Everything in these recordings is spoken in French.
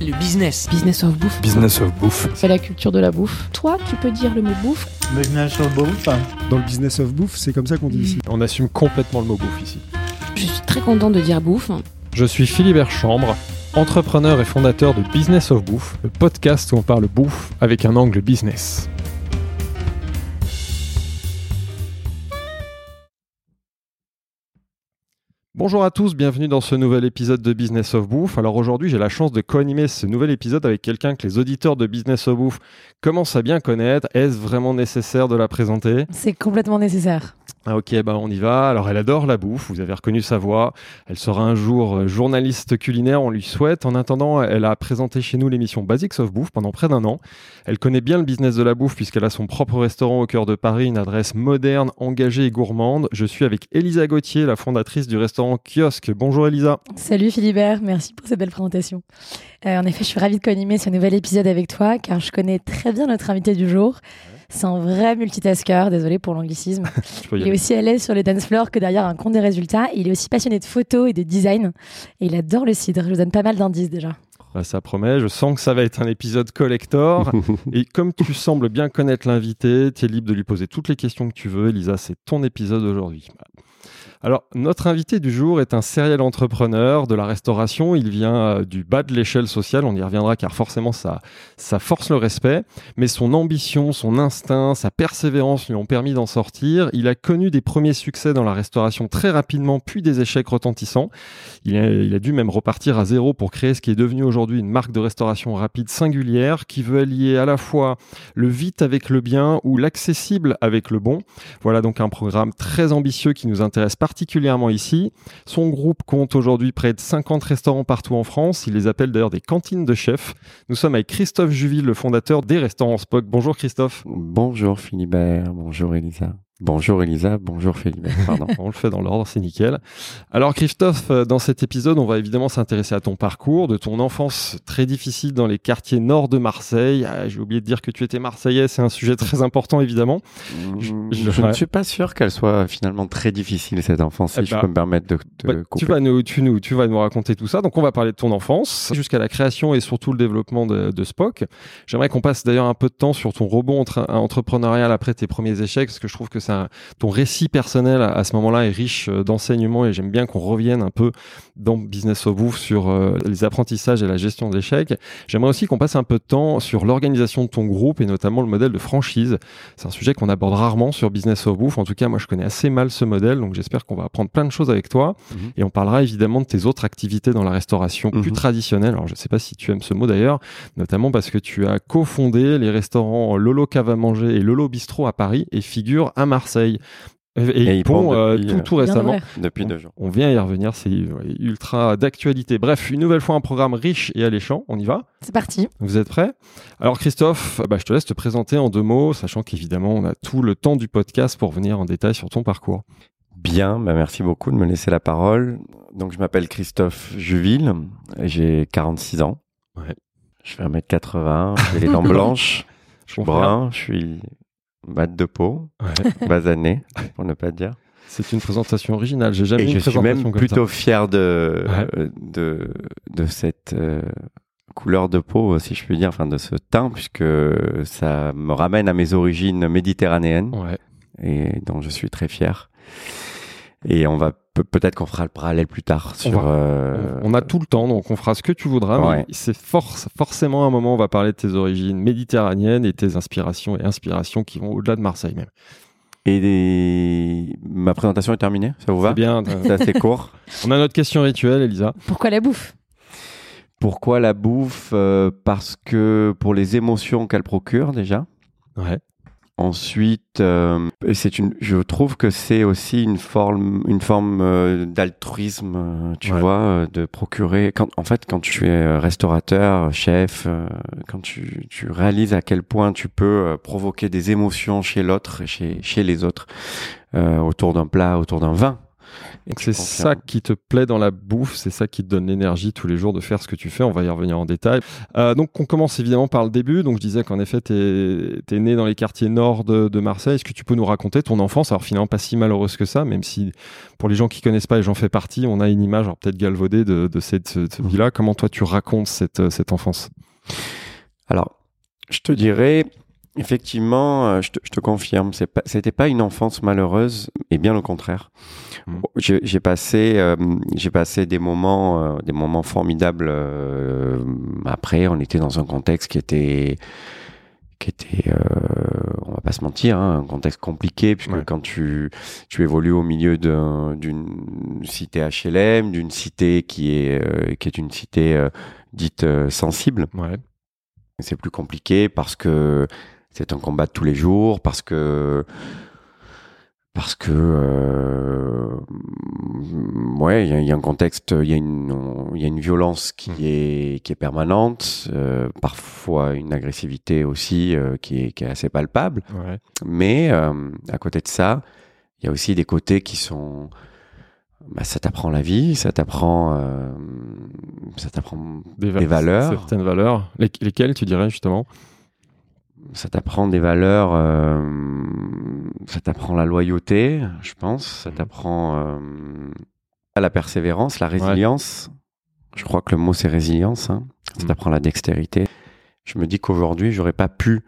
Le business. Business of bouffe. Business of bouffe. C'est la culture de la bouffe. Toi, tu peux dire le mot bouffe Business of bouffe. Dans le business of bouffe, c'est comme ça qu'on dit ici. On assume complètement le mot bouffe ici. Je suis très content de dire bouffe. Je suis Philibert Chambre, entrepreneur et fondateur de Business of Bouffe, le podcast où on parle bouffe avec un angle business. Bonjour à tous, bienvenue dans ce nouvel épisode de Business of Bouffe. Alors aujourd'hui, j'ai la chance de co-animer ce nouvel épisode avec quelqu'un que les auditeurs de Business of Bouffe commencent à bien connaître. Est-ce vraiment nécessaire de la présenter? C'est complètement nécessaire. Ah, ok, bah on y va. Alors elle adore la bouffe, vous avez reconnu sa voix. Elle sera un jour euh, journaliste culinaire, on lui souhaite. En attendant, elle a présenté chez nous l'émission Basics of Bouffe pendant près d'un an. Elle connaît bien le business de la bouffe puisqu'elle a son propre restaurant au cœur de Paris, une adresse moderne, engagée et gourmande. Je suis avec Elisa Gauthier, la fondatrice du restaurant Kiosque. Bonjour Elisa. Salut Philibert, merci pour cette belle présentation. Euh, en effet, je suis ravie de co-animer ce nouvel épisode avec toi car je connais très bien notre invité du jour. C'est un vrai multitasker, désolé pour l'anglicisme. Il est aussi à l'aise sur les dance floors que derrière un compte des résultats. Il est aussi passionné de photos et de design. Et il adore le cidre. Je vous donne pas mal d'indices déjà. Ah, ça promet, je sens que ça va être un épisode collector. et comme tu sembles bien connaître l'invité, tu es libre de lui poser toutes les questions que tu veux. Elisa, c'est ton épisode aujourd'hui. Alors, notre invité du jour est un serial entrepreneur de la restauration. Il vient euh, du bas de l'échelle sociale. On y reviendra car forcément, ça, ça force le respect. Mais son ambition, son instinct, sa persévérance lui ont permis d'en sortir. Il a connu des premiers succès dans la restauration très rapidement, puis des échecs retentissants. Il a, il a dû même repartir à zéro pour créer ce qui est devenu aujourd'hui une marque de restauration rapide singulière qui veut allier à la fois le vite avec le bien ou l'accessible avec le bon. Voilà donc un programme très ambitieux qui nous intéresse ici. Son groupe compte aujourd'hui près de 50 restaurants partout en France. Il les appelle d'ailleurs des cantines de chefs. Nous sommes avec Christophe Juville, le fondateur des restaurants Spock. Bonjour Christophe. Bonjour Philibert, bonjour Elisa. Bonjour Elisa, bonjour Philibert, pardon. On le fait dans l'ordre, c'est nickel. Alors Christophe, euh, dans cet épisode, on va évidemment s'intéresser à ton parcours, de ton enfance très difficile dans les quartiers nord de Marseille. Ah, J'ai oublié de dire que tu étais marseillais, c'est un sujet très important évidemment. Je- je- je ouais. ne suis pas sûr qu'elle soit finalement très difficile cette enfance, si Eh je bah, peux me permettre de, de Bah, tu, vas nous, tu, nous, tu vas nous raconter tout ça. Donc, on va parler de ton enfance jusqu'à la création et surtout le développement de, de Spock. J'aimerais qu'on passe d'ailleurs un peu de temps sur ton rebond entre- entrepreneurial après tes premiers échecs, parce que je trouve que ton récit personnel à, à ce moment-là est riche euh, d'enseignements et j'aime bien qu'on revienne un peu dans Business au Bouffe sur euh, les apprentissages et la gestion d'échecs. J'aimerais aussi qu'on passe un peu de temps sur l'organisation de ton groupe et notamment le modèle de franchise. C'est un sujet qu'on aborde rarement sur Business of Bouffe. En tout cas, moi, je connais assez mal ce modèle, donc j'espère qu'on va apprendre plein de choses avec toi. Mhm. Et on parlera évidemment de tes autres activités dans la restauration plus Mhm. traditionnelle. Alors, je ne sais pas si tu aimes ce mot d'ailleurs, notamment parce que tu as cofondé les restaurants Lolo Cave à manger et Lolo Bistrot à Paris et figure à Marseille. Et, Et et euh, depuis, tout, euh, tout récemment. Depuis on, deux jours. on vient y revenir, c'est ultra d'actualité. Bref, une nouvelle fois un programme riche et alléchant. On y va? C'est parti. vous êtes prêts? Alors Christophe, bah, je te laisse te présenter en deux mots, sachant qu'évidemment on a tout le temps du podcast pour venir en détail sur ton parcours. Bien, bah merci beaucoup de me laisser la parole. Donc je m'appelle Christophe Juville, j'ai 46 ans. Ouais. Je fais 1m80, j'ai les dents blanches, je suis brun, je suis mat de peau, Ouais. basané, pour ne pas dire. C'est une présentation originale. J'ai jamais Et une je suis même plutôt fier de, Ouais. de, de cette euh, couleur de peau, si je puis dire, enfin de ce teint, puisque ça me ramène à mes origines méditerranéennes. Ouais. et dont je suis très fier. Et on va peut- peut-être qu'on fera le parallèle plus tard sur. va. euh, On a tout le temps, donc on fera ce que tu voudras. Ouais. Mais c'est force, forcément un moment, on va parler de tes origines méditerranéennes et tes inspirations et inspirations qui vont au-delà de Marseille même. Et des- ma présentation est terminée. Ça vous va? C'est bien. C'est assez court. on a notre question rituelle, Elisa. Pourquoi la bouffe? Pourquoi la bouffe? Euh, Parce que pour les émotions qu'elle procure déjà. Ouais. Ensuite, euh, c'est une. Je trouve que c'est aussi une forme, une forme euh, d'altruisme, euh, tu Ouais. vois, euh, de procurer. Quand, en fait, quand tu es restaurateur, chef, euh, quand tu, tu réalises à quel point tu peux provoquer des émotions chez l'autre, chez chez les autres, euh, autour d'un plat, autour d'un vin. C'est ça qui te plaît dans la bouffe, c'est ça qui te donne l'énergie tous les jours de faire ce que tu fais. On va y revenir en détail. Euh, donc on commence évidemment par le début. Donc je disais qu'en effet, tu es, né dans les quartiers nord de, Marseille. Est-ce que tu peux nous raconter ton enfance? Alors finalement, pas si malheureuse que ça, même si pour les gens qui connaissent pas et j'en fais partie, on a une image peut-être galvaudée de, cette, cette vie-là. Comment toi tu racontes cette, cette enfance? Alors, je te dirais, Effectivement, euh, je te, je te confirme, c'était pas, pas une enfance malheureuse, et bien au contraire. Mmh. J'ai passé, euh, j'ai passé des moments, euh, des moments formidables. après, on était dans un contexte qui était, qui était, on va pas se mentir, hein, un contexte compliqué puisque quand tu, tu évolues au milieu d'une cité HLM, d'une cité qui est, qui est une cité dite sensible. Ouais. C'est plus compliqué parce que c'est un combat de tous les jours parce que parce que euh, ouais il y, a un contexte il y a une il y a une violence qui mmh. est qui est permanente euh, parfois une agressivité aussi euh, qui est qui est assez palpable mais à côté de ça il y a aussi des côtés qui sont bah, ça t'apprend la vie, ça t'apprend, ça t'apprend des, valeurs, certaines valeurs. lesquelles tu dirais justement? Ça t'apprend des valeurs, euh, ça t'apprend la loyauté, je pense, ça mhm. t'apprend euh, la persévérance, la résilience. Je crois que le mot c'est résilience. Hein. Ça mhm. t'apprend la dextérité. Je me dis qu'aujourd'hui, j'aurais pas pu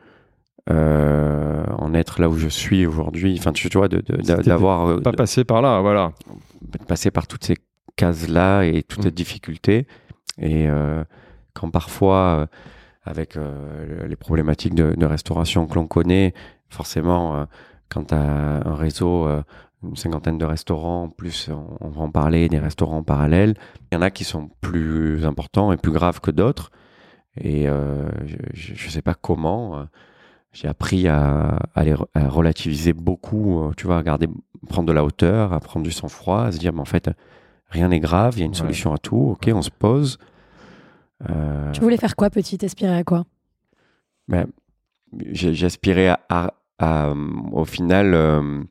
euh, en être là où je suis aujourd'hui. Enfin, tu vois, d'avoir pas passé par là, voilà, de passer par toutes ces cases là et toutes ces mhm. difficultés. Et quand parfois avec euh, les problématiques de, de restauration que l'on connaît. Forcément, euh, quand tu as un réseau, euh, une cinquantaine de restaurants, plus on, va en parler, des restaurants parallèles, il y en a qui sont plus importants et plus graves que d'autres. Et je ne sais pas comment j'ai appris à, à, les, à, relativiser beaucoup, tu vois, à garder, prendre de la hauteur, à prendre du sang-froid, à se dire, mais en fait, rien n'est grave, il y a une solution à tout, ok, on se pose, euh, tu voulais faire quoi petit Aspirer à quoi? Ben, J'aspirais à, à, au final, euh,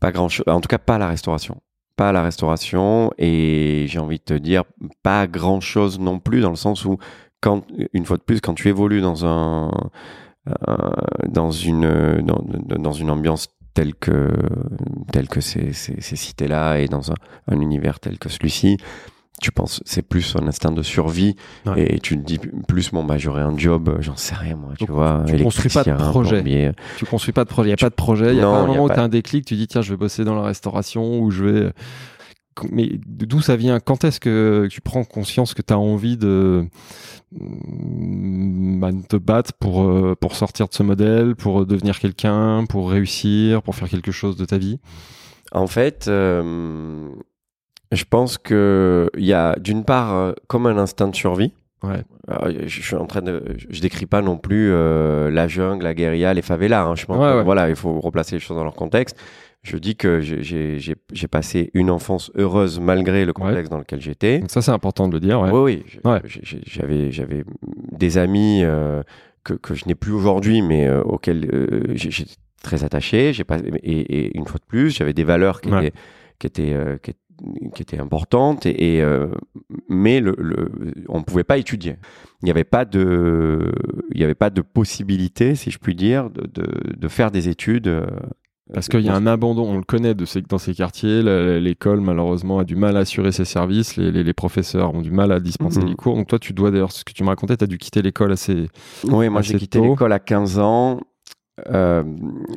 pas grand chose, en tout cas pas à la restauration. Pas à la restauration et j'ai envie de te dire pas grand chose non plus dans le sens où, quand, une fois de plus, quand tu évolues dans un. Euh, dans une dans, dans, une ambiance telle que telle que ces, ces, ces cités là et dans un, un univers tel que celui-ci tu penses c'est plus un instinct de survie et tu te dis plus bon bah j'aurai un job j'en sais rien moi tu vois tu construis pas de projet. tu construis pas de projet. Il y a pas de projet. Il y a pas un moment où tu as un déclic tu dis tiens je vais bosser dans la restauration ou je vais mais d'où ça vient? Quand est-ce que tu prends conscience que tu as envie de bah, te battre pour euh, pour sortir de ce modèle pour devenir quelqu'un pour réussir pour faire quelque chose de ta vie? En fait euh, je pense que il y a d'une part euh, comme un instinct de survie. Ouais. je suis en train de, je décris pas non plus euh, la jungle, la guérilla, les favelas. Hein. Je pense voilà, il faut replacer les choses dans leur contexte. Je dis que j'ai passé une enfance heureuse malgré le contexte dans lequel j'étais. Ça c'est important de le dire. Oui, oui. J'avais j'avais des amis euh, que, que je n'ai plus aujourd'hui, mais auxquels j'étais très attaché. Pas et, et, une fois de plus, j'avais des valeurs qui étaient qui étaient, qui étaient qui était importante et, euh, mais le, le, on pouvait pas étudier. Il n'y avait pas de il y avait pas de possibilité, si je puis dire, de, de, de faire des études. Euh, parce qu'il y a un abandon, on le connaît de ces, dans ces quartiers, l'école malheureusement a du mal à assurer ses services, les, les, les professeurs ont du mal à dispenser mhm. les cours. Donc toi tu dois d'ailleurs, ce que tu me racontais, tu as dû quitter l'école assez Oui, moi j'ai quitté l'école à 15 ans euh,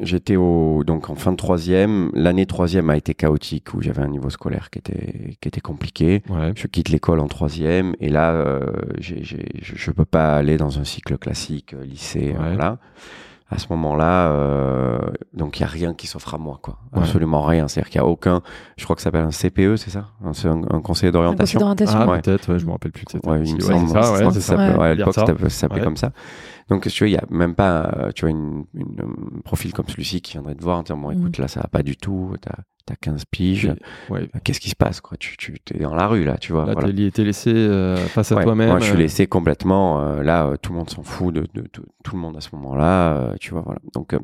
j'étais au donc en fin de troisième. L'année troisième a été chaotique où j'avais un niveau scolaire qui était qui était compliqué. Je quitte l'école en troisième et là, euh, j'ai, je peux pas aller dans un cycle classique euh, lycée. Voilà à ce moment-là, euh, donc il y a rien qui s'offre à moi, quoi. Absolument rien. C'est-à-dire qu'il y a aucun, je crois que ça s'appelle un CPE, c'est ça? Un, un, conseiller d'orientation? Ah, peut-être, je me rappelle plus. Ouais, il me semble. Ça, ouais, ça, à l'époque, ça s'appelait comme ça. Donc, tu vois, il y a même pas, tu vois, une, un profil comme celui-ci qui viendrait te voir en disant, bon, mm. écoute, là, ça va pas du tout. T'as t'as 15 piges. Ouais. Qu'est-ce qui se passe, quoi? Tu, tu es dans la rue, là, tu vois. Là, voilà. t'es laissé euh, face à toi-même. Moi, je suis euh. laissé complètement. Euh, là, tout le monde s'en fout de, de, tout le monde à ce moment-là. tu vois, voilà. Donc,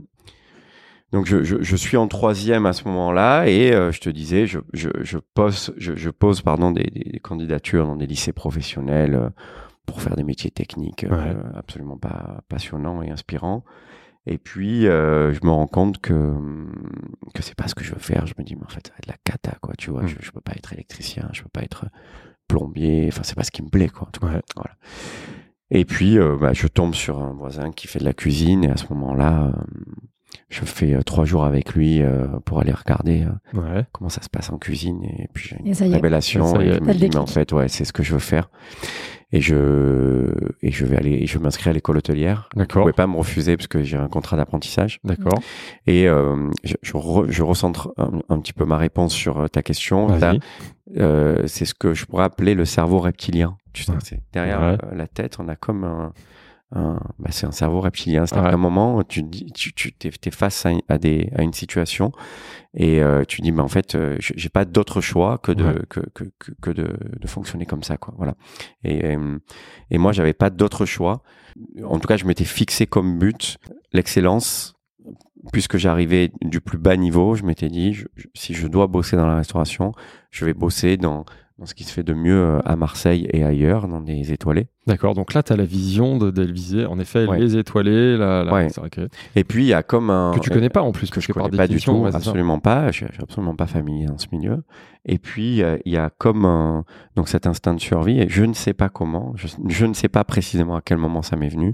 Donc je, je, je, suis en troisième à ce moment-là et euh, je te disais, je, je, je pose, je, je, pose pardon des, des, candidatures dans des lycées professionnels euh, pour faire des métiers techniques euh, absolument pas passionnants et inspirants. Et puis je me rends compte que que c'est pas ce que je veux faire. Je me dis mais en fait ça va être la cata quoi. Tu vois, mm. je, je peux pas être électricien, je peux pas être plombier. Enfin c'est pas ce qui me plaît quoi. En tout cas. Voilà. Et puis bah, je tombe sur un voisin qui fait de la cuisine et à ce moment-là je fais euh, trois jours avec lui euh, pour aller regarder euh, comment ça se passe en cuisine et puis j'ai une révélation et, je me dis mais en fait ouais c'est ce que je veux faire. Et je et je vais aller je m'inscris à l'école hôtelière. D'accord. je pouvais pas me refuser parce que j'ai un contrat d'apprentissage. D'accord. Et je, je, recentre un, petit peu ma réponse sur ta question. C'est ce que je pourrais appeler le cerveau reptilien. Tu sais derrière la tête on a comme un bah, c'est un cerveau reptilien. À un moment, tu tu, tu t'es, face à, des, à une situation et euh, tu dis, mais en fait, euh, j'ai pas d'autre choix que de que, que, que, de, de, fonctionner comme ça, quoi. Voilà. Et, euh, et moi, j'avais pas d'autre choix. En tout cas, je m'étais fixé comme but l'excellence. Puisque j'arrivais du plus bas niveau, je m'étais dit, si je dois bosser dans la restauration, je vais bosser dans dans ce qui se fait de mieux euh, à Marseille et ailleurs, dans des étoilés. D'accord, donc là, tu as la vision de d'Elvisé. En effet, les étoilés, la, la... Et puis, il y a comme un... Que tu connais pas en plus. Que je connais pas du tout, absolument pas. Je suis absolument pas familier dans ce milieu. Et puis, il y a comme un... Donc cet instinct de survie, et je ne sais pas comment, je, je ne sais pas précisément à quel moment ça m'est venu,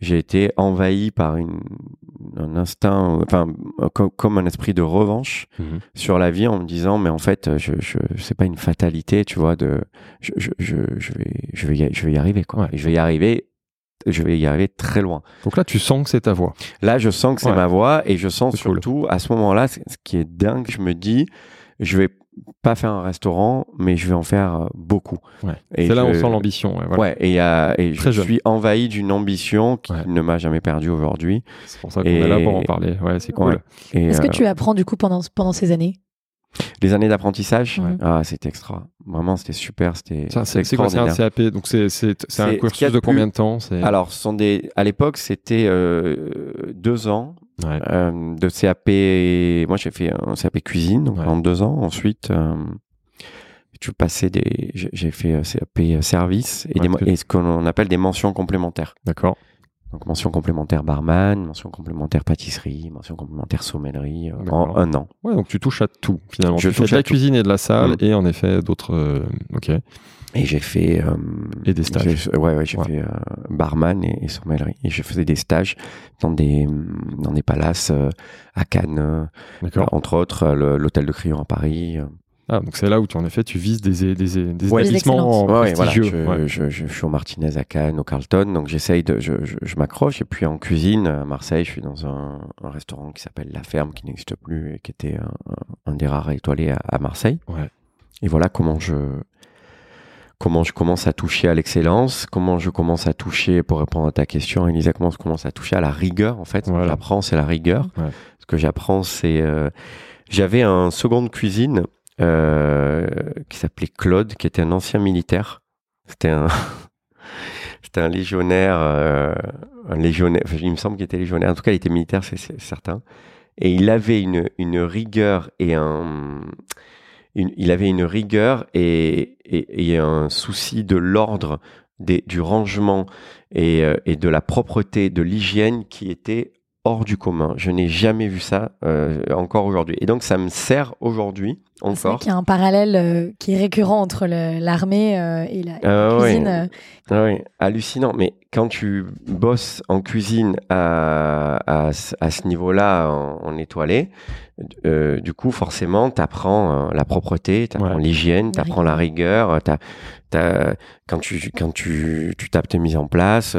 j'ai été envahi par une, un instinct, enfin, comme, un esprit de revanche mhm. sur la vie en me disant, mais en fait, je, je, c'est pas une fatalité, tu vois, de, je, je, je, vais, je vais, y, je vais y arriver, quoi. je vais y arriver, je vais y arriver très loin. Donc là, tu sens que c'est ta voix. Là, je sens que c'est ma voix et je sens surtout, à ce moment-là, ce qui est dingue, je me dis, je vais pas faire un restaurant, mais je vais en faire euh, beaucoup. Ouais. C'est là où on sent l'ambition. Ouais, voilà. ouais, et, euh, et je suis envahi d'une ambition qui ne m'a jamais perdu aujourd'hui. C'est pour ça qu'on est là pour en parler. Ouais, c'est cool. Est-ce que euh, tu apprends du coup pendant, pendant ces années? Les années d'apprentissage, ah, c'était extra. Vraiment, c'était super. C'était c'est quoi C'est un CAP Donc, c'est un cursus de combien de temps? Alors, sont des, à l'époque, c'était euh, deux ans euh, de CAP. Moi, j'ai fait un CAP cuisine donc pendant deux ans. Ensuite, euh, tu passais des. J'ai fait CAP service et, des, et ce qu'on appelle des mentions complémentaires. D'accord. Donc mention complémentaire barman, mention complémentaire pâtisserie, mention complémentaire sommellerie euh, en un an. Ouais, donc tu touches à tout finalement. Je tu fais de la cuisine et de la salle mm. et en effet d'autres. Euh, ok. Et j'ai fait euh, et des stages. Ouais, ouais, j'ai fait barman et, sommellerie et je faisais des stages dans des dans des palaces à Cannes, entre autres l'hôtel de Crillon à Paris. Ah, donc c'est là où tu, en effet tu vises des, des, des établissements ouais, je, je, je, suis au Martinez à Cannes, au Carlton, donc j'essaye de, je, je, m'accroche. Et puis en cuisine, à Marseille, je suis dans un, un restaurant qui s'appelle La Ferme, qui n'existe plus et qui était un, un des rares étoilés à, à Marseille. Ouais. Et voilà comment je, comment je commence à toucher à l'excellence, comment je commence à toucher, pour répondre à ta question, Elisa, comment je commence à toucher à la rigueur, en fait. Ce que j'apprends, c'est la rigueur. Ce que j'apprends, c'est, euh, j'avais un second de cuisine euh, qui s'appelait Claude, qui était un ancien militaire. C'était un, c'était un légionnaire, euh, un légionnaire. il me semble qu'il était légionnaire. En tout cas, il était militaire, c'est certain. Et il avait une, une rigueur et un, il avait une rigueur et, un souci de l'ordre, du rangement euh, et de la propreté, de l'hygiène qui était hors du commun. Je n'ai jamais vu ça euh, encore aujourd'hui. Et donc ça me sert aujourd'hui encore. C'est qu'il y a un parallèle euh, qui est récurrent entre l'armée euh, et la, ah cuisine. Ah oui, hallucinant. Mais quand tu bosses en cuisine à, à, à ce niveau-là, en, en, étoilé, du coup, forcément, tu apprends la propreté, tu apprends l'hygiène, tu apprends la rigueur. quand tu, quand tu, tu tapes tes mises en place,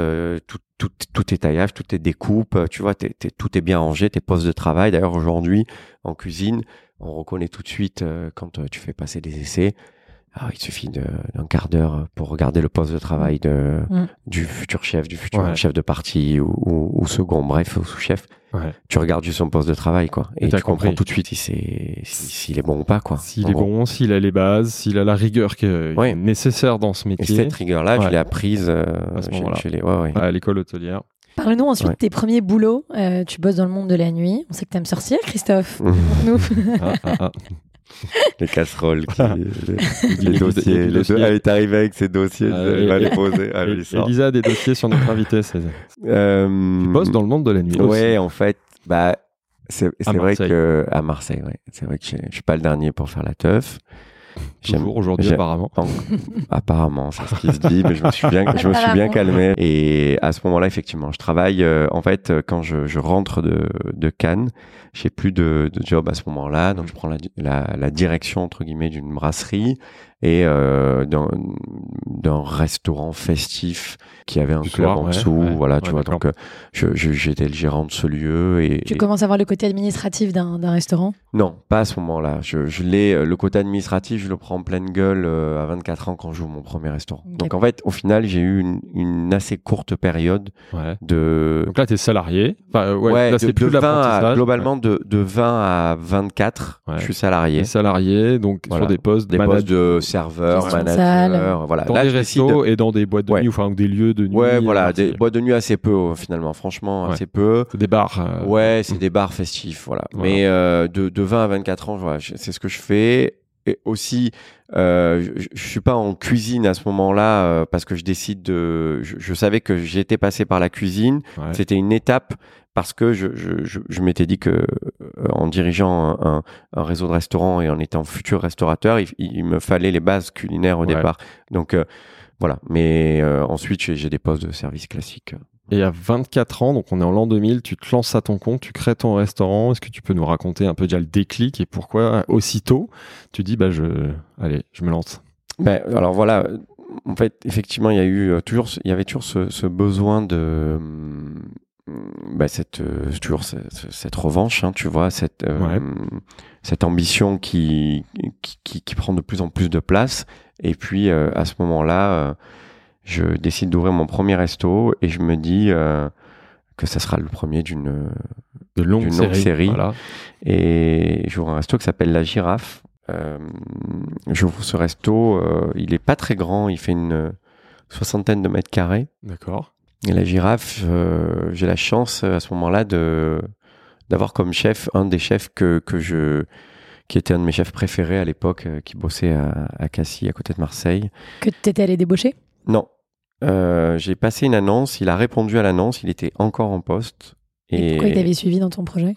tout, tout, tout tes taillages, toutes tes découpes, tu vois, tout est bien rangé, tes postes de travail. D'ailleurs, aujourd'hui, en cuisine, on reconnaît tout de suite euh, quand euh, tu fais passer des essais. Ah, il suffit d'un quart d'heure pour regarder le poste de travail de, mm. du futur chef, du futur chef de parti ou, ou, second, bref, ou sous-chef. Tu regardes juste son poste de travail, quoi. Et, tu comprends tout de suite s'il si est bon ou pas, quoi. S'il est bon, s'il a les bases, s'il a la rigueur qui est nécessaire dans ce métier. Et cette rigueur-là, je l'ai apprise euh, à l'école hôtelière. Parle-nous ensuite Ouais. de tes premiers boulots. Euh, tu bosses dans le monde de la nuit. On sait que tu aimes sortir, Christophe. Nous. Ah, ah, ah. Les casseroles, qui, Ah. les, dossiers. les dossiers. elle est arrivée avec ses dossiers, Ah, elle et- va les poser. Ah. Elisa a des dossiers sur notre invité. c'est- Euh, Tu bosses dans le monde de la nuit. Ouais, en fait, bah, c'est vrai Marseille. que à Marseille, ouais, c'est vrai que je je suis pas le dernier pour faire la teuf. Toujours aujourd'hui, apparemment. En- Apparemment, c'est ce qui se dit, mais je me suis bien, je me suis bien calmé. Et à ce moment-là, effectivement, je travaille. euh, en fait, euh, quand je, je rentre de, de Cannes, j'ai plus de, de job à ce moment-là, donc je prends la, la, la direction entre guillemets d'une brasserie et euh, d'un d'un restaurant festif qui avait un Du club soir, en ouais, dessous. ouais, voilà, ouais, tu vois. Donc, euh, j'étais le gérant de ce lieu et, Tu et- commences à voir le côté administratif d'un d'un restaurant? non, pas à ce moment-là. Je, je l'ai, euh, le côté administratif, je le prends en pleine gueule euh, à 24 ans quand j'ouvre mon premier restaurant. Donc en fait, au final, j'ai eu une, une assez courte période Ouais. de. Donc là, tu es salarié. Enfin, ouais, ouais, là, de, plus de 20 à, globalement de, de 20 à 24, Ouais. je suis salarié. salarié, donc Voilà. sur des postes Des postes de serveur, manager, voilà. dans Là, des restos et dans des boîtes de Ouais. nuit, enfin, des lieux de nuit. Ouais, à voilà, des boîtes de nuit assez peu euh, finalement, franchement, Ouais. assez peu. Des bars. euh, Ouais, c'est des bars festifs, voilà. Voilà. Mais euh, de, de 20 à 24 ans, voilà, c'est ce que je fais. Et aussi, euh, je, je suis pas en cuisine à ce moment-là euh, parce que je décide de. Je, je savais que j'étais passé par la cuisine. ouais. C'était une étape parce que je, je, je, je m'étais dit que euh, en dirigeant un, un, réseau de restaurants et en étant futur restaurateur, il, il me fallait les bases culinaires au Ouais. départ. Donc euh, voilà. Mais euh, ensuite, j'ai des postes de service classiques. Et à 24 ans, donc on est en l'an 2000, tu te lances à ton compte, tu crées ton restaurant. Est-ce que tu peux nous raconter un peu déjà le déclic et pourquoi aussitôt tu dis bah je allez, je me lance? Ben, alors voilà, en fait, effectivement, il y a eu toujours, il y avait toujours ce, ce besoin de, ben, cette, euh, toujours ce- ce- cette revanche, hein, tu vois, cette, euh, Ouais. cette ambition qui, qui, qui, qui prend de plus en plus de place. Et puis, euh, à ce moment-là, je décide d'ouvrir mon premier resto et je me dis que ça sera le premier d'une longue série. longue série. Voilà. et j'ouvre un resto qui s'appelle La Girafe. J'ouvre ce resto, il est pas très grand, il fait une soixantaine de mètres carrés. D'accord. Et La Girafe, euh, j'ai la chance euh, à ce moment-là de d'avoir comme chef un des chefs que, que je qui était un de mes chefs préférés à l'époque, euh, qui bossait à, à Cassis, à côté de Marseille. Que tu étais allé débaucher? Non, Euh, j'ai passé une annonce, il a répondu à l'annonce, il était encore en poste. Et, pourquoi il t'avait suivi dans ton projet?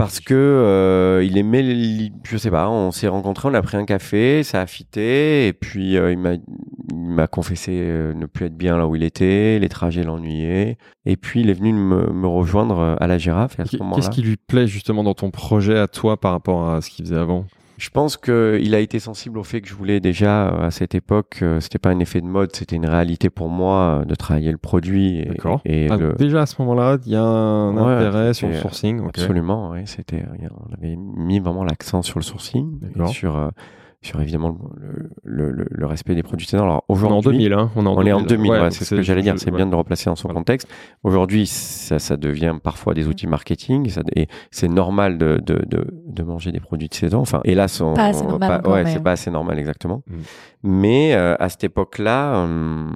Parce que euh, il aimait, les- je sais pas, on s'est rencontrés, on a pris un café, ça a fité, et puis euh, il m'a, il m'a confessé euh, ne plus être bien là où il était, les trajets l'ennuyaient, et puis il est venu me, me rejoindre à la girafe. Et à ce moment-là, Qu'est-ce qui lui plaît justement dans ton projet à toi par rapport à ce qu'il faisait avant? Je pense que il a été sensible au fait que je voulais déjà euh, à cette époque, euh, c'était pas un effet de mode, c'était une réalité pour moi euh, de travailler le produit et, Ah, le, Déjà à ce moment-là, il y a un Ouais, intérêt sur le sourcing. Absolument, oui. C'était, on avait mis vraiment l'accent sur le sourcing, et sur, sur évidemment le, le, le, le respect des produits ténors. Alors On est en aujourd'hui, 2000, hein. On est en on est en 2000. 2000, Ouais, ouais, donc c'est ce que j'allais dire. C'est ouais. bien de le replacer dans son Voilà. contexte. Aujourd'hui, ça, ça devient parfois des outils marketing et, ça- et c'est normal de, de, de, de manger des produits de saison. Enfin, hélas, on, Pas assez on- normal pas- ouais, c'est pas assez normal exactement. Mm. Mais euh, à cette époque-là, hum,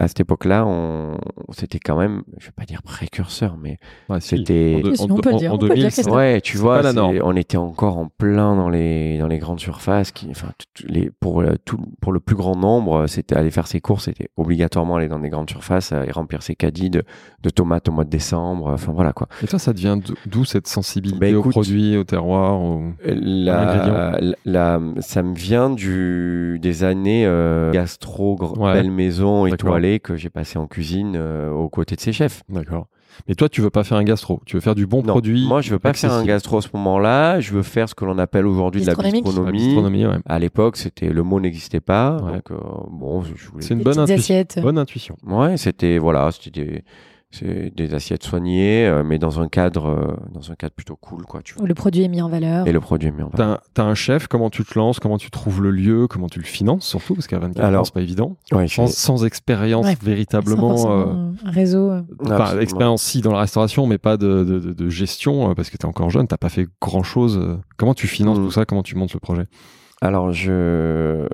à cette époque-là, on, c'était quand même, je vais pas dire précurseur, mais Ouais, c'était- En deux- Si, en en- dire, en on peut le 2000, dire, c'est- Christophe. Ouais, tu vois, la norme. on était encore en plein dans les dans les grandes surfaces qui, enfin, tout- les pour euh, tout pour le plus grand nombre, c'était aller faire ses courses, c'était obligatoirement aller dans des grandes surfaces euh, et remplir ses caddies de, de tomates au mois de décembre. Enfin voilà quoi. Et toi, ça devient d'o- d'où cette sensibilité aux écoute- produits, au terroir au- La, la, la- ça me vient du des années euh, gastro, Ouais. belle maison étoilée que j'ai passé en cuisine euh, aux côtés de ses chefs. D'accord. Mais toi, tu veux pas faire un gastro. Tu veux faire du bon Non, produit. moi je veux pas faire un gastro à ce moment-là. Je veux faire ce que l'on appelle aujourd'hui de la. La bistronomie. bistronomie, ouais. À l'époque, c'était le mot n'existait pas. Ouais. Donc euh, bon, je je voulais. C'est une bonne intuition. Bonne intuition. Ouais, c'était voilà, c'était des, c'est des assiettes soignées, euh, mais dans un cadre, euh, dans un cadre plutôt cool, quoi. Tu vois. Où le produit est mis en valeur. Et le produit est mis en valeur. T'as un, chef, comment tu te lances, comment tu trouves le lieu, comment tu le finances surtout, parce qu'à 24 ans, c'est pas évident. Ouais, Sans, expérience Ouais. véritablement. Sans euh, un réseau. euh. Enfin, expérience si dans la restauration, mais pas de, de, de- de gestion, parce que tu es encore jeune, t'as pas fait grand chose. Comment tu finances Mm. tout ça Comment tu montes le projet? Alors je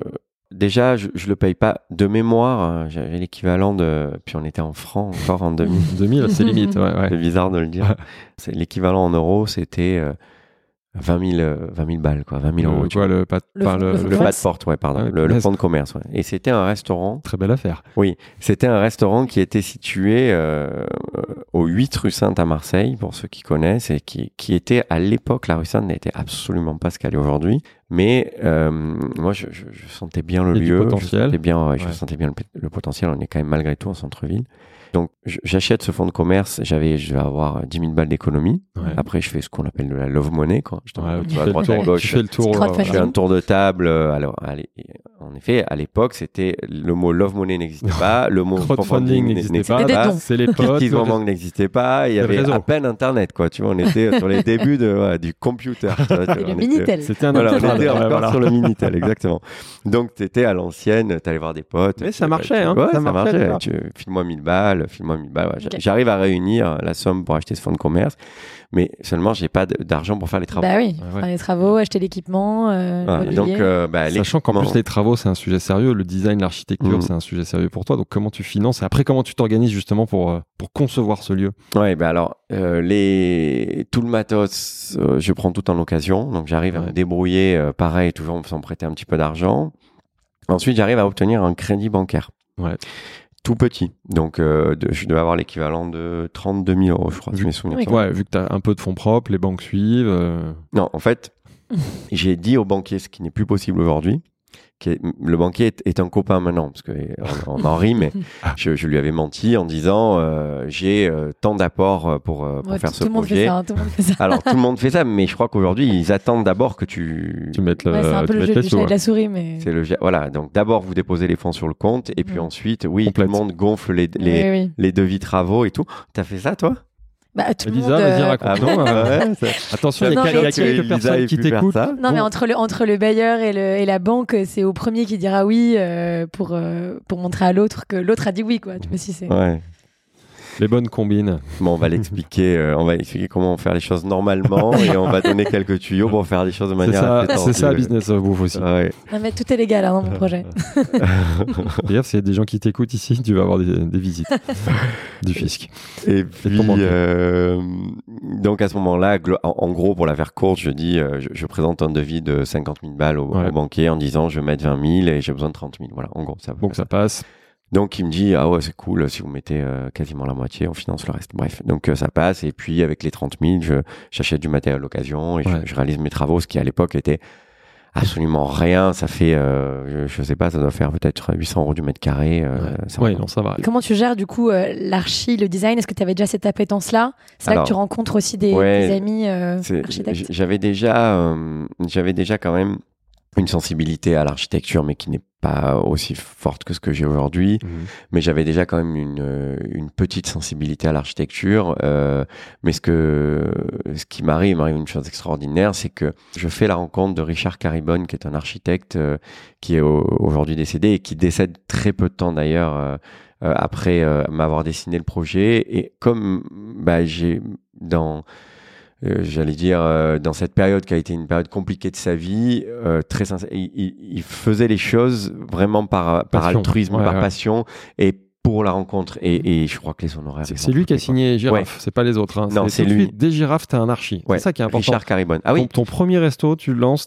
déjà, je, le paye pas de mémoire. hein, J'avais l'équivalent de. Puis on était en francs encore en 2000. 2000, c'est limite. Ouais, ouais. C'est bizarre de le dire. C'est l'équivalent en euros, c'était euh, 20 000, euh, 20 000 balles, quoi. 20 000 euros. Le, tu quoi, vois. le, pas, Le pas fond- le- le le- fond Le de pas de commerce. porte, ouais, pardon. Ouais, le, fonds de commerce, ouais. Et c'était un restaurant. Très belle affaire. Oui, c'était un restaurant qui était situé euh, au 8 rue Sainte à Marseille, pour ceux qui connaissent, et qui, qui était à l'époque, la rue Sainte n'était absolument pas ce qu'elle est aujourd'hui. Mais euh, moi, je, je, je sentais bien le lieu, potentiel. je sentais bien, ouais, je sentais bien le, le potentiel. On est quand même malgré tout en centre-ville. Donc, je- j'achète ce fonds de commerce. J'avais, je vais avoir 10 000 balles d'économie. Ouais. Après, je fais ce qu'on appelle de la love money, quoi. Je Ouais, tu tu vas à fais le droite, tour, gauche. tu fais le tour. C'est euh. Je fais un tour de table. euh, Alors, allez, en effet, à l'époque, c'était le mot love money n'existait pas, le mot Crowdfunding n'existait pas. C'est les potes. Le- n'existait pas. Il y avait à peine Internet, quoi. Tu vois, on était sur les débuts de, ouais, du computer. le Minitel. C'était un Voilà, on était encore voilà. sur le Minitel, exactement. Donc, tu étais à l'ancienne, tu allais voir des potes. Mais ça marchait, hein, ouais, ça marchait, marchait. file-moi 1000 balles, file-moi 1000 balles. ouais. Ok. J'arrive à réunir la somme pour acheter ce fonds de commerce, mais seulement, j'ai pas d'argent pour faire les travaux. Bah oui, Ouais, ouais. faire les travaux, acheter l'équipement, euh, donc, euh, bah, Sachant qu'en plus les travaux c'est un sujet sérieux, le design, l'architecture Mhm. c'est un sujet sérieux pour toi. Donc comment tu finances et après comment tu t'organises justement pour euh, pour concevoir ce lieu? Ouais, ben alors euh, les tout le matos, euh, je prends tout en occasion, donc j'arrive à me débrouiller, euh, pareil, toujours faisant prêter un petit peu d'argent. Ensuite, j'arrive à obtenir un crédit bancaire. Ouais. Tout petit, donc euh, de- je devais avoir l'équivalent de 32 000 euros, je crois, si Vu- mes souvenirs Oui, Ouais, vu que tu as un peu de fonds propres, les banques suivent. euh, Non, en fait, j'ai dit au banquier ce qui n'est plus possible aujourd'hui. Qui est- le banquier est, est un copain maintenant, parce qu'on on en rit, mais je, je lui avais menti en disant euh, j'ai euh, tant d'apports euh, pour, euh, pour Ouais, faire tout, ce tout le monde fait projet. ça. hein, tout le monde fait ça. Alors tout le monde fait ça, mais je crois qu'aujourd'hui ils attendent d'abord que tu. Tu mettes le, Ouais, c'est un tu peu le mettes jeu les du sous, chat et ouais. de la souris, mais. C'est le voilà. Donc d'abord vous déposez les fonds sur le compte et puis Mhm. ensuite oui Complète. tout le monde gonfle les les, Oui, oui. les devis travaux et tout. T'as fait ça toi? Bah, tout le Elisa, monde. vas-y, euh, raconte. Ah non, euh, Ouais, Attention, il y a, quelques personnes qui t'écoutent. Non, mais entre le, entre le bailleur et, le, et la banque, c'est au premier qui dira oui euh, pour, euh, pour montrer à l'autre que l'autre a dit oui, quoi. Tu vois, si c'est. Ouais. Les bonnes combines. Bon, on va l'expliquer. euh, on va expliquer comment faire les choses normalement et on va donner quelques tuyaux pour faire les choses de C'est manière. ça, c'est ça, tendue. Business of Bouffe aussi. Ouais. Non, mais tout est légal hein, dans mon projet. D'ailleurs, s'il y a des gens qui t'écoutent ici, tu vas avoir des, des visites du fisc. Et puis, euh, donc à ce moment-là, en, en gros, pour la faire courte, je dis, euh, je, je présente un devis de 50 000 balles au, Ouais. au banquier en disant, je vais mettre 20 000 et j'ai besoin de 30 000. Voilà, en gros, ça. Donc ça passe. Donc il me dit, ah ouais, c'est cool, si vous mettez euh, quasiment la moitié, on finance le reste. Bref, donc euh, ça passe et puis avec les 30 000, je- j'achète du matériel d'occasion et je- Ouais. je, réalise mes travaux, ce qui à l'époque était absolument rien. Ça fait, euh, je, je sais pas, ça doit faire peut-être 800 euros du mètre carré. euh, Ouais. ça Ouais, va. non, ça va. Comment tu gères du coup euh, l'archi, le design? Est-ce que tu avais déjà cette appétence-là? C'est là que tu rencontres aussi des, ouais, des amis euh, architectes? J'avais déjà, euh, j'avais déjà quand même une sensibilité à l'architecture, mais qui n'est pas aussi forte que ce que j'ai aujourd'hui. Mhm. Mais j'avais déjà quand même une, euh, une petite sensibilité à l'architecture. euh, mais ce que, ce qui m'arrive, m'arrive une chose extraordinaire, c'est que je fais la rencontre de Richard Caribonne, qui est un architecte euh, qui est au- aujourd'hui décédé et qui décède très peu de temps d'ailleurs. euh, après m'avoir dessiné le projet et comme bah, j'ai dans euh, j'allais dire, euh, dans cette période qui a été une période compliquée de sa vie, euh, très sincère, il, faisait les choses vraiment par, par Passion. altruisme, Ouais, par ouais. passion et pour la rencontre. Et, et je crois que les honoraires. C'est lui qui a signé Girafe, c'est pas les autres. hein. Non, c'est lui. suite, Des girafes, t'es un archi. Ouais, C'est ça qui est important. Richard Caribonne. Ah ton, oui, ton premier resto, tu le lances,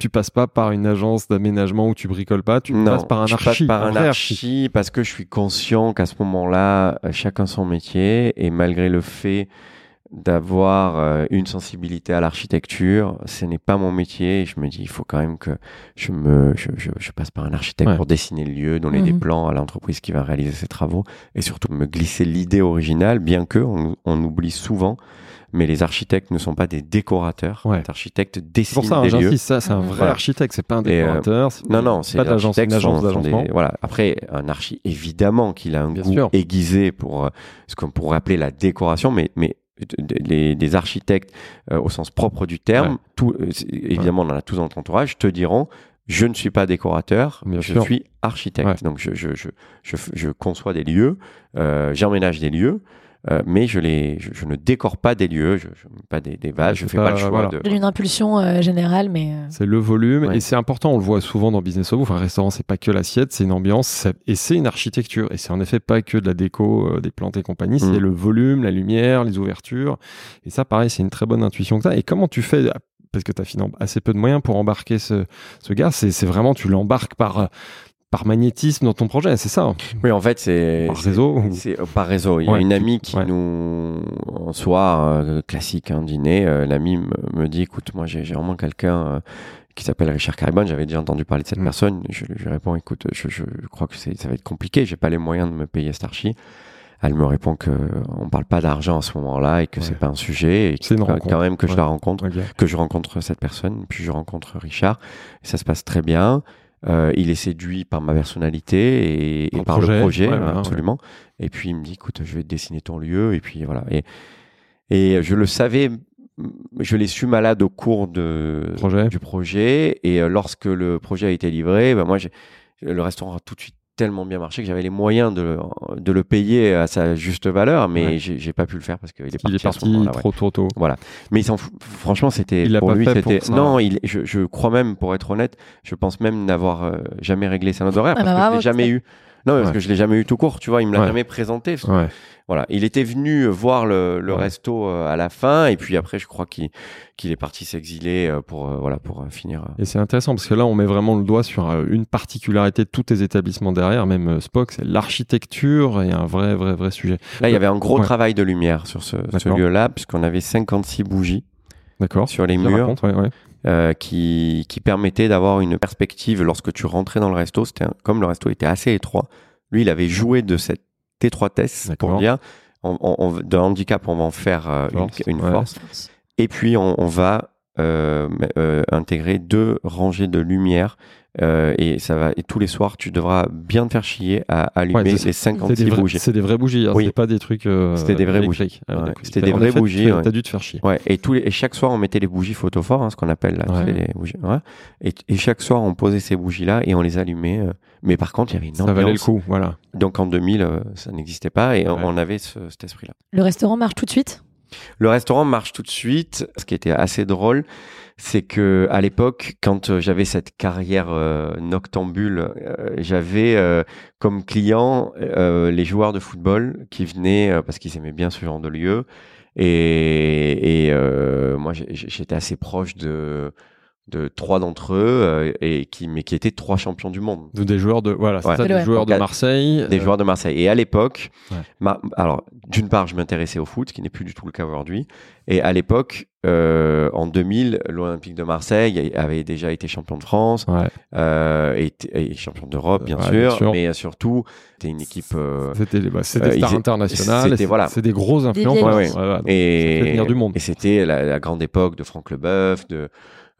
tu passes pas par une agence d'aménagement où tu bricoles pas, tu non, passes par un je archi. passe par un vrai archi parce que je suis conscient qu'à ce moment-là, chacun son métier et malgré le fait d'avoir euh, une sensibilité à l'architecture, ce n'est pas mon métier. Et je me dis, il faut quand même que je me, je, je- je passe par un architecte Ouais. pour dessiner le lieu, donner des Mhm. plans à l'entreprise qui va réaliser ses travaux et surtout me glisser l'idée originale, bien que on, on oublie souvent. Mais les architectes ne sont pas des décorateurs. Ouais. Les architectes C'est pour dessinent ça, hein, des lieux. ça, c'est un vrai Voilà. architecte, c'est pas un euh, décorateur. c'est- Non, non, c'est pas d'agence, l'architecte une agence d'agencement. Voilà. Après, un archi, évidemment qu'il a un Bien goût sûr. aiguisé pour euh, ce qu'on pourrait appeler la décoration, mais, mais des architectes euh, au sens propre du terme, Ouais. tout, euh, évidemment, on en a tous dans entourage, te diront je ne suis pas décorateur, Bien je sûr. suis architecte. Ouais. Donc, je, je, je, je conçois des lieux, euh, j'emménage des lieux. Euh, mais je, les, je, je ne décore pas des lieux, je ne mets pas des, des vases, je C'est fais pas, pas- le choix voilà. de. Une impulsion euh, générale, mais euh, C'est le volume Ouais. et c'est important, on le voit souvent dans Business of Bouffe. Un restaurant, c'est pas que l'assiette, c'est une ambiance et c'est une architecture. Et c'est en effet pas que de la déco, euh, des plantes et compagnie, c'est Mm. le volume, la lumière, les ouvertures. Et ça, pareil, c'est une très bonne intuition que tu Et comment tu fais parce que tu as assez peu de moyens pour embarquer ce, ce gars, c'est vraiment, tu l'embarques par, par magnétisme dans ton projet, c'est ça? Oui, en fait, c'est. Par réseau C'est euh, par réseau. Il y a une amie qui ouais. nous, en soir euh, classique, un dîner, euh, l'amie me, dit, écoute, moi j'ai vraiment quelqu'un euh, qui s'appelle Richard Caribon. J'avais déjà entendu parler de cette Mm. personne. Je, lui réponds, écoute, je, je crois que ça va être compliqué. J'ai pas les moyens de me payer cette archi. Elle me répond que on parle pas d'argent à ce moment-là et que Ouais. c'est pas un sujet et que- rencontre. quand même que je la rencontre que je rencontre cette personne, puis je rencontre Richard. Et ça se passe très bien. Euh, il est séduit par ma personnalité et, et Par le projet, le projet, ouais, voilà, absolument. Et puis il me dit, écoute, je vais te dessiner ton lieu. Et puis voilà. Et, et je le savais, je l'ai su malade au cours de, Projet. du projet. Et euh, lorsque le projet a été livré, ben moi, le restaurant a tout de suite tellement bien marché que j'avais les moyens de, le- de le payer à sa juste valeur, mais Ouais. j'ai j'ai pas pu le faire parce qu'il est parti. Il est parti ouais. trop tôt. Mais il s'en fout. franchement, c'était pour lui, c'était non. Il, je, je crois même, pour être honnête, je pense même n'avoir euh, jamais réglé sa note d'horaire Ah parce bah que je l'ai jamais eu. Non, parce Ouais. que je l'ai jamais eu tout court. Tu vois, il me l'a Ouais. jamais présenté. parce que, Ouais. Voilà, il était venu voir le, resto euh, à la fin, et puis après, je crois qu'il qu'il est parti s'exiler euh, pour euh, voilà pour euh, finir. euh. Et c'est intéressant parce que là, on met vraiment le doigt sur euh, une particularité de tous tes établissements derrière, même euh, Spock, c'est l'architecture et un vrai, vrai, vrai sujet. Là, il y avait un gros travail de lumière sur ce, lieu-là, puisqu'on avait 56 bougies D'accord sur les murs. raconte, ouais, ouais. Euh, qui, qui permettait d'avoir une perspective lorsque tu rentrais dans le resto. C'était comme le resto était assez étroit. Lui, il avait joué de cette étroitesse pour dire on, on- on- de handicap, on va en faire euh, Force, une, une ouais. force. Et puis, on, on va euh, euh, intégrer deux rangées de lumière. Euh, et ça va et tous les soirs tu devras bien te faire chier à allumer Ouais, les C'est 56 des, vrais- bougies c'est des vraies bougies, hein, Oui. c'est pas des trucs. euh, C'était des vraies. Ah, Ouais, d'accord. c'était des vraies bougies, tu- ouais. T'as dû te faire chier. Ouais, et, tous les, et chaque soir, on mettait les bougies photophores, hein, ce qu'on appelle là. tu Ouais. sais, les bougies, ouais. et, et chaque soir, on posait ces bougies-là et on les allumait. euh. Mais par contre, il y avait une Ça valait le ambiance. coup, voilà. Donc en 2000, euh, ça n'existait pas et on- Ouais. on avait ce- cet esprit-là. le restaurant marche tout de suite? Le restaurant marche tout de suite. Ce qui était assez drôle, c'est que à l'époque, quand euh, j'avais cette carrière euh, noctambule, euh, j'avais comme client les joueurs de football qui venaient parce qu'ils aimaient bien ce genre de lieu. Et, moi, j'étais assez proche de de trois d'entre eux euh, et qui mais qui étaient trois champions du monde. De- Des joueurs de, voilà, Ouais. ça, des joueurs de Marseille. Des euh, joueurs de Marseille. Et à l'époque, Ouais. ma- alors d'une part, je m'intéressais au foot, ce qui n'est plus du tout le cas aujourd'hui. Et à l'époque, euh, en 2000, l'Olympique de Marseille avait déjà été champion de France, Ouais, euh, et, et champion d'Europe, bien, Ouais, sûr, bien sûr. mais surtout, c'était une équipe. euh, c'était bah, des Euh, étaient- internationales. c'était- voilà. C'est des grosses influences. vieilles Ouais, ouais, ouais. voilà. Et du monde. et c'était la, la grande époque de Franck Leboeuf, de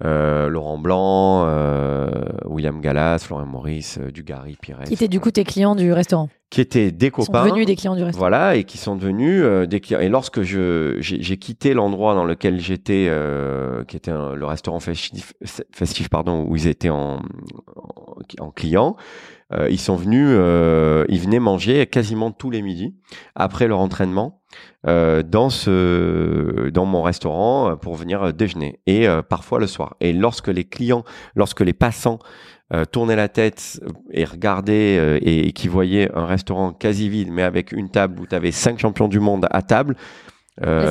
euh, Laurent Blanc, euh, William Gallas, Florian Maurice, euh, Dugarry, Pires. Qui étaient du coup tes clients du restaurant. qui étaient des Ils sont copains. devenus des clients du restaurant. Voilà, et qui sont devenus euh, des clients. Et lorsque je j'ai j'ai quitté l'endroit dans lequel j'étais, euh, qui était un- le restaurant festif, festif pardon, où ils étaient en, en, en client, euh, ils sont venus, euh, ils venaient manger quasiment tous les midis après leur entraînement euh, dans ce dans mon restaurant euh, pour venir euh, déjeuner et euh, parfois le soir. Et lorsque les clients, lorsque les passants euh, tournaient la tête et regardaient euh, et, et qui voyaient un restaurant quasi vide mais avec une table où tu avais cinq champions du monde à table. euh,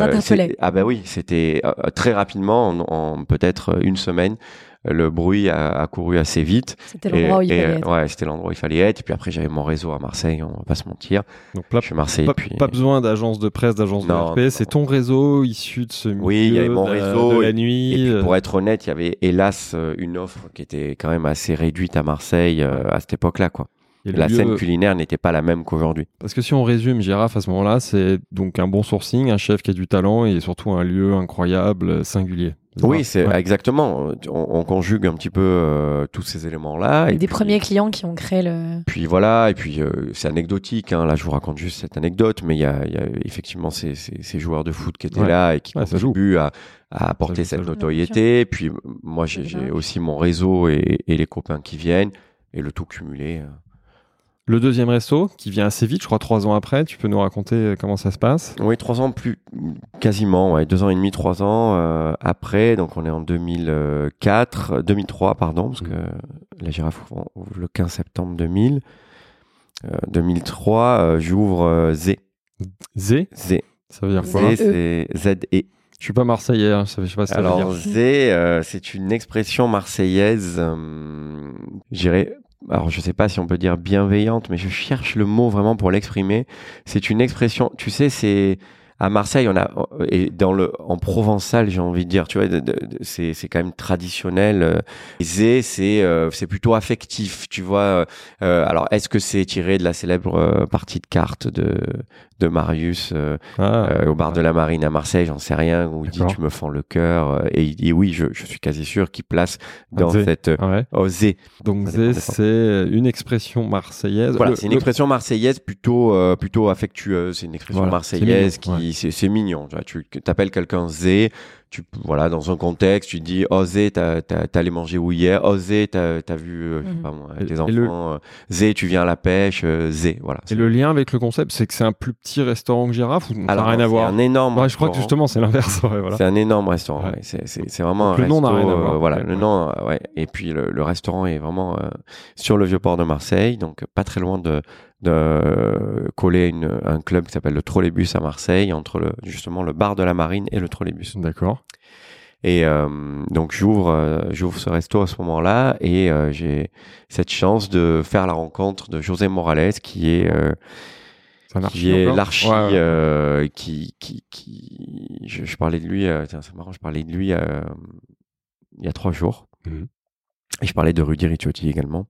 Les ah bah oui, c'était très rapidement, en, en peut-être une semaine, le bruit a, a couru assez vite. C'était l'endroit où il Et- fallait être. Ouais, c'était l'endroit où il fallait être. Et puis après, j'avais mon réseau à Marseille, on va pas se mentir. Donc là, Je suis Marseille pas, puis. pas besoin d'agence de presse, d'agence de RP, c'est ton réseau issu de ce milieu Oui, il y avait mon de la- réseau de la et- nuit. Et puis, pour être honnête, il y avait hélas euh, une offre qui était quand même assez réduite à Marseille euh, à cette époque-là, quoi. La lieu- scène culinaire n'était pas la même qu'aujourd'hui. Parce que si on résume Girafe à ce moment-là, c'est donc un bon sourcing, un chef qui a du talent et surtout un lieu incroyable, singulier. Oui, c'est Ouais. exactement. On, on conjugue un petit peu euh, tous ces éléments-là. et des puis- premiers clients qui ont créé le. Puis voilà, et puis euh, c'est anecdotique. Hein. Là, je vous raconte juste cette anecdote, mais il y a, il y a effectivement ces, ces, ces joueurs de foot qui étaient Ouais. là et qui Ouais, contribuent à, à apporter cette notoriété. Puis moi, j'ai aussi mon réseau et, et les copains qui viennent, et le tout cumulé. euh, Le deuxième resto, qui vient assez vite, je crois trois ans après, tu peux nous raconter euh, comment ça se passe? Oui, trois ans plus, quasiment, ouais, deux ans et demi, trois ans euh, après. Donc on est en 2004, 2003, pardon, parce Mhm. que la girafe ouvre le 15 septembre 2000. Euh, 2003, euh, j'ouvre euh, Z. Z, Z. ça veut dire quoi? Z, c'est Z-E. Je suis pas marseillais, hein, ça- je sais pas si ça veut Alors, dire. Z, euh, c'est une expression marseillaise, euh, je dirais, alors je sais pas si on peut dire bienveillante, mais je cherche le mot vraiment pour l'exprimer. C'est une expression, tu sais, c'est à Marseille, on a et dans le en provençal, j'ai envie de dire, tu vois, c'est c'est quand même traditionnel. euh, Z, c'est euh, c'est plutôt affectif, tu vois. euh, euh, alors, est-ce que c'est tiré de la célèbre euh, partie de cartes de de Marius euh, Ah, euh, au bar de la Marine à Marseille, j'en sais rien, où il dit tu me fends le cœur. euh, et il dit oui, je, je suis quasi sûr qu'il place dans Zé. cette ouais. osé. Donc Ça Z, dépend des fois. c'est une expression marseillaise. Voilà, c'est une expression marseillaise plutôt euh, plutôt affectueuse. C'est une expression Voilà, marseillaise qui c'est c'est mignon. Tu vois, tu t'appelles quelqu'un Zé. Tu voilà dans un contexte, tu dis oh Zé, t'as t'as t'es allé manger où hier? Oh Zé, t'as t'as vu euh, je sais Mhm. pas moi Et- tes enfants. le- euh, Zé, tu viens à la pêche. euh, Zé, voilà. Et le lien avec le concept, c'est que c'est un plus petit restaurant que Girafe ou ça n'a Alors, rien à c'est voir? Un énorme. Ouais, Je crois que justement c'est l'inverse. ouais, voilà. C'est un énorme restaurant. Ouais. ouais. C'est, c'est, c'est vraiment Donc un le nom n'a rien à voir. euh, voilà, Ouais, le nom, ouais. Et puis le, le restaurant est vraiment euh, sur le vieux port de Marseille, donc pas très loin de, de coller une, un club qui s'appelle le Trolleybus à Marseille, entre le, justement le bar de la Marine et le Trolleybus. D'accord. Et euh, donc j'ouvre, euh, j'ouvre ce resto à ce moment-là et euh, j'ai cette chance de faire la rencontre de José Morales, qui est qui est l'archi Ouais, qui qui qui je, je parlais de lui tiens c'est marrant je parlais de lui il y a trois jours Mhm. Et je parlais de Rudy Ricciotti également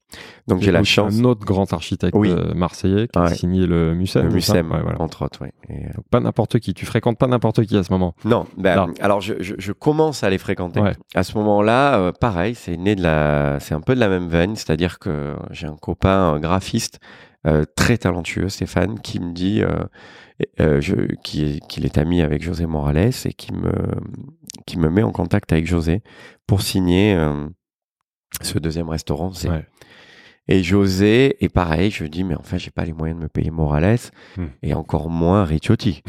donc j'ai la chance Un autre grand architecte Oui. euh, marseillais qui a signé le Mucem. le Mucem Ouais, voilà. entre autres ouais. Et, euh, Donc pas n'importe qui. Tu fréquentes pas n'importe qui à ce moment. non ben, alors je, je, je commence à les fréquenter à ce moment-là euh, pareil c'est né de la c'est un peu de la même veine c'est-à-dire que j'ai un copain un graphiste euh, très talentueux Stéphane qui me dit euh, euh, je, qui est, qu'il est ami avec José Morales et qui me, qui me met en contact avec José pour signer ce deuxième restaurant. C'est- Ouais. Et José est pareil, je dis, mais enfin, j'ai pas les moyens de me payer Morales Hmm. et encore moins Ricciotti.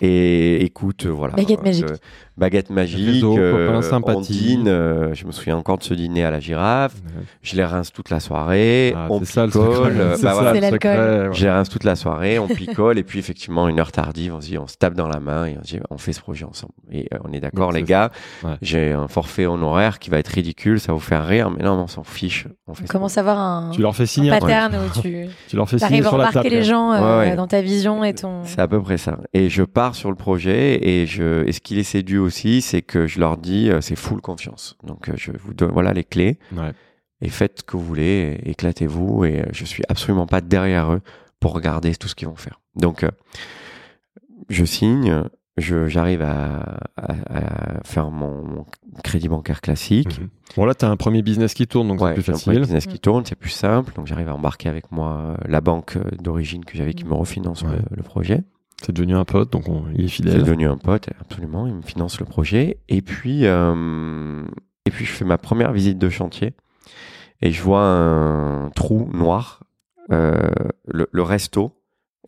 Et écoute, euh, voilà. Baguette euh, magique. euh, baguette magique, Réseau, euh, copain, sympathie. Ondine, euh, je me souviens encore de ce dîner à la girafe. Ouais. Je les rince toute la soirée, Ah, on c'est ça le picole. bah ça voilà, ouais. je les rince toute la soirée, on picole, et puis effectivement, une heure tardive, on se dit, on se tape dans la main et on se dit, on fait ce projet ensemble. Et euh, on est d'accord, les gars, Ouais. j'ai un forfait honoraire qui va être ridicule, ça va vous faire rire, mais non, on s'en fiche. On fait On commence à avoir un, Tu leur fais signer un pattern où tu Tu leur fais signer arrives à la table. les gens dans ta vision et ton. C'est à peu près ça. Et je pars sur le projet et je et ce qui les séduit aussi, c'est que je leur dis euh, c'est full confiance. Donc euh, je vous donne voilà les clés Ouais. et faites ce que vous voulez, éclatez-vous et euh, je suis absolument pas derrière eux pour regarder tout ce qu'ils vont faire. Donc euh, je signe, je j'arrive à, à- à faire mon, mon crédit bancaire classique. Mhm. Bon là, t'as un premier business qui tourne, donc Ouais, c'est plus j'ai un premier facile. business qui tourne, c'est plus simple. Donc j'arrive à embarquer avec moi la banque d'origine que j'avais qui me refinance Ouais. le- le projet. C'est devenu un pote, donc on- il est C'est fidèle. devenu un pote, absolument. Il me finance le projet. Et puis, euh, et puis je fais ma première visite de chantier et je vois un trou noir. Euh, le, le resto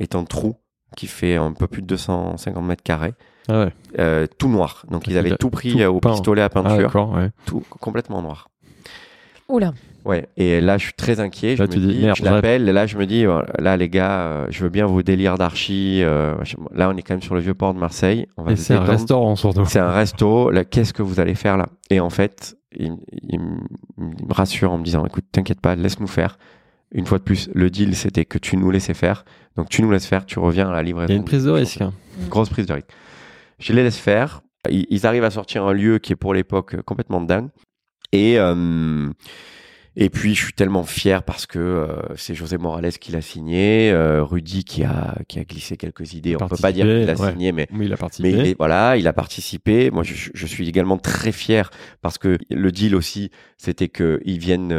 est un trou qui fait un peu plus de 250 mètres carrés, Ah ouais. euh, tout noir. Donc ils Il avaient tout pris tout au peint. pistolet à Ah peinture, ouais. tout complètement noir. Oula. Ouais, et là je suis très inquiet. Je me tu dis, dis, merde, je l'appelle, et là je me dis, là les gars, euh, je veux bien vos délires d'archi. euh, là on est quand même sur le vieux port de Marseille. On va Et se c'est un restaurant surtout. C'est un resto. Là, qu'est-ce que vous allez faire là? Et en fait, il, il m- il me rassure en me disant, écoute, t'inquiète pas, laisse-nous faire. Une fois de plus, le deal c'était que tu nous laissais faire. Donc tu nous laisses faire, tu reviens à la livraison. Il y a une prise de risque. hein. Grosse prise de risque. Je les laisse faire. Ils, ils arrivent à sortir un lieu qui est pour l'époque complètement dingue. Et euh, et puis je suis tellement fier parce que euh, c'est José Morales qui l'a signé, euh, Rudy qui a qui a glissé quelques idées. On peut pas dire qu'il a Participé, ouais. signé, mais il a participé. mais voilà, il a participé. Moi, je, je suis également très fier parce que le deal aussi, c'était que ils viennent,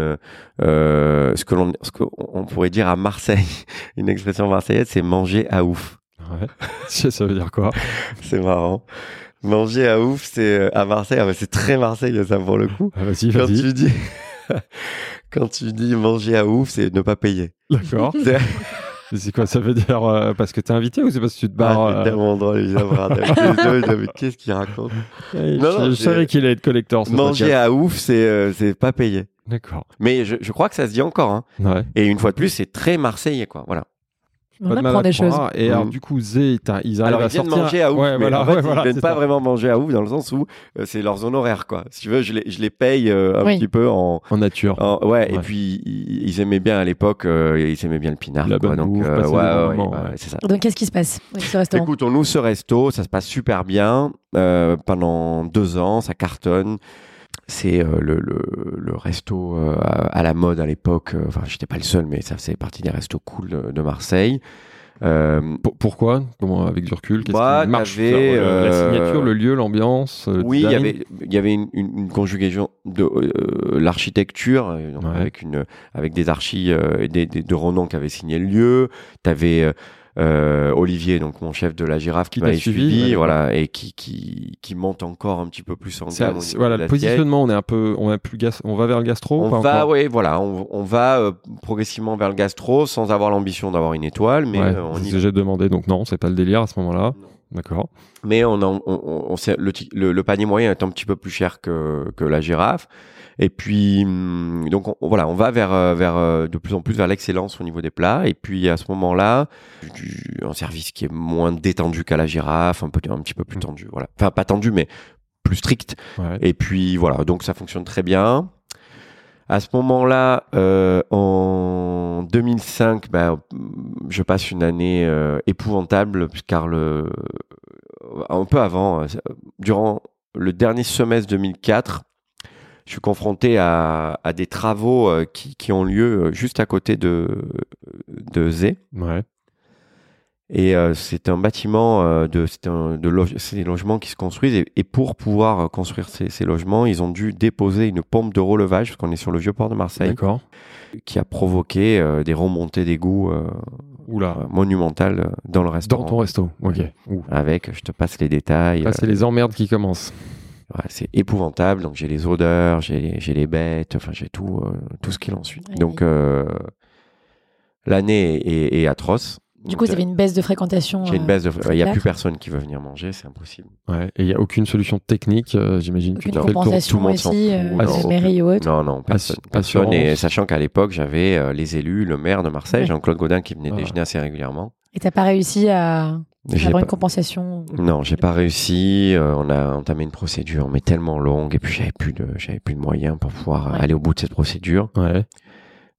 euh, ce que l'on, ce qu'on on pourrait dire à Marseille, une expression marseillaise, c'est manger à ouf. Ouais. Ça veut dire quoi? C'est marrant. Manger à ouf, c'est à Marseille. ah bah, c'est très Marseille ça pour le coup. Ah, Vas-y, Quand vas-y. tu dis, Quand tu dis manger à ouf, c'est ne pas payer. D'accord. C'est quoi ça veut dire euh, Parce que t'es invité ou c'est parce que tu te barres ah, euh, drôle, Abraham. Les deux, mais Qu'est-ce qu'il raconte ouais, Non, Je, non, je savais qu'il allait être collector. ce Manger à ouf, c'est euh, c'est pas payer. D'accord. Mais je, je crois que ça se dit encore. Hein. Ouais. Et une fois de plus, c'est très marseillais, quoi. Voilà. On apprend à des choses. Et alors, Mhm. du coup, Zé, t'as- ils arrivent Alors, à ils viennent sortir. manger à ouf, Ouais, mais voilà, en fait, ouais, voilà, ils viennent c'est pas ça. vraiment manger à ouf dans le sens où euh, c'est leur zone horaire, quoi. Si tu veux, je les, je les paye euh, un Oui. petit peu en, En nature. en- ouais, et puis ils, ils aimaient bien à l'époque, euh, ils aimaient bien le pinard, La quoi. Donc, bouffe, euh, passer des ouais, bons ouais, moments, ouais, ouais. ouais, c'est ça. Donc, qu'est-ce qui se passe avec ce restaurant? Écoute, on ouvre ce resto, ça se passe super bien euh, pendant deux ans, ça cartonne. C'est euh, le, le, le resto euh, à la mode à l'époque. euh, Enfin, j'étais pas le seul, mais ça faisait partie des restos cool de, de Marseille. Euh, Pour- pourquoi? Comment, Avec du recul Qu'est-ce Bah, qui marche? euh, La signature, le lieu, l'ambiance oui, il y avait, y avait une, une, une conjugaison de euh, l'architecture, Ouais. avec une, avec des archis des, des- de renom qui avaient signé le lieu. Euh, euh, Olivier, donc mon chef de la girafe, qui m'avait suivi, suivi, ouais, voilà, et qui, qui, qui monte encore un petit peu plus en gamme. voilà, le positionnement, on est un peu, on va plus gas- on va vers le gastro. On va, ouais, voilà, on, on va euh, progressivement vers le gastro sans avoir l'ambition d'avoir une étoile, mais Ouais, euh, on y j'ai demandé, donc non, c'est pas le délire à ce moment-là. D'accord. Mais on, en- on, on- le, le, le panier moyen est un petit peu plus cher que, que la girafe. Et puis, hum, donc on- voilà, on va vers, euh, vers euh, de plus en plus vers l'excellence au niveau des plats. Et puis à ce moment-là, un service qui est moins détendu qu'à la girafe, un, peu, un petit peu plus Mm. tendu. Voilà. Enfin, pas tendu, mais plus strict. Ouais. Et puis voilà, donc ça fonctionne très bien. À ce moment-là, euh, en 2005, ben, je passe une année euh, épouvantable, car le, un peu avant, euh, durant le dernier semestre 2004, je suis confronté à, à des travaux euh, qui, qui ont lieu euh, juste à côté de, de Zé. Ouais. Et euh, c'est un bâtiment de, c'est de loge- des logements qui se construisent. Et, et pour pouvoir construire ces, ces logements, ils ont dû déposer une pompe de relevage, parce qu'on est sur le vieux port de Marseille, D'accord. qui a provoqué euh, des remontées d'égouts euh, Oula. monumentales dans le restaurant. Dans ton resto. Ok. Ouh. Avec, je te passe les détails. Là, c'est les emmerdes qui commencent. C'est épouvantable. Donc j'ai les odeurs, j'ai les bêtes, enfin j'ai tout, euh, tout ce qu'il en suit. Donc euh, l'année est, est- est atroce. Du coup, vous avez une baisse de fréquentation. J'ai une euh, baisse de. Il n'y a plus personne qui veut venir manger, c'est impossible. Ouais. Et il n'y a aucune solution technique, euh, j'imagine. que Aucune tour. compensation tout le monde s'en aussi, euh, Non, de aucune. mairie ou autre. Non, non, personne. Personne. Et sachant qu'à l'époque, j'avais euh, les élus, le maire de Marseille, Ouais. Jean-Claude Godin, qui venait Ah. déjeuner assez régulièrement. Et t'as pas réussi à avoir pas- une compensation. Non, j'ai pas réussi. euh, on a entamé une procédure, mais tellement longue, et puis j'avais plus de, j'avais plus de moyens pour pouvoir Ouais. aller au bout de cette procédure. Ouais.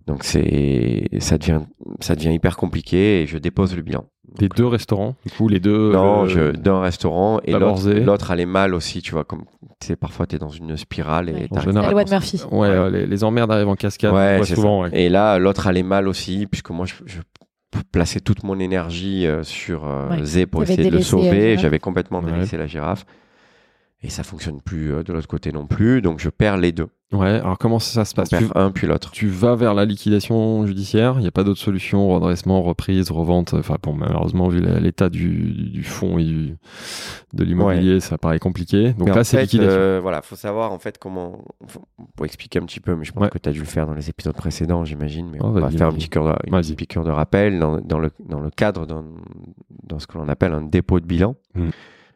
Donc c'est, ça devient, ça devient hyper compliqué, et je dépose le bilan. Les deux restaurants, du coup, les deux. Non, euh, je, d'un restaurant et d'abord l'autre, allait mal aussi, tu vois, comme, tu sais, parfois t'es dans une spirale et Ouais. En t'arrives général, pas La à loi de construire. Murphy. Ouais, euh, les, les emmerdes arrivent en cascade. Ouais, c'est souvent. Et là, l'autre allait mal aussi, puisque moi, je, je plaçais toute mon énergie euh, sur euh, Ouais. Zé pour essayer de le sauver. J'avais complètement Ouais. délaissé la girafe. Et ça fonctionne plus euh, de l'autre côté non plus. Donc, je perds les deux. Ouais. Alors, comment ça se passe? tu, perds un puis l'autre. tu vas vers la liquidation judiciaire? Il n'y a pas d'autre solution. Redressement, reprise, revente? Enfin, bon, malheureusement, vu l'état du, du fonds et du- de l'immobilier, ça paraît compliqué. Donc Mais là, c'est liquidation. euh, voilà, faut savoir en fait comment. faut- Pour expliquer un petit peu, mais je pense Ouais. que tu as dû le faire dans les épisodes précédents, j'imagine. Mais Oh, on va faire un petit cœur de, une petite piqûre de rappel dans, dans le, dans le cadre dans ce que l'on appelle un dépôt de bilan. Mm.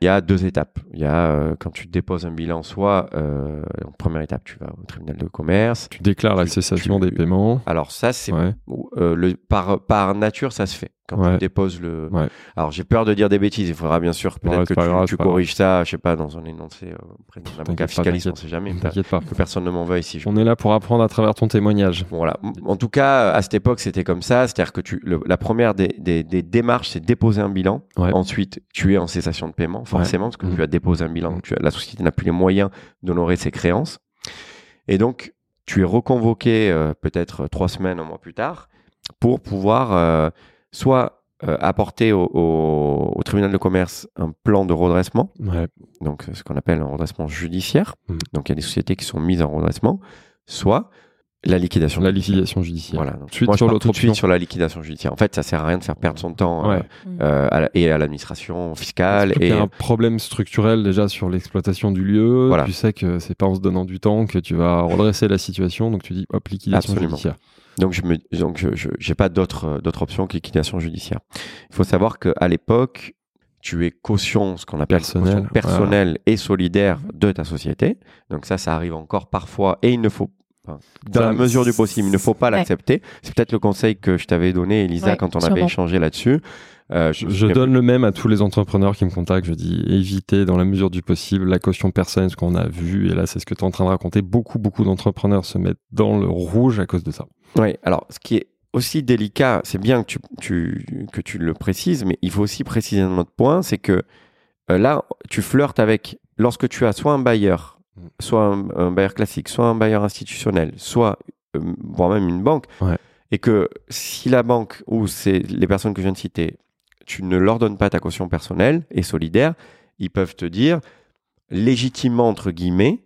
Il y a deux étapes. Il y a euh, quand tu déposes un bilan, soit euh, en première étape, tu vas au tribunal de commerce. Tu déclares la cessation des paiements. Alors ça, c'est Ouais. euh, le, par, par nature, ça se fait. Quand Ouais. tu déposes le. Ouais. Alors j'ai peur de dire des bêtises. Il faudra bien sûr peut-être Ouais, que tu, grave, corriges ça, je sais pas, dans un énoncé euh, auprès d'un avocat fiscaliste, on sait jamais. T'inquiète pas. Que personne ne m'en veuille si je. On est là pour apprendre à travers ton témoignage. Bon, voilà. En tout cas, à cette époque, c'était comme ça. C'est-à-dire que tu, le- la première des, des- des démarches, c'est déposer un bilan. Ensuite, tu es en cessation de paiement, forcément, parce que tu as déposé un bilan. Donc, tu as- la société n'a plus les moyens d'honorer ses créances. Et donc, tu es reconvoqué euh, peut-être trois semaines, un mois plus tard, pour pouvoir euh, soit euh, apporter au, au- au tribunal de commerce un plan de redressement, Ouais. donc ce qu'on appelle un redressement judiciaire. Mhm. Donc il y a des sociétés qui sont mises en redressement, soit La liquidation. La judiciaire. liquidation judiciaire. Voilà. Donc, Suite moi, sur l'autre tout de suite sur la liquidation judiciaire. En fait, ça sert à rien de faire perdre son temps euh, Ouais. euh, à la- et à l'administration fiscale. Et y a un problème structurel déjà sur l'exploitation du lieu. Voilà. Tu sais que c'est pas en se donnant du temps que tu vas redresser la situation. Donc tu dis hop, liquidation Absolument. judiciaire. Donc, je me, donc, je, je- j'ai pas d'autres, euh, d'autres options que liquidation judiciaire. Il faut savoir qu'à l'époque, tu es caution, ce qu'on appelle Personnel, caution personnelle et solidaire de ta société. Donc ça, ça arrive encore parfois et il ne faut enfin, dans la mesure du possible, il ne faut pas Ouais. l'accepter. C'est peut-être le conseil que je t'avais donné, Elisa, Ouais, quand on sûrement. avait échangé là-dessus. Euh, Je, donne le même à tous les entrepreneurs qui me contactent. Je dis évitez dans la mesure du possible la caution personnelle, ce qu'on a vu. Et là, c'est ce que tu es en train de raconter. Beaucoup, beaucoup d'entrepreneurs se mettent dans le rouge à cause de ça. Oui, alors ce qui est aussi délicat, c'est bien que tu, tu- que tu le précises, mais il faut aussi préciser un autre point, c'est que euh, là, tu flirtes avec, lorsque tu as soit un bailleur, Mm. soit un, un bailleur classique, soit un bailleur institutionnel, soit, euh, voire même une banque, Ouais. et que si la banque ou c'est les personnes que je viens de citer, tu ne leur donnes pas ta caution personnelle et solidaire, ils peuvent te dire, légitimement, entre guillemets,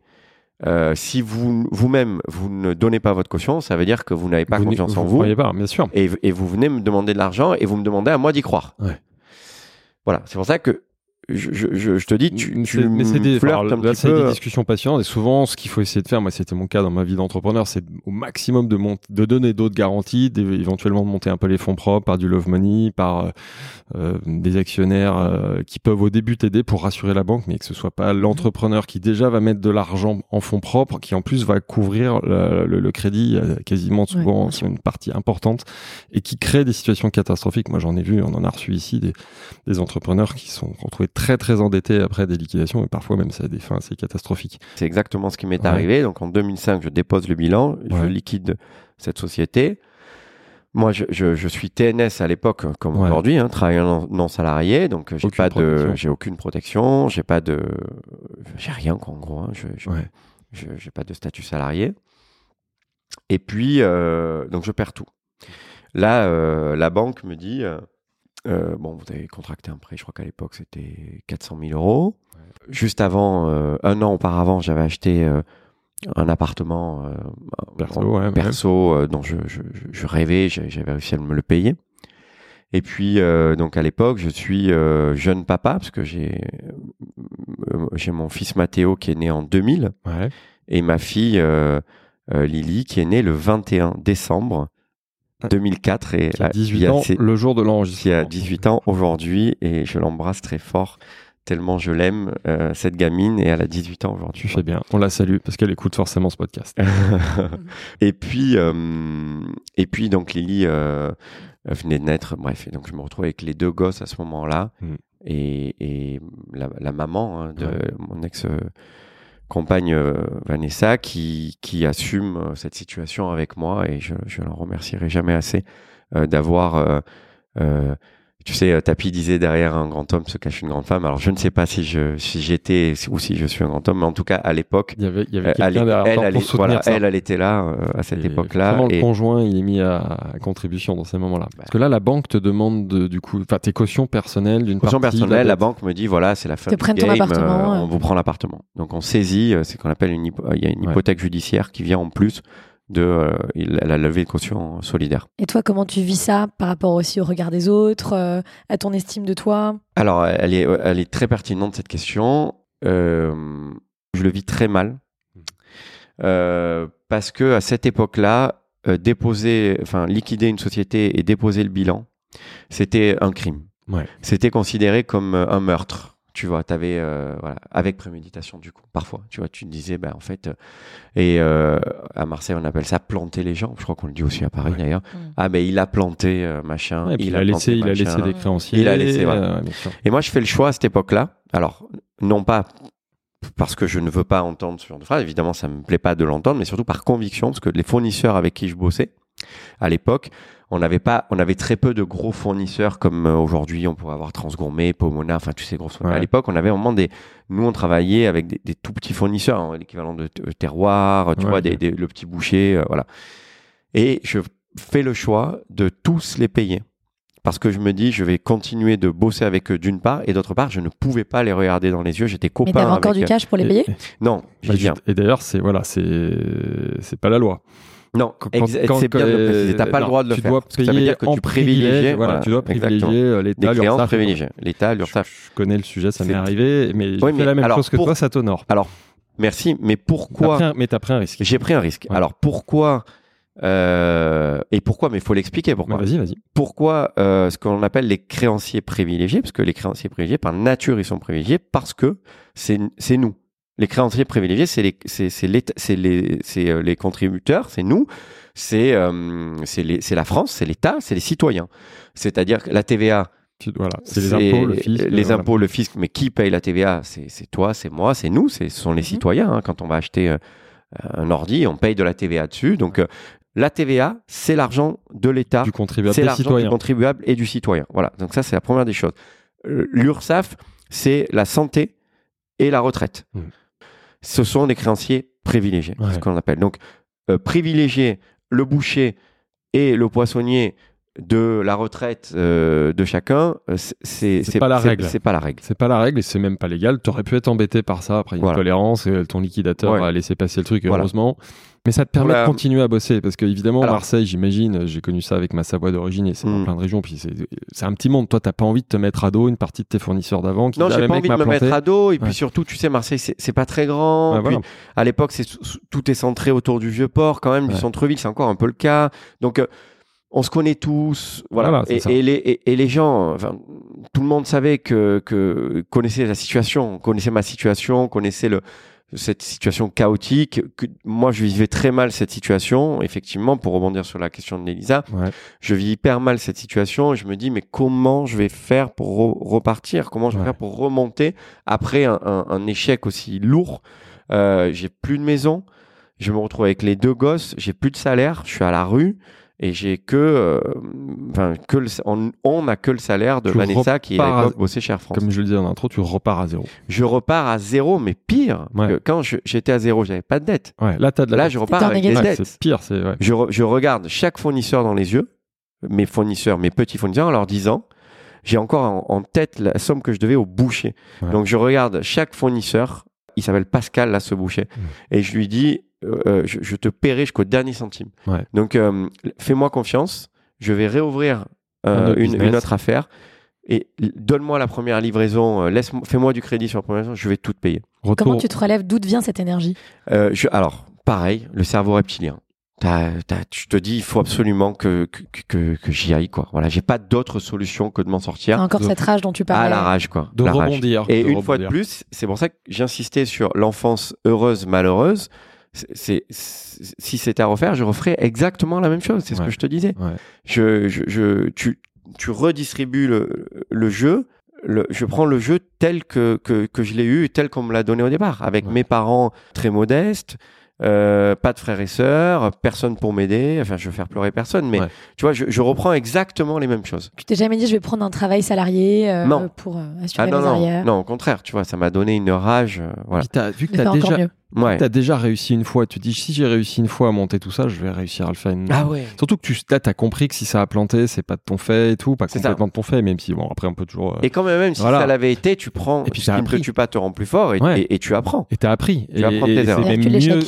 euh, si vous vous-même vous ne donnez pas votre caution, ça veut dire que vous n'avez pas vous confiance en vous. vous, croyez pas, bien sûr. et, et vous venez me demander de l'argent et vous me demandez à moi d'y croire. Ouais. Voilà, c'est pour ça que je, je- je- je te dis, tu, Mais tu c'est- mais c'est des, flirtes alors, un là, petit c'est peu. des discussions passionnantes et souvent ce qu'il faut essayer de faire, moi c'était mon cas dans ma vie d'entrepreneur, c'est au maximum de, mont- de donner d'autres garanties, éventuellement de monter un peu les fonds propres par du love money, par euh, euh, des actionnaires euh, qui peuvent au début t'aider pour rassurer la banque, mais que ce soit pas l'entrepreneur qui déjà va mettre de l'argent en fonds propres, qui en plus va couvrir le, le- le crédit euh, quasiment souvent bien sur une partie importante et qui crée des situations catastrophiques. Moi j'en ai vu, on en a reçu ici des, des entrepreneurs qui sont retrouvés très très endettés après des liquidations et parfois même ça a des fins assez catastrophiques. C'est exactement ce qui m'est Ouais. arrivé. Donc en 2005, je dépose le bilan, je liquide cette société. Moi, je, je- je suis TNS à l'époque, comme Ouais. aujourd'hui, hein, travailleur non, non salarié, donc euh, j'ai Aucune pas de, protection. j'ai aucune protection, j'ai pas de, j'ai rien quoi, en gros. hein. je, j'ai pas de statut salarié. Et puis, euh, donc je perds tout. Là, euh, la banque me dit, euh, bon, vous avez contracté un prêt, je crois qu'à l'époque c'était 400 000 euros. Juste avant, euh, un an auparavant, j'avais acheté euh, un appartement Perso, ouais, dont je, je- je- je rêvais, j'avais réussi à me le payer. Et puis, donc à l'époque, je suis jeune papa, parce que j'ai j'ai mon fils Mathéo qui est né en 2000 Ouais. et ma fille Lily qui est née le 21 décembre 2004 et Qui a euh, 18 il y a- ans c'est- le jour de qui l'enregistrement. a 18 ans aujourd'hui et je l'embrasse très fort tellement je l'aime euh, cette gamine et elle a 18 ans aujourd'hui. Fais bien. On la salue parce qu'elle écoute forcément ce podcast. et puis euh, et puis donc Lily euh, venait de naître bref et donc je me retrouve avec les deux gosses à ce moment-là Mm. et, et la, la maman hein, de Ouais. mon ex euh, compagne euh, Vanessa qui assume euh, cette situation avec moi et je je l'en remercierai jamais assez euh, d'avoir tu sais, euh, Tapi disait derrière un grand homme se cache une grande femme. Alors je ne sais pas si je si j'étais ou si je suis un grand homme, mais en tout cas à l'époque, Il y avait, il y avait euh, elle, quelqu'un derrière elle, elle pour est- soutenir voilà, ça. elle, elle était là euh, à cette Et époque-là. forcément, le Et conjoint, il est mis à, à contribution dans ces moments-là. Parce que là, la banque te demande de- du coup, enfin, tes cautions personnelles d'une Caution partie. de personnelle, la banque me dit voilà, c'est la fin Te prennent ton appartement, euh, ouais. on vous prend l'appartement. Donc on saisit, c'est ce qu'on appelle une, il y a une Ouais. hypothèque judiciaire qui vient en plus de euh, la levée de caution solidaire. Et toi, comment tu vis ça par rapport aussi au regard des autres, euh, à ton estime de toi? Alors elle est elle est très pertinente cette question. Euh, je le vis très mal Euh, parce que à cette époque-là, euh, déposer, enfin liquider une société et déposer le bilan, c'était un crime. Ouais. C'était considéré comme euh, un meurtre. Tu vois, t'avais euh, voilà, avec préméditation du coup. Parfois, tu vois, tu te disais, ben en fait, euh, et euh, à Marseille on appelle ça planter les gens. Je crois qu'on le dit aussi à Paris Ouais. d'ailleurs. Mm. Ah ben il a planté euh, machin. Ouais, et puis il, il, a planté laissé, il a laissé des créanciers. Il a laissé, voilà. euh. Et moi, je fais le choix à cette époque-là. Alors, non pas parce que je ne veux pas entendre ce genre de phrase, évidemment, ça me plaît pas de l'entendre, mais surtout par conviction, parce que les fournisseurs avec qui je bossais à l'époque, on n'avait pas, on avait très peu de gros fournisseurs comme euh, aujourd'hui, on pourrait avoir Transgourmet, Pomona, enfin tous ces gros fournisseurs. Ouais. À l'époque, on avait vraiment des, nous, on travaillait avec des, des tout petits fournisseurs, hein, l'équivalent de euh, terroir, tu Ouais, vois, ok. des, des- le petit boucher, euh, voilà. Et je fais le choix de tous les payer. Parce que je me dis, je vais continuer de bosser avec eux d'une part, et d'autre part, je ne pouvais pas les regarder dans les yeux. J'étais Mais copain t'avais encore avec du cash pour les Et- payer? Non, j'ai Bah, et d'ailleurs, c'est voilà, c'est c'est pas la loi. Non, c'est bien de préciser. T'as pas le droit de le tu faire. dois parce que ça veut dire que tu privilégies. voilà, tu dois privilégier euh, l'État, créances l'URSSAF. privilégiées. L'État, Je, l'URSSAF. je connais le sujet, ça m'est arrivé, mais Oui, mais la même alors, chose que pour- toi, ça t'honore. Merci, mais pourquoi pris un- Mais t'as pris un risque. J'ai pris un risque. Ouais. Alors pourquoi euh, et pourquoi Mais il faut l'expliquer Bah, pourquoi. Vas-y, vas-y. Pourquoi euh, ce qu'on appelle les créanciers privilégiés Parce que les créanciers privilégiés, par nature, ils sont privilégiés parce que c'est nous. Les créanciers privilégiés, c'est les c'est les c'est euh, les contributeurs, c'est nous, c'est euh, c'est les- c'est la France, c'est l'État, c'est les citoyens. C'est-à-dire que la TVA, voilà, c'est les impôts, le fisc. les voilà. impôts, le fisc, mais qui paye la TVA C'est c'est toi, c'est moi, c'est nous, c'est- ce sont les Mhm. citoyens. hein. Quand on va acheter euh, un ordi, on paye de la TVA dessus. Donc euh, la TVA, c'est l'argent de l'État, du contribuable c'est l'argent du contribuable et du citoyen. Voilà, donc ça c'est la première des choses. L'URSSAF, c'est la santé et la retraite. Mhm. Ce sont des créanciers privilégiés, Ouais. ce qu'on appelle. Donc euh, privilégier le boucher et le poissonnier de la retraite euh, de chacun, euh, c'est pas la règle. C'est pas la règle. C'est pas la règle et c'est même pas légal. T'aurais pu être embêté par ça après une Voilà. tolérance et ton liquidateur a laissé passer le truc, heureusement. Mais ça te permet Voilà. de continuer à bosser parce que évidemment Alors- Marseille, j'imagine, j'ai connu ça avec ma Savoie d'origine et c'est dans Mm. plein de régions. Puis c'est un petit monde. Toi, t'as pas envie de te mettre à dos une partie de tes fournisseurs d'avant. qui Non, j'ai pas envie de me planté. mettre à dos. Et puis Ouais. surtout, tu sais, Marseille, c'est pas très grand. Ouais, Puis, voilà. À l'époque, c'est tout est centré autour du vieux port, quand même, du Ouais. centre-ville. C'est encore un peu le cas. Donc, euh, on se connaît tous, voilà. Et, et les, et, et les gens, enfin, tout le monde savait que, que connaissait la situation, connaissait ma situation, connaissait le cette situation chaotique. Que moi, je vivais très mal cette situation. Effectivement, pour rebondir sur la question de Elisa, Ouais. je vis hyper mal cette situation. Et je me dis, mais comment je vais faire pour re- repartir? Comment je vais Ouais. faire pour remonter après un, un- un échec aussi lourd? Euh, J'ai plus de maison. Je me retrouve avec les deux gosses. J'ai plus de salaire. Je suis à la rue. Et j'ai que, euh, enfin, que le- on, on n'a que le salaire de Tu Vanessa qui à l'époque bossait chez Air France. Comme je le disais en intro, tu repars à zéro. Je repars à zéro, mais pire. Ouais. que quand j'étais à zéro, j'avais pas de dette. Ouais, là, t'as de la Là, dette. je repars avec des. Ouais, dettes. c'est pire. C'est ouais. Je, re- je regarde chaque fournisseur dans les yeux, mes fournisseurs, mes petits fournisseurs, en leur disant, j'ai encore en, en tête la somme que je devais au boucher. Ouais. Donc je regarde chaque fournisseur, il s'appelle Pascal, là, ce boucher, Mm. et je lui dis, euh, euh, je, je te paierai jusqu'au dernier centime. Ouais. Donc euh, fais-moi confiance, je vais réouvrir Un euh, autre une, autre affaire. Et donne-moi la première livraison, laisse fais-moi du crédit sur la première livraison, je vais tout te payer. Retour. Comment tu te relèves? D'où te vient cette énergie? Euh, je, alors, pareil, le cerveau reptilien. Tu te dis, il faut absolument que, que, que, que j'y aille, quoi. Voilà, j'ai pas d'autre solution que de m'en sortir encore cette rage dont tu à parlais. la rage, quoi. de La rage. rebondir. Et de une fois de rebondir. plus, c'est pour ça que j'insistais sur l'enfance heureuse, malheureuse. C'est, si c'était à refaire, je referais exactement la même chose. C'est ce Ouais. que je te disais. Ouais. Je, je, je- tu, tu redistribues le, le jeu. Le, je prends le jeu tel que, que, que je l'ai eu, tel qu'on me l'a donné au départ, avec Ouais. mes parents très modestes, euh, pas de frères et sœurs, personne pour m'aider. Enfin, je veux faire pleurer personne, mais Ouais. tu vois, je, je reprends exactement les mêmes choses. Tu t'es jamais dit je vais prendre un travail salarié euh, Non. pour euh, assurer Ah non, mes non, arrières? Non, au contraire, tu vois, ça m'a donné une rage. euh, voilà. T'as- vu que tu as déjà, Ouais. t'as déjà réussi une fois, tu te dis si j'ai réussi une fois à monter tout ça, je vais réussir à le faire une Ah ouais. Surtout que tu là, as compris que si ça a planté, c'est pas de ton fait et tout, pas C'est ça. complètement de ton fait, même si, bon, après, on peut toujours. euh, Et quand même, même si Voilà. ça l'avait été, tu prends. Et puis ce qui ne te tue pas te rend plus fort et, Ouais. et- et tu apprends. Et t'as appris. Tu et prendre tes erreurs.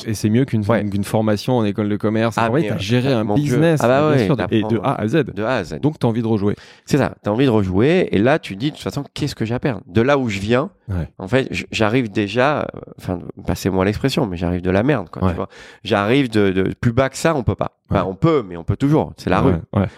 et c'est mieux qu'une Ouais. formation en école de commerce. Ah, t'as euh, géré un business, Ah bah sûr, et de. A à Z. De A à Z. Donc, t'as envie de rejouer. C'est ça, tu as envie de rejouer et là tu dis de toute façon qu'est-ce que j'ai à perdre? De là où je viens, Ouais. en fait j'arrive déjà, enfin passez-moi l'expression, mais j'arrive de la merde quoi. Ouais. tu vois. J'arrive de, de plus bas que ça, on peut pas. Enfin, Ouais. on peut, mais on peut toujours. C'est la rue.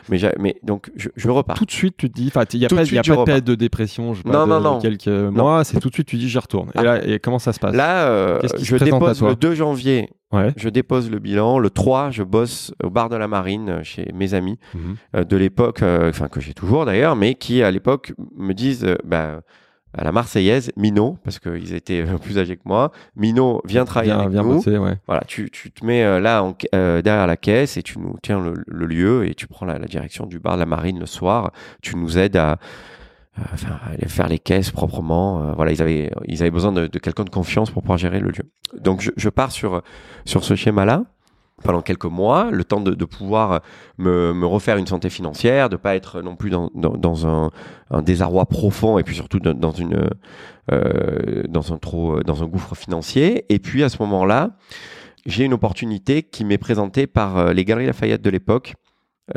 Mais, donc je, je repars. Tout de suite, tu te dis, enfin, il n'y a Tout de pas, y a suite, je pas de période de dépression, je pas, Non, de non, non. quelques mois, c'est tout de suite, tu dis, j'y retourne. Et Ah. là, et comment ça se passe? Là, euh, je dépose le 2 janvier. Je dépose le bilan. Le 3, je bosse au bar de la Marine euh, chez mes amis. Mhm. euh, de l'époque, euh, que j'ai toujours d'ailleurs, mais qui à l'époque me disent, bah, à la Marseillaise, Mino, parce qu'ils étaient euh, plus âgés que moi, Mino, viens travailler Viens, avec viens nous. bosser, ouais. Voilà, tu, tu te mets euh, là en euh, derrière la caisse et tu nous tiens le, le lieu et tu prends la, la direction du bar de la Marine le soir. Tu nous aides à, à aller faire les caisses proprement. Euh, voilà, ils avaient, ils avaient besoin de, de quelqu'un de confiance pour pouvoir gérer le lieu. Donc je, je pars sur, sur ce schéma-là pendant quelques mois, le temps de, pouvoir me, refaire une santé financière, de pas être non plus dans, un, désarroi profond et puis surtout euh, dans un trop dans un gouffre financier. Et puis à ce moment-là, j'ai une opportunité qui m'est présentée par euh, les Galeries Lafayette de l'époque,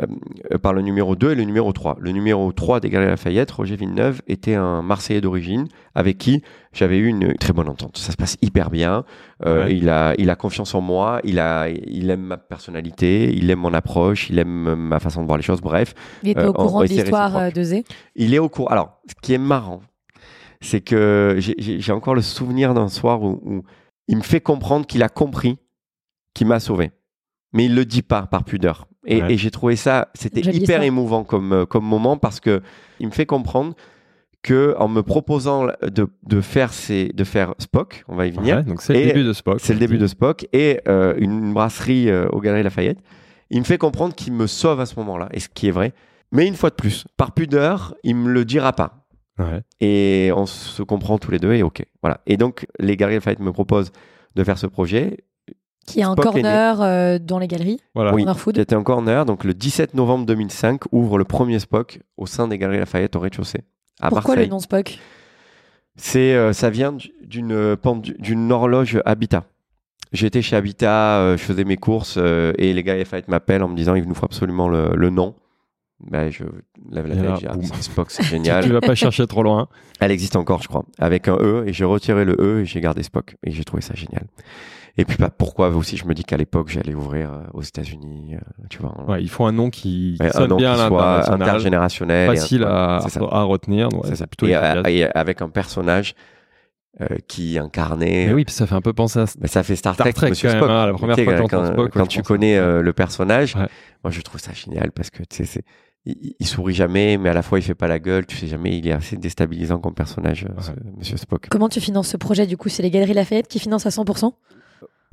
euh, euh, par le numéro 2 et le numéro 3. Le numéro 3 des Galeries Lafayette, Roger Villeneuve, était un Marseillais d'origine avec qui j'avais eu une très bonne entente. Ça se passe hyper bien. Euh, Ouais. il, a, il a confiance en moi, il, a, il aime ma personnalité, il aime mon approche, il aime ma façon de voir les choses. Bref, Il était Euh, au courant de l'histoire de Zé? il est au courant. Alors, ce qui est marrant, c'est que j'ai- encore le souvenir d'un soir où, où il me fait comprendre qu'il a compris qu'il m'a sauvé. Mais il le dit pas par pudeur. Et, Ouais. et j'ai trouvé ça, c'était hyper émouvant comme, euh, comme moment parce que il me fait comprendre que en me proposant de, de faire ces, de faire Spock, on va y venir, Ouais, donc c'est le début de Spock. c'est le début de Spock et euh, une brasserie euh, au Galeries Lafayette. Il me fait comprendre qu'il me sauve à ce moment-là, et ce qui est vrai. Mais une fois de plus, par pudeur, il me le dira pas. Ouais. Et on se comprend tous les deux et ok. Voilà. Et donc, les Galeries Lafayette me proposent de faire ce projet. Qui un Spock est né. corner euh, dans les galeries. Voilà. Oui, food. qui était en corner. Donc, le 17 novembre 2005, ouvre le premier Spock au sein des Galeries Lafayette au rez-de-chaussée. À Pourquoi Marseille. le nom Spock? C'est, euh, ça vient d'une euh, pendu- d'une horloge Habitat. J'étais chez Habitat, euh, je faisais mes courses euh, et les gars Lafayette m'appellent en me disant il nous faut absolument le, le nom. Ben, je lève la tête, dis, ah, c'est Spock, c'est Tu génial. vas pas chercher trop loin. Elle existe encore, je crois, avec un E et j'ai retiré le E et j'ai gardé Spock et j'ai trouvé ça génial. Et puis bah, pourquoi aussi je me dis qu'à l'époque j'allais ouvrir euh, aux États-Unis, euh, tu vois, Ouais, il faut un nom qui Ouais, sonne nom bien qui à soit intergénérationnel, et un- facile ouais, à, retenir. ouais, C'est plutôt Et, euh, et avec un personnage euh, qui incarnait Mais oui, puis ça fait un peu penser à Ben, ça fait Star, Star Trek, Trek, Monsieur quand même, Spock. hein, la première fois que quand, j'entends Spock, quand tu connais euh, le personnage, Ouais. moi je trouve ça génial parce que tu sais, c'est- il, il sourit jamais, mais à la fois il fait pas la gueule. Tu sais jamais, il est assez déstabilisant comme personnage, ce- Monsieur Spock. Comment tu finances ce projet Du coup, c'est les Galeries Lafayette qui financent à 100%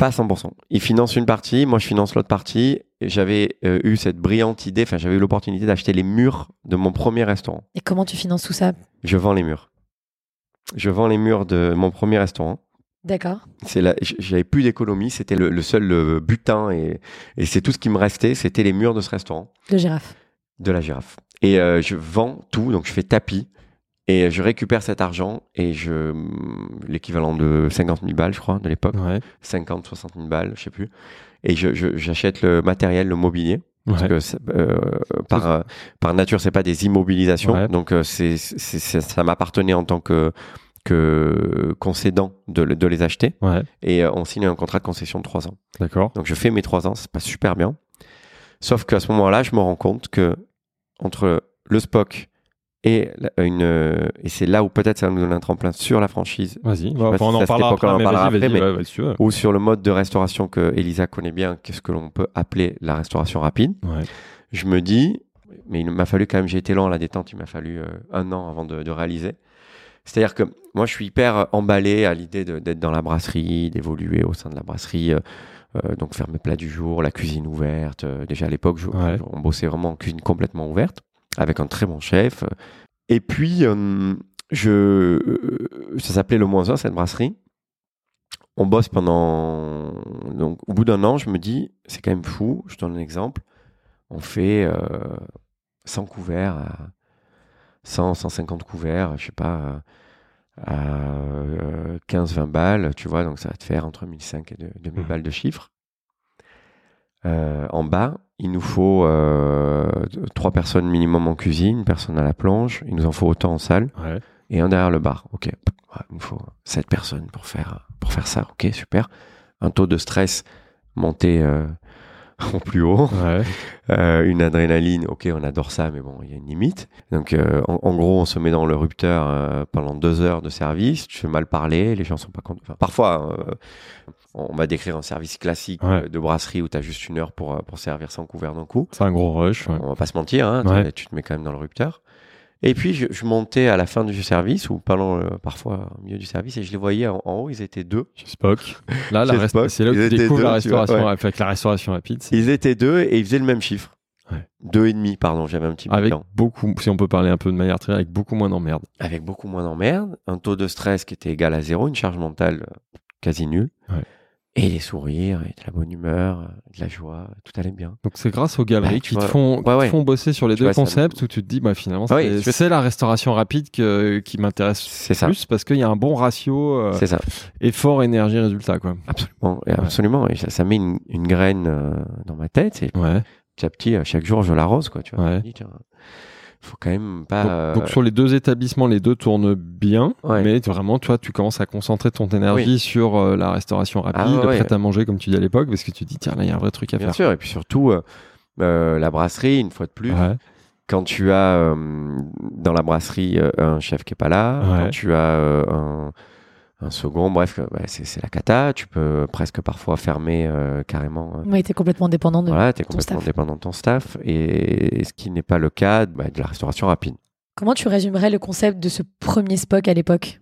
Pas à 100%. Il finance une partie, moi je finance l'autre partie. J'avais euh, eu cette brillante idée, enfin j'avais eu l'opportunité d'acheter les murs de mon premier restaurant. Et comment tu finances tout ça? Je vends les murs. Je vends les murs de mon premier restaurant. D'accord. C'est là, j'avais plus d'économie, c'était le, le seul butin et, et c'est tout ce qui me restait, c'était les murs de ce restaurant. De girafe. de la girafe. Et euh, je vends tout, donc je fais tapis. Et je récupère cet argent et je. l'équivalent de 50 000 balles, je crois, de l'époque. Ouais, 50, 60 000 balles, je sais plus. Et je- je- j'achète le matériel, le mobilier. Parce ouais. que euh, par, euh, par nature, c'est pas des immobilisations. Ouais. Donc euh, c'est, ça m'appartenait en tant que, que concédant de, de les acheter. ouais, Et euh, on signe un contrat de concession de 3 ans. d'accord. Donc je fais mes trois ans, ça se passe super bien. Sauf qu'à ce moment-là, je me rends compte que entre le Spock et une euh, et c'est là où peut-être ça va nous donne un tremplin sur la franchise Vas-y, bah, on en parlera après, on en parlera après, mais- ouais, si ou sur le mode de restauration que Elisa connaît bien, qu'est-ce que l'on peut appeler la restauration rapide. Ouais. Je me dis, mais il m'a fallu quand même, j'ai été lent à la détente, il m'a fallu euh, un an avant de, de réaliser. C'est-à-dire que moi, je suis hyper emballé à l'idée d'être dans la brasserie, d'évoluer au sein de la brasserie, euh, donc faire mes plats du jour, la cuisine ouverte. Déjà à l'époque, Ouais. on bossait vraiment en cuisine complètement ouverte, avec un très bon chef. Et puis, euh, je, euh, ça s'appelait le moins 1, cette brasserie. On bosse pendant. Donc, au bout d'un an, je me dis, c'est quand même fou. Je donne un exemple. On fait euh, 100 couverts, à 100, 150 couverts, je sais pas, euh, à euh, 15-20 balles, tu vois. Donc, ça va te faire entre 1500 et 2000 Mhm. balles de chiffre. Euh, en bas, il nous faut euh, trois personnes minimum en cuisine, une personne à la plonge. Il nous en faut autant en salle Ouais. et un derrière le bar. Ok, Ouais, il nous faut sept personnes pour faire, pour faire ça. Ok, super. Un taux de stress monté euh, au plus haut. Ouais. Euh, une adrénaline, ok, on adore ça, mais bon, il y a une limite. Donc, euh, en, en gros, on se met dans le rupteur euh, pendant deux heures de service. Tu fais mal parler, les gens sont pas contents. Enfin, parfois, on va décrire un service classique Ouais. de brasserie où tu as juste une heure pour, pour servir sans couvert d'un coup. C'est un gros rush. ouais. On va pas se mentir, hein, tu te mets quand même dans le rupteur. Et puis, je, je montais à la fin du service, ou pendant, euh, parfois au milieu du service, et je les voyais en, en haut, ils étaient deux. Chez Spock. Là, c'est là où ils tu découvres la vois, restauration, ouais. avec la restauration rapide. Ils étaient deux et ils faisaient le même chiffre. Ouais. Deux et demi, pardon, j'avais un petit peu Avec beaucoup, si on peut parler un peu de manière très, avec beaucoup moins d'emmerde. Avec beaucoup moins d'emmerdes, un taux de stress qui était égal à zéro, une charge mentale quasi nulle. Ouais. Et des sourires, et de la bonne humeur, de la joie, tout allait bien. Donc c'est grâce aux galeries Ouais, qui, te font, qui Ouais, te font bosser sur les Tu deux vois, ça- concepts où tu te dis bah finalement Ouais, c'est la restauration rapide que- qui m'intéresse C'est ça. plus parce qu'il y a un bon ratio euh, C'est ça. effort énergie résultat quoi. Absolument. Et absolument. Et ça, ça met une, une graine euh, dans ma tête. Et Ouais. petit à petit, euh, chaque jour, je l'arrose, quoi. Tu vois. Ouais. Je me dis, tiens, faut quand même pas. Donc, euh, donc sur les deux établissements, les deux tournent bien, Ouais. mais vraiment, toi, tu commences à concentrer ton énergie sur euh, la restauration rapide, Ah ouais, le ouais. prêt à manger, comme tu dis à l'époque, parce que tu te dis, tiens, là, il y a un vrai truc à Bien faire. sûr. Et puis surtout, euh, euh, la brasserie, une fois de plus. Ouais. Quand tu as dans la brasserie un chef qui est pas là, quand tu as un, un second, bref, ouais, c'est la cata. Tu peux presque parfois fermer euh, carrément. euh, Oui, t'es complètement dépendant de. voilà, tu es ton complètement staff. dépendant de ton staff. Et, et ce qui n'est pas le cas bah, de la restauration rapide. Comment tu résumerais le concept de ce premier Spock à l'époque?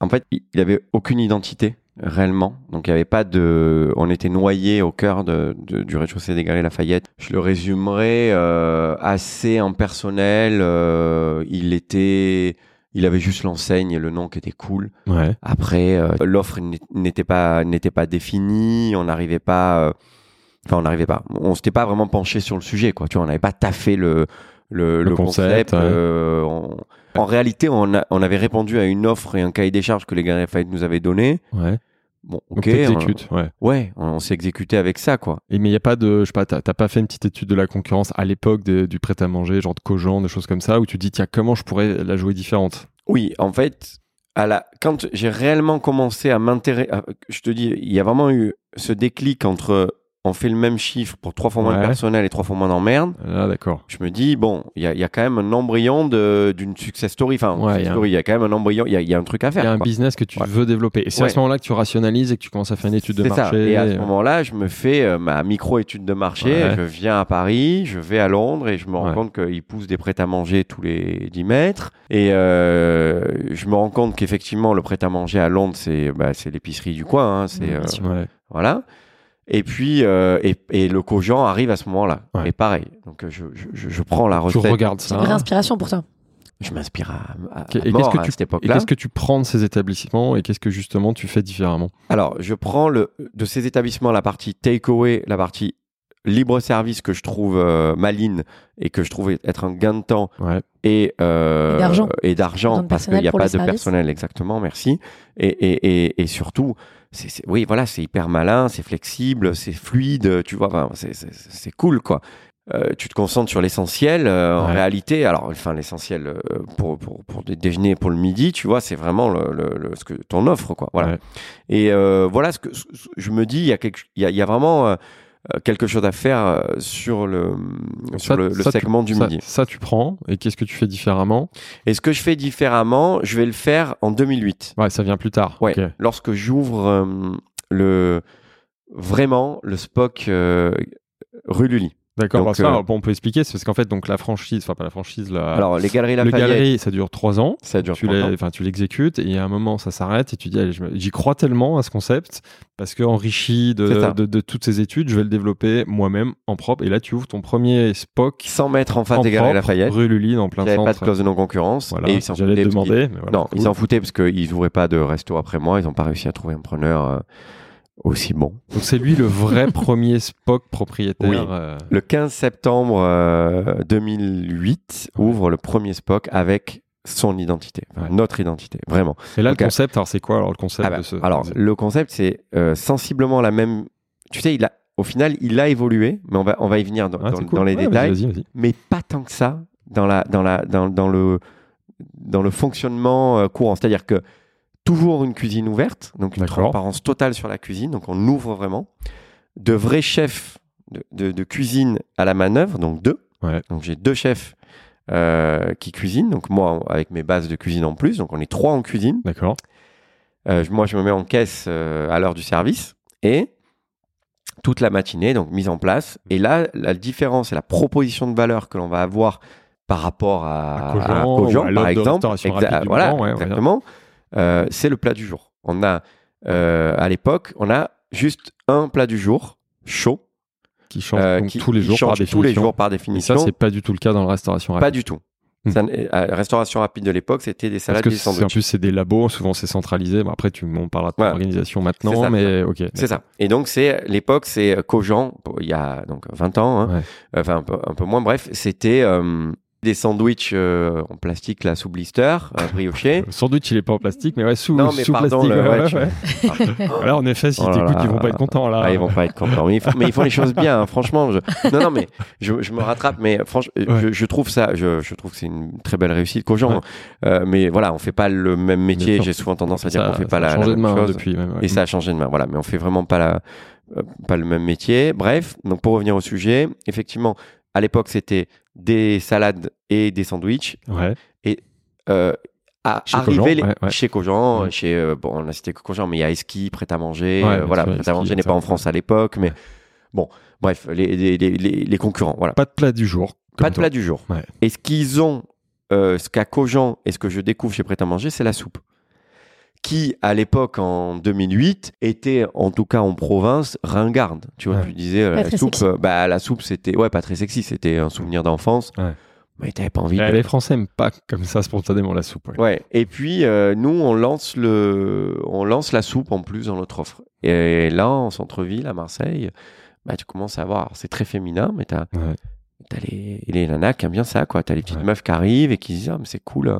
En fait, il il avait aucune identité réellement. Donc il n'y avait pas de. On était noyé au cœur de, de- du rez-de-chaussée des Galeries Lafayette. Je le résumerai euh, assez impersonnel. euh, il était. Il avait juste l'enseigne et le nom qui était cool. Ouais. Après, euh, l'offre n'était pas n'était pas définie. On n'arrivait pas. euh, Enfin, on n'arrivait pas. On s'était pas vraiment penché sur le sujet, quoi. Tu vois, on n'avait pas taffé le le, Le le concept, concept. ouais. euh, on- En réalité, on, a- on avait répondu à une offre et un cahier des charges que les Galeries Lafayette nous avaient donné. Ouais. Bon, ok. t'exécutes, ouais. On, ouais, on, on s'est exécuté avec ça, quoi. Et mais il n'y a pas de, je sais pas, t'as pas fait une petite étude de la concurrence à l'époque du prêt à manger, genre de Cogent, des choses comme ça, où tu dis, tiens, comment je pourrais la jouer différente? Oui, en fait, à la... quand j'ai réellement commencé à m'intéresser, je te dis, il y a vraiment eu ce déclic entre on fait le même chiffre pour trois fois moins de personnel et trois fois moins d'emmerde. Ah, d'accord. Je me dis, bon, il y a, il y a quand même un embryon d'une success story. Enfin, Ouais, il y y a quand même un embryon, il y a, il y a un truc à Il y a faire. un quoi. business que tu Ouais. veux développer. Et c'est à ce moment-là que tu rationalises et que tu commences à faire une étude de C'est ça. marché. Et à ce moment-là, je me fais euh, ma micro-étude de marché. Je viens à Paris, je vais à Londres et je me rends compte qu'ils poussent des prêts à manger tous les 10 mètres. Et euh, je me rends compte qu'effectivement, le prêt à manger à Londres, c'est bah, l'épicerie du coin. hein, c'est euh, voilà. Et puis, euh, et, et le cogent arrive à ce moment-là. Ouais. Et pareil. Donc, euh, je, je, je- je prends la Tu recette. regardes C'est ça. une vraie inspiration pour toi. Je m'inspire à, à, Ok, à et mort qu'est-ce que à tu- cette Et qu'est-ce que tu prends de ces établissements et qu'est-ce que justement tu fais différemment? Alors, je prends le, de ces établissements la partie takeaway, la partie libre service que je trouve euh, maligne et que je trouve être un gain de temps Ouais. et euh, Et d'argent. et d'argent parce qu'il personnel n'y a pas de service. personnel exactement merci et, et, et, et surtout c'est c'est- oui voilà c'est hyper malin c'est flexible c'est fluide tu vois enfin, c'est- cool quoi. Euh, tu te concentres sur l'essentiel euh, en réalité alors enfin l'essentiel euh, pour, pour, pour des déjeuners pour le midi tu vois c'est vraiment le, le, le- ce que ton offre quoi voilà. Ouais. et voilà ce que ce- je me dis il y a quelque il y a, y a vraiment quelque chose à faire euh, sur le sur Ça- le, le ça, tu- segment du ça- midi Ça, tu prends. Et qu'est-ce que tu fais différemment? Et ce que je fais différemment, je vais le faire en 2008. Ouais, ça vient plus tard. Ouais, lorsque j'ouvre euh, le vraiment le Spock euh, rue Lully. D'accord. Bah, ça, euh, on peut expliquer. C'est parce qu'en fait, donc la franchise, enfin pas la franchise, la, Alors les galeries le galerie, ça dure trois ans. ça dure tu trois l'es- ans. enfin, tu l'exécutes et à un moment ça s'arrête et tu dis j'y crois tellement à ce concept parce que enrichi C'est ça. de, de, de toutes ces études je vais le développer moi-même en propre et là tu ouvres ton premier Spock 100 mètres en face en des galeries Lafayette. rue Lully en plein Il n'y avait pas de centre clause de non-concurrence. voilà et ils s'en foutaient demander mais voilà, non, cool. ils s'en foutaient parce qu'ils n'ouvraient pas de resto après moi. Ils n'ont pas réussi à trouver un preneur euh, aussi bon. donc c'est lui le vrai premier Spock propriétaire Oui. euh, Le 15 septembre euh, 2008 ouvre le premier Spock avec son identité, enfin, Ouais. notre identité, vraiment. et là le concept alors c'est quoi alors le concept Ah bah, de ce alors, le concept, c'est euh, sensiblement la même. Tu sais, il a, au final, il a évolué, mais on va, on va y venir dans, Ah, dans- c'est cool. dans les Ouais, détails, vas-y, vas-y. mais pas tant que ça dans, la, dans, la, dans, dans, le, dans le fonctionnement euh, courant. C'est-à-dire que toujours une cuisine ouverte, donc une transparence totale sur la cuisine, donc on ouvre vraiment. De vrais chefs de, de- de cuisine à la manœuvre, donc deux. Ouais. Donc j'ai deux chefs euh, qui cuisinent, donc moi avec mes bases de cuisine en plus, donc on est trois en cuisine. d'accord Euh, moi, je me mets en caisse euh, à l'heure du service et toute la matinée, donc mise en place. Et là, la différence et la proposition de valeur que l'on va avoir par rapport à, À Cogent, à par exemple, exa- voilà, ouais, exactement, euh, c'est le plat du jour. On a, euh, à l'époque, on a juste un plat du jour chaud qui change euh, donc qui, tous les jours par change définition tous les jours par et ça c'est pas du tout le cas dans la restauration Pas rapide du tout. Hmm. Ça, la restauration rapide de l'époque, c'était des Parce salades que et des c'est- en sandwichs. plus, c'est des labos, souvent c'est centralisé. Bon, après, tu m'en parleras de ton organisation maintenant, ça. mais ok. C'est ça. Et donc, c'est l'époque, c'est Cogent, il y a donc 20 ans, hein. Ouais. enfin un peu, un peu moins, bref, c'était euh, des sandwichs euh, en plastique là sous blister, euh, briochés. Le sandwich, il est pas en plastique, mais ouais, sous, Non, mais sous pardon, plastique. le- ouais, ouais, ouais. Là, en effet, si Oh là t'écoutes, là. ils vont pas être contents là. Ah, ils vont pas être contents. Mais ils font, mais ils font les choses bien, hein, franchement. Je... Non, non, mais je, je me rattrape. Mais franchement, je, je trouve ça, je, je trouve que c'est une très belle réussite qu'aux gens. Euh, mais voilà, on fait pas le même métier. J'ai souvent tendance à dire qu'on fait pas la, la changé de même main hein, chose. depuis. Même. Et ça a changé de main. Voilà, mais on fait vraiment pas la, euh, pas le même métier. Bref, donc pour revenir au sujet, effectivement, à l'époque, c'était des salades et des sandwichs. Ouais. Euh, à Chez arriver Cogent, les- ouais, ouais. chez Cogent, chez euh, bon, on a cité que Cogent, mais il y a Eski, prêt à manger. Euh, voilà, prêt à manger n'est pas en. France à l'époque, mais bon, bref, les, les, les, concurrents. Voilà, Pas de plat du jour. pas de toi. plat du jour. Et ce qu'ils ont, ce qu'a Cogent et ce que je découvre chez Prêt à manger, c'est la soupe. Qui, à l'époque, en 2008, était, en tout cas en province, ringarde. Tu vois, Ouais. tu disais, euh, Pas la soupe, sexy. euh, bah, la soupe, c'était, ouais, pas très sexy, c'était un souvenir d'enfance. Ouais. Mais t'avais pas envie de. Les Français aiment pas comme ça spontanément la soupe. ouais. Ouais. Et puis euh, nous, on lance le, on lance la soupe en plus dans notre offre. Et là, en centre-ville, à Marseille, bah tu commences à voir. C'est très féminin, mais t'as, Ouais. t'as les, les nanas qui aiment bien ça, quoi. T'as les petites Ouais. meufs qui arrivent et qui se disent, ah, mais c'est cool.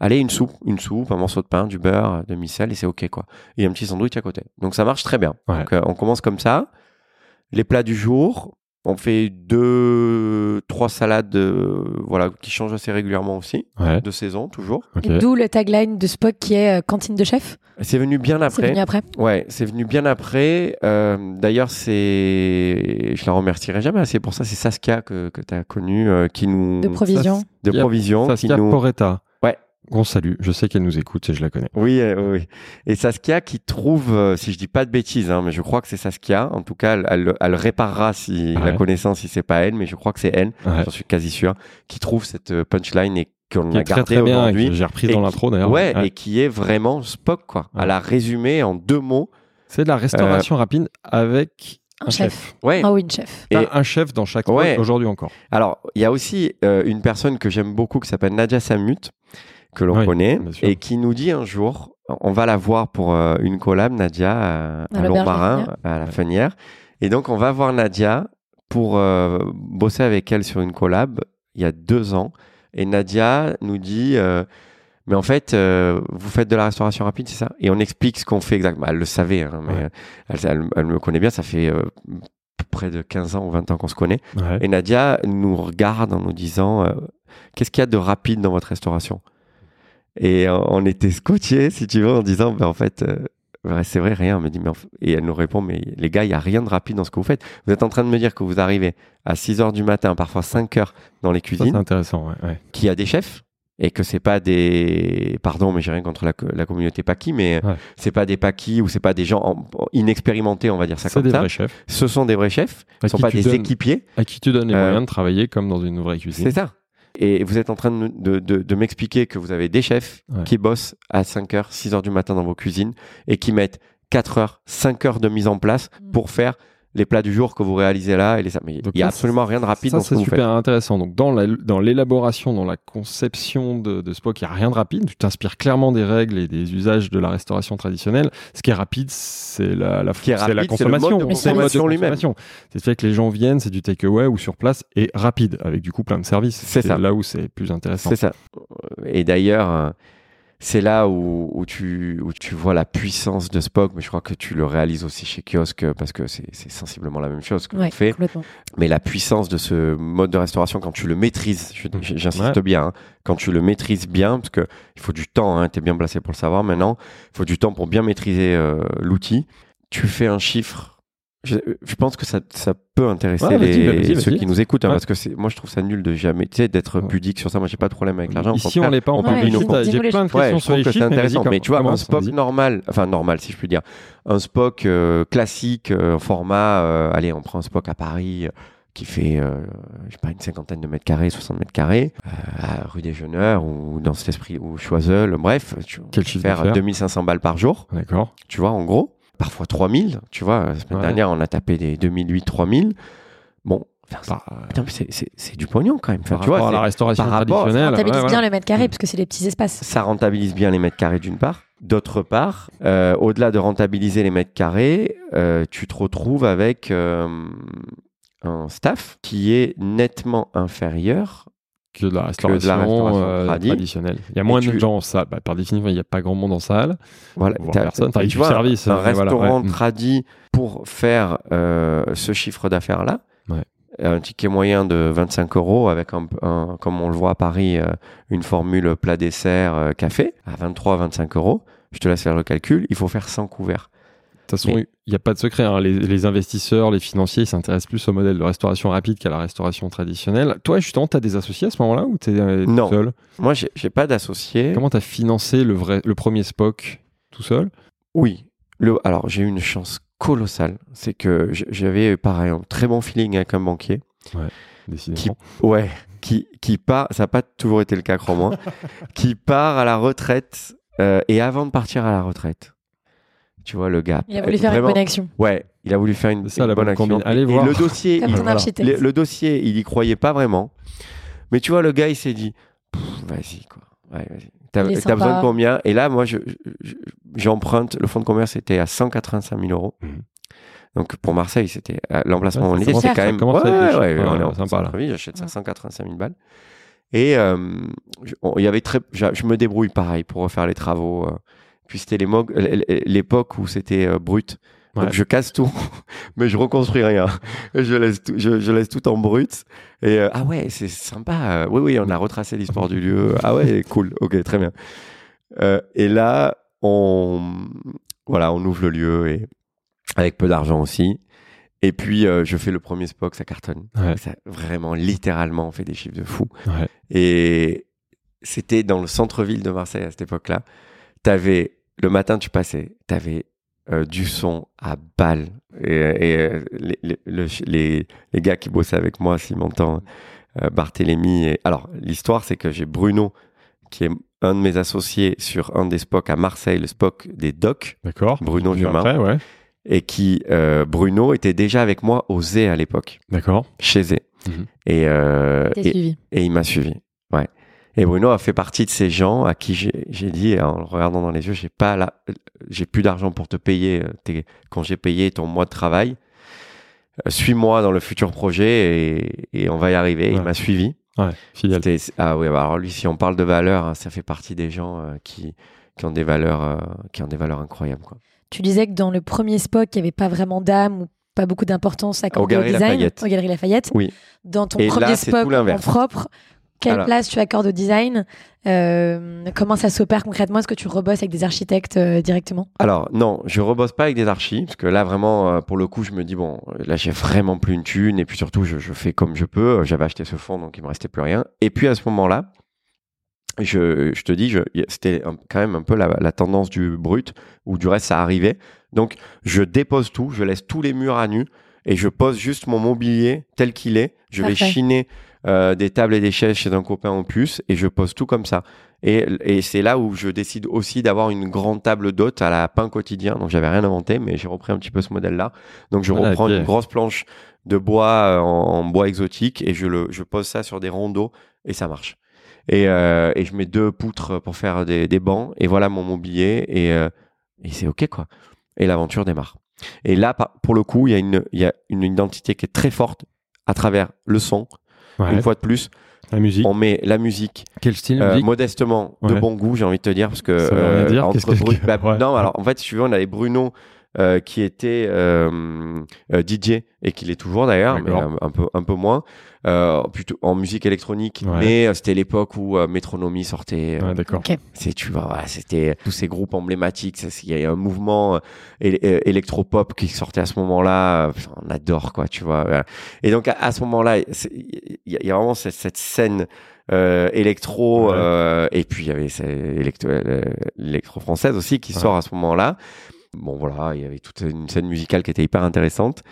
Allez, une soupe, une soupe, un morceau de pain, du beurre, demi sel et c'est ok, quoi. Et un petit sandwich à côté. Donc ça marche très bien. Ouais. Donc euh, on commence comme ça. Les plats du jour. On fait deux, trois salades, euh, voilà, qui changent assez régulièrement aussi, Ouais. de saison toujours. D'où le tagline de Spock qui est euh, cantine de chef? C'est venu bien C'est après. venu après. Ouais, c'est venu bien après. Euh, D'ailleurs, c'est, je la remercierai jamais assez pour ça. C'est Saskia que, que tu as connu, euh, qui nous De provision. de Yep. provision, qui Saskia nous. Poretta. Ouais. On salue. Je sais qu'elle nous écoute et je la connais. Oui, euh, oui. Et Saskia qui trouve, euh, si je dis pas de bêtises, hein, mais je crois que c'est Saskia. En tout cas, elle, elle, elle réparera si la Ouais. connaissance, si c'est pas elle, mais je crois que c'est elle. Ouais. J'en suis quasi sûr. Qui trouve cette euh, punchline et qu'on Qui a est très gardé très bien. et aujourd'hui. que J'ai repris dans l'intro d'ailleurs. Ouais, Ouais. et qui est vraiment Spock, quoi. Ouais. Elle a résumé en deux mots. C'est de la restauration rapide avec Un un chef. chef. Ouais. Ah oui, une chef. Et- un chef dans chaque Ouais. aujourd'hui encore. Alors, il y a aussi euh, une personne que j'aime beaucoup qui s'appelle Nadia Samut, que l'on Oui, connaît, et qui nous dit un jour, on va la voir pour euh, une collab, Nadia, à, À à Lourmarin, Lafrenière. à la Fenière. Et donc, on va voir Nadia pour euh, bosser avec elle sur une collab il y a deux ans. Et Nadia nous dit, euh, mais en fait, euh, vous faites de la restauration rapide, c'est ça? Et on explique ce qu'on fait exactement. Elle le savait, hein, mais Ouais. euh, elle, elle- elle me connaît bien, ça fait euh, près de 15 ans ou 20 ans qu'on se connaît. Ouais. Et Nadia nous regarde en nous disant euh, Qu'est-ce qu'il y a de rapide dans votre restauration? Et on était scotché, si tu veux, en disant ben, En fait, euh, c'est vrai, rien. Me dit, mais Et elle nous répond Mais les gars, il n'y a rien de rapide dans ce que vous faites. Vous êtes en train de me dire que vous arrivez à 6 heures du matin, parfois 5 heures dans les Ça, c'est cuisines, intéressant. Ouais. ouais. qu'il y a des chefs et que c'est pas des pardon mais j'ai rien contre la, co- la communauté paki mais Ouais. c'est pas des pakis ou c'est pas des gens en- inexpérimentés on va dire ça comme des ça vrais chefs ce sont des vrais chefs ce sont qui pas des donnes- équipiers à qui tu donnes les Euh, moyens de travailler comme dans une vraie cuisine. C'est ça. Et vous êtes en train de, de- de- de m'expliquer que vous avez des chefs Ouais. qui bossent à 5h, 6h du matin dans vos cuisines et qui mettent 4 heures, 5 heures de mise en place Mm. pour faire les plats du jour que vous réalisez là. Et les... Mais il n'y a absolument rien de rapide Ça, dans ce c'est que vous super intéressant. Donc, dans la- dans l'élaboration, dans la conception de, de Spock, il n'y a rien de rapide. Tu t'inspires clairement des règles et des usages de la restauration traditionnelle. Ce qui est rapide, c'est la, la, qui est c'est la rapide, c'est le mode consommation. de consommation consommation. C'est fait que les gens viennent, c'est du takeaway ou sur place et rapide, avec du coup plein de services. C'est ça. là où c'est plus intéressant. C'est ça. Et d'ailleurs, euh, c'est là où, où tu, où tu vois la puissance de Spock, mais je crois que tu le réalises aussi chez Kiosque parce que c'est sensiblement la même chose que Ouais, fait. Mais la puissance de ce mode de restauration, quand tu le maîtrises, Mm. j'insiste Ouais. bien, hein, quand tu le maîtrises bien, parce que il faut du temps, hein, tu es bien placé pour le savoir maintenant, il faut du temps pour bien maîtriser euh, l'outil, tu fais un chiffre. Je, je pense que ça, ça peut intéresser Ouais, les, bah, ceux qui nous écoutent, hein, Ouais. parce que c'est- moi je trouve ça nul de jamais, tu sais, d'être Ouais. pudique sur ça. Moi j'ai pas de problème avec l'argent. au Ici, on l'est pas. D'une d'innovation. J'ai plein de questions je sur les que c'est chiffres. mais intéressant. Mais tu vois, un vas-y. normal, enfin normal si je puis dire, un Spock euh, classique, euh, format, euh, allez, on prend un Spock à Paris euh, qui fait, euh, je sais pas, une cinquantaine de mètres carrés, 60 mètres carrés, euh, à rue des Jeuneurs ou dans cet esprit, ou Choiseul, bref, tu Quel chiffre faire d'affaires? 2500 balles par jour, D'accord. tu vois, en gros. Parfois 3000, tu vois. La semaine Ouais. dernière, on a tapé des 2008, 3000. Bon, Enfin, c'est- mais c'est- du pognon quand même. Enfin, par tu vois, rapport à la restauration rapport- Ça traditionnelle. rentabilise ouais, bien voilà. le mètre carré parce que c'est des petits espaces. ça rentabilise bien les mètres carrés d'une part. D'autre part, euh, au-delà de rentabiliser les mètres carrés, euh, tu te retrouves avec euh, un staff qui est nettement inférieur. Que de la de restauration, la restauration euh, tradi. traditionnelle. Il y a moins de gens en salle. Bah, par définition, il n'y a pas grand monde en salle. Voilà, t'as- personne. Tu vois, service, Un mais voilà, restaurant tradi pour faire euh, ce chiffre d'affaires-là. Ouais. Un ticket moyen de 25 euros avec, un, un- comme on le voit à Paris, euh, une formule plat dessert euh, café à 23-25 euros. Je te laisse faire le calcul. Il faut faire 100 couverts. De toute façon, Mais- il n'y a pas de secret. hein. Les, les investisseurs, les financiers, ils s'intéressent plus au modèle de restauration rapide qu'à la restauration traditionnelle. Toi, justement, tu as des associés à ce moment-là ou tu es Non. tout seul? Moi, j'ai j'ai pas d'associé. Comment tu as financé le, vrai, le premier SPOC tout seul? Oui. Le, alors, j'ai eu une chance colossale. C'est que j'avais, pareil, un très bon feeling avec un banquier. Décidément. Ouais. Qui, qui part, ça n'a pas toujours été le cas, crois-moi, qui part à la retraite euh, et avant de partir à la retraite. Tu vois, le gars. Il a voulu faire vraiment- une bonne action. Ouais, il a voulu faire une, C'est ça, une la bonne action. combine. Allez et voir. le dossier, Comme il- ton Voilà. architecte. le, le dossier, il y croyait pas vraiment. Mais tu vois, le gars, il s'est dit, vas-y, quoi. Ouais, vas-y. T'as besoin de combien? Et là, moi, je- je- j'emprunte. le fonds de commerce était à 185 000 euros. Mhm. Donc pour Marseille, c'était euh, l'emplacement Ouais, où on était, ça quand même. ouais, on est en sympa, là. J'achète ça Ouais. 185 000 balles. Et euh, il y avait très, je, je me débrouille pareil pour refaire les travaux. euh. Puis c'était l'époque où c'était euh, brut. Donc je casse tout, mais je reconstruis rien. Je laisse tout, je, je laisse tout en brut. Et euh, ah ouais, c'est sympa. Oui, oui, on a retracé l'histoire du lieu. Ah ouais, cool. Ok, très bien. Euh, et là, on, voilà, on ouvre le lieu et avec peu d'argent aussi. Et puis euh, je fais le premier Spock, ça cartonne. Ouais. Ça, vraiment, littéralement, on fait des chiffres de fou. Ouais. Et c'était dans le centre-ville de Marseille à cette époque-là. T'avais le matin, tu passais, t'avais euh, du son à balle. Et, et, euh, les, les, le- les- les gars qui bossaient avec moi, s'ils m'entendent, euh, Barthélémy. Et... Alors, l'histoire, c'est que j'ai Bruno, qui est un de mes associés sur un des Spock à Marseille, le Spock des docks, D'accord. Bruno ouais. et qui, euh, Bruno, était déjà avec moi au Zé à l'époque, D'accord. chez Zé. Mhm. Et, euh, et, suivi. et il m'a suivi. Ouais. Et Bruno a fait partie de ces gens à qui j'ai dit, en le regardant dans les yeux, j'ai pas la, j'ai plus d'argent pour te payer euh, tes congés payés, ton mois de travail. Euh, Suis-moi dans le futur projet et, et on va y arriver. Il m'a suivi. Ouais, fidèle. Ah oui, alors lui, si on parle de valeurs, hein, ça fait partie des gens euh, qui, qui ont des valeurs, euh, qui ont des valeurs incroyables. Quoi. Tu disais que dans le premier Spock, il n'y avait pas vraiment d'âme ou pas beaucoup d'importance accordée au, Galeries design. Lafayette. Aux Galeries Lafayette. Oui. Dans ton Et premier là, Spock en propre, quelle Alors- place tu accordes au design Euh, Comment ça s'opère concrètement? Est-ce que tu rebosses avec des architectes euh, directement? Alors non, je rebosse pas avec des archis parce que là vraiment euh, pour le coup je me dis bon là j'ai vraiment plus une thune et puis surtout je, je fais comme je peux. J'avais acheté ce fonds donc il me restait plus rien. Et puis à ce moment-là, je, je te dis c'était quand même un peu la, la tendance du brut ou du reste ça arrivait. Donc je dépose tout, je laisse tous les murs à nu et je pose juste mon mobilier tel qu'il est. Je vais chiner euh, des tables et des chaises chez un copain en plus et je pose tout comme ça. Et, et c'est là où je décide aussi d'avoir une grande table d'hôte à la pain quotidien. Donc j'avais rien inventé, mais j'ai repris un petit peu ce modèle-là. Donc je Voilà, reprends une grosse planche de bois euh, en, en bois exotique et je, le, je pose ça sur des rondeaux et ça marche. Et, euh, et je mets deux poutres pour faire des, des bancs et voilà mon mobilier et, euh, et c'est ok quoi. Et l'aventure démarre. Et là, pour le coup, il y, a une- il y a une identité qui est très forte à travers le son. Ouais. Une fois de plus, La musique. on met la musique Quel style euh, musique modestement de bon goût, j'ai envie de te dire, parce que Ça veut rien euh, dire, entre qu'est-ce que- bah, Ouais. non, alors en fait, si tu veux, on avait Bruno euh, qui était euh, euh, DJ et qui l'est toujours d'ailleurs, mais un, un peu un peu moins, euh, plutôt en musique électronique. Ouais. Mais euh, c'était l'époque où euh, Metronomy sortait. euh, Ouais, d'accord. Ok. c'est tu vois, c'était tous ces groupes emblématiques. Il y a un mouvement éle- électropop qui sortait à ce moment-là. euh, on adore quoi, tu vois. voilà. Et donc à, à ce moment-là, il y, a- il y a vraiment cette, cette scène euh, électro Ouais. euh, et puis il y avait électro, euh, l'électro française aussi qui Ouais. sort à ce moment-là. Bon voilà, il y avait toute une scène musicale qui était hyper intéressante.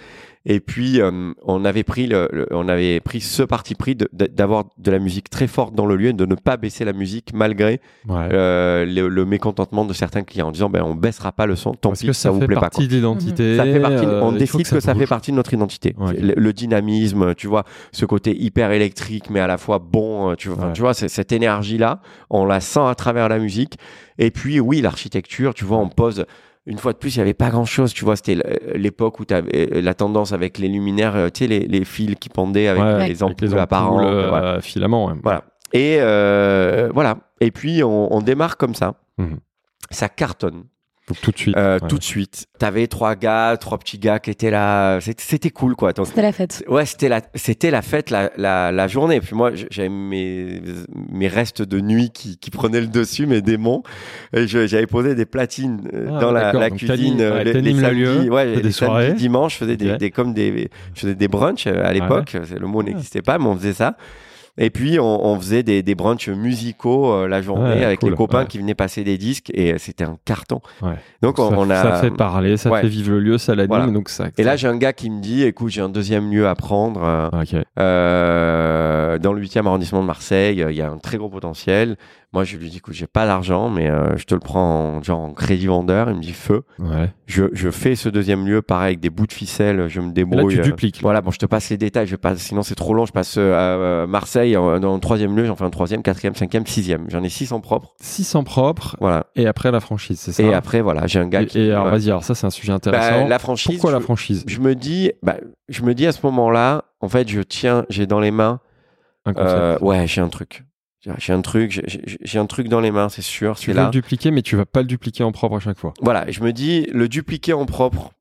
Et puis euh, on avait pris le, le- on avait pris ce parti pris de- de- d'avoir de, la musique très forte dans le lieu et de ne pas baisser la musique malgré Ouais. euh, le, le mécontentement de certains clients en disant ben on baissera pas le son tant Parce pis que ça, ça, vous plaît pas. partie de l'identité. Ça fait partie, euh, on il faut décide que, ça, fait partie de notre identité. Ouais. Le, dynamisme, tu vois, ce côté hyper électrique, mais à la fois bon, euh, tu vois, enfin, Ouais. tu vois c'est- cette énergie-là, on la sent à travers la musique. Et puis, oui, l'architecture, tu vois, on pose. Une fois de plus, il n'y avait pas grand-chose, tu vois, c'était l'époque où tu avais la tendance avec les luminaires, euh, tu sais, les, les fils qui pendaient avec Ouais, les avec ampoules les apparentes. euh, voilà. filaments. ouais. Voilà. Et euh, voilà. Et puis, on, on démarre comme ça. Mhm. Ça cartonne. Donc, tout de suite. Euh, ouais. Tout de suite. T'avais trois gars, trois petits gars qui étaient là. C'était- cool, quoi. C'était la fête. Ouais, c'était la, c'était la fête, la, la, la journée. Puis moi, j'avais mes, mes restes de nuit qui, qui prenaient le dessus, mes démons. J'avais posé des platines euh, Ah, dans la, cuisine euh, ouais, les, les samedis. lieu, ouais, les des samedis, soirées. dimanches, je faisais des, des- comme des, je faisais des brunchs euh, à l'époque. C'est- Le mot n'existait pas, mais on faisait ça. Et puis, on, on faisait des, des brunchs musicaux euh, la journée Ouais, avec cool, les copains ouais. qui venaient passer des disques et euh, c'était un carton. Ouais. Donc, on, ça, on a. ça fait parler, ça fait vivre le lieu, ça l'anime. Voilà. Donc ça, Et là, j'ai un gars qui me dit, écoute, j'ai un deuxième lieu à prendre. euh, euh, dans le 8e arrondissement de Marseille, il y a un très gros potentiel. Moi, je lui dis, écoute, j'ai pas d'argent, mais euh, je te le prends en, genre en crédit vendeur. Il me dit, feu. Ouais. Je, je fais ce deuxième lieu, pareil, avec des bouts de ficelle, je me débrouille. là, tu euh, dupliques. voilà, bon, je te passe les détails, je passe, sinon c'est trop long. Je passe euh, à Marseille, dans le troisième lieu, j'en fais un troisième, quatrième, cinquième, sixième. J'en ai six en propre. 600 propres Voilà. et après la franchise, c'est ça? Et après, voilà, j'ai un gars Et, qui. et alors, vas-y, alors ça, c'est un sujet Bah, intéressant. la franchise. Pourquoi je- la franchise? Je me dis, bah, je me dis à ce moment-là, en fait, je tiens, j'ai dans les mains Un concept. Euh, ouais, j'ai un truc. J'ai un truc, j'ai- un truc dans les mains, c'est sûr. tu là. le dupliquer, mais tu vas pas le dupliquer en propre à chaque fois. Voilà, je me dis, le dupliquer en propre,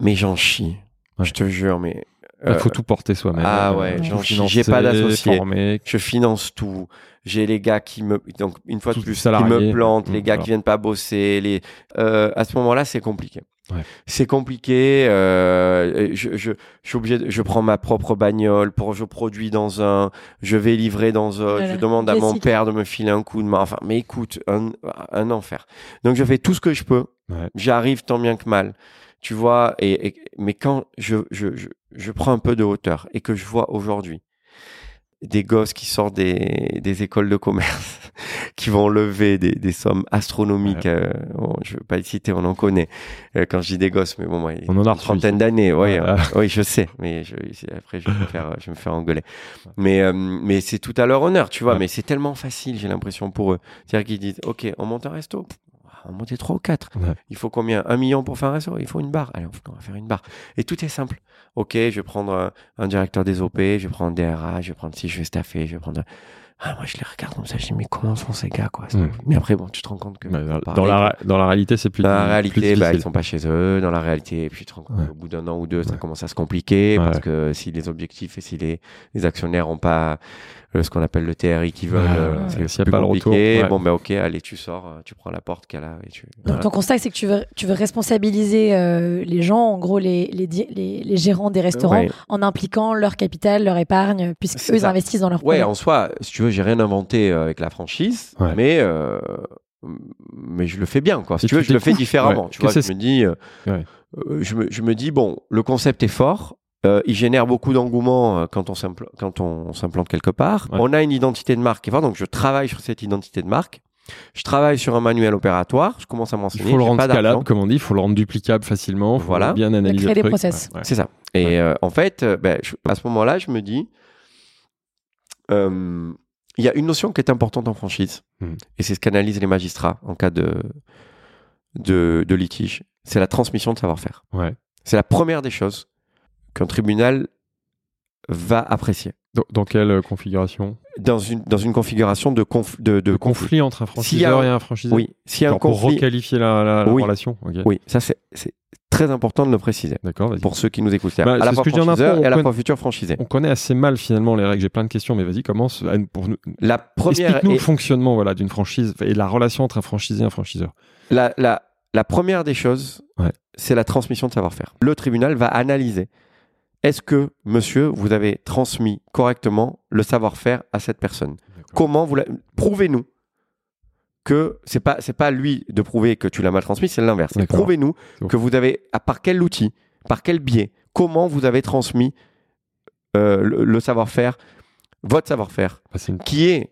mais j'en chie. Ouais. Je te jure, mais. Il euh, faut tout porter soi-même. ah ouais, Euh, j'en tout chie. J'ai pas d'associé. je finance tout. J'ai les gars qui me, donc une fois de plus, qui me plantent, les Mmh, gars voilà. qui viennent pas bosser. Les, euh, à ce moment-là, c'est compliqué. Ouais. C'est compliqué. Euh, je, je, je suis obligé. De, je prends ma propre bagnole pour. Je produis dans un. Je vais livrer dans un. Voilà. Je demande à mon père de me filer un coup de main. Enfin, mais écoute, un, un enfer. Donc je fais tout ce que je peux. Ouais. J'arrive tant bien que mal. Tu vois. Et, et- mais quand je, je, je, je prends un peu de hauteur et que je vois aujourd'hui des gosses qui sortent des, des écoles de commerce, qui vont lever des, des sommes astronomiques. euh, bon, je ne veux pas les citer, on en connaît. euh, quand je dis des gosses, mais bon, moi, On en a une trentaine d'années. Oui, Voilà. euh, oui, je sais. Mais je, après, je vais me faire, je vais me faire engueuler. Mais, euh, mais c'est tout à leur honneur, tu vois. Ouais. Mais c'est tellement facile, j'ai l'impression pour eux. C'est-à-dire qu'ils disent, OK, on monte un resto. On monter trois ou quatre. Ouais. Il faut combien? Un million pour faire un resto? Il faut une barre. Allez, on va faire une barre. Et tout est simple. Ok, je vais prendre un, un directeur des OP, je vais prendre un DRA, je vais prendre si je vais staffer, je vais prendre. un- Ah, moi, je les regarde comme ça, je dis, mais comment sont ces gars, quoi? C'est- Mm. Mais après, bon, tu te rends compte que. Dans, pareil, la, dans la réalité, c'est plus Dans la plus réalité, bah, difficile. ils sont pas chez eux. Dans la réalité, et puis tu te rends compte Ouais. qu'au bout d'un an ou deux, ça commence à se compliquer Ouais. parce que si les objectifs et si les, les actionnaires ont pas euh, ce qu'on appelle le TRI qu'ils veulent, Ouais, euh, ouais. c'est a plus pas le retour, ouais. Bon, ben ok, allez, tu sors, euh, tu prends la porte qu'elle a et tu. Donc voilà. ton constat, c'est que tu veux, tu veux responsabiliser euh, les gens, en gros les, les, les, les gérants des restaurants, Ouais. en impliquant leur capital, leur épargne, puisque C'est eux ils investissent dans leur Ouais, projet. en soi, si tu veux, j'ai rien inventé euh, avec la franchise, Ouais. mais euh, mais je le fais bien, quoi. Si Et tu veux, je le fais différemment. Ouais. Tu vois, je me dis, euh, Ouais. euh, je me je me dis bon, le concept est fort. Euh, il génère beaucoup d'engouement euh, quand on s'impl- quand on s'implante quelque part. Ouais. On a une identité de marque qui est forte, donc je travaille sur cette identité de marque. Je travaille sur un manuel opératoire. Je commence à Il m'enseigner. faut le rendre scalable, comme on dit, il faut le rendre duplicable facilement, faut Voilà. bien analyser créer le des truc. process. Ouais, ouais. C'est ça. Et Ouais. euh, en fait, euh, ben, je- à ce moment-là, je me dis, euh, il y a une notion qui est importante en franchise, Mhm. et c'est ce qu'analysent les magistrats en cas de, de, de litige, c'est la transmission de savoir-faire. Ouais. C'est la première des choses qu'un tribunal va apprécier Dans, dans quelle euh, configuration? Dans une, dans une configuration de, conf- de, conflit. conflit entre un S'il y a franchiseur un- et un franchisé Oui, s'il y a un Genre pour conflit. requalifier la, la- la Oui. relation. Oui, ça c'est c'est très important de le préciser D'accord, pour ceux qui nous écoutent. Bah, à la fois franchiseur et à la fois futur franchisé. On connaît assez mal finalement les règles. J'ai plein de questions, mais vas-y, commence à- pour nous. La première Explique-nous le fonctionnement voilà, d'une franchise et la relation entre un franchisé et un franchiseur. La, la, la première des choses, Ouais. c'est la transmission de savoir-faire. Le tribunal va analyser est-ce que, monsieur, vous avez transmis correctement le savoir-faire à cette personne? Comment vous l'avez Prouvez-nous que c'est pas c'est pas lui de prouver que tu l'as mal transmis, c'est l'inverse. Prouvez-nous que vous avez à par quel outil, par quel biais, comment vous avez transmis euh, le, le savoir-faire, votre savoir-faire, Bah, une- qui est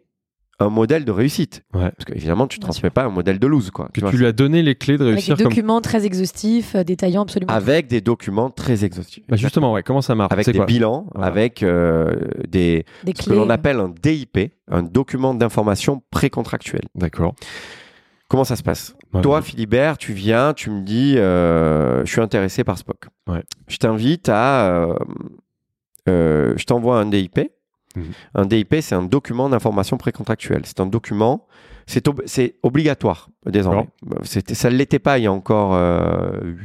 un modèle de réussite. Ouais. Parce qu'évidemment, tu ne transmets pas un modèle de lose, quoi. Que Tu vois, tu lui as donné les clés de Avec réussir des comme. documents très exhaustifs, euh, détaillant absolument. avec des documents très exhaustifs. Bah, justement, ouais, comment ça marche? Avec des quoi? bilans, Voilà. avec euh, des des ce clés. que l'on appelle un DIP, un document d'information précontractuel. D'accord. Comment ça se passe? Ouais, Toi. Philibert, tu viens, tu me dis, euh, je suis intéressé par Spock. Ouais. Je t'invite à, euh, euh, je t'envoie un DIP. Mhm. Un DIP, c'est un document d'information précontractuelle. C'est un document, c'est ob- c'est obligatoire désormais. C'était- Ça ne l'était pas il y a encore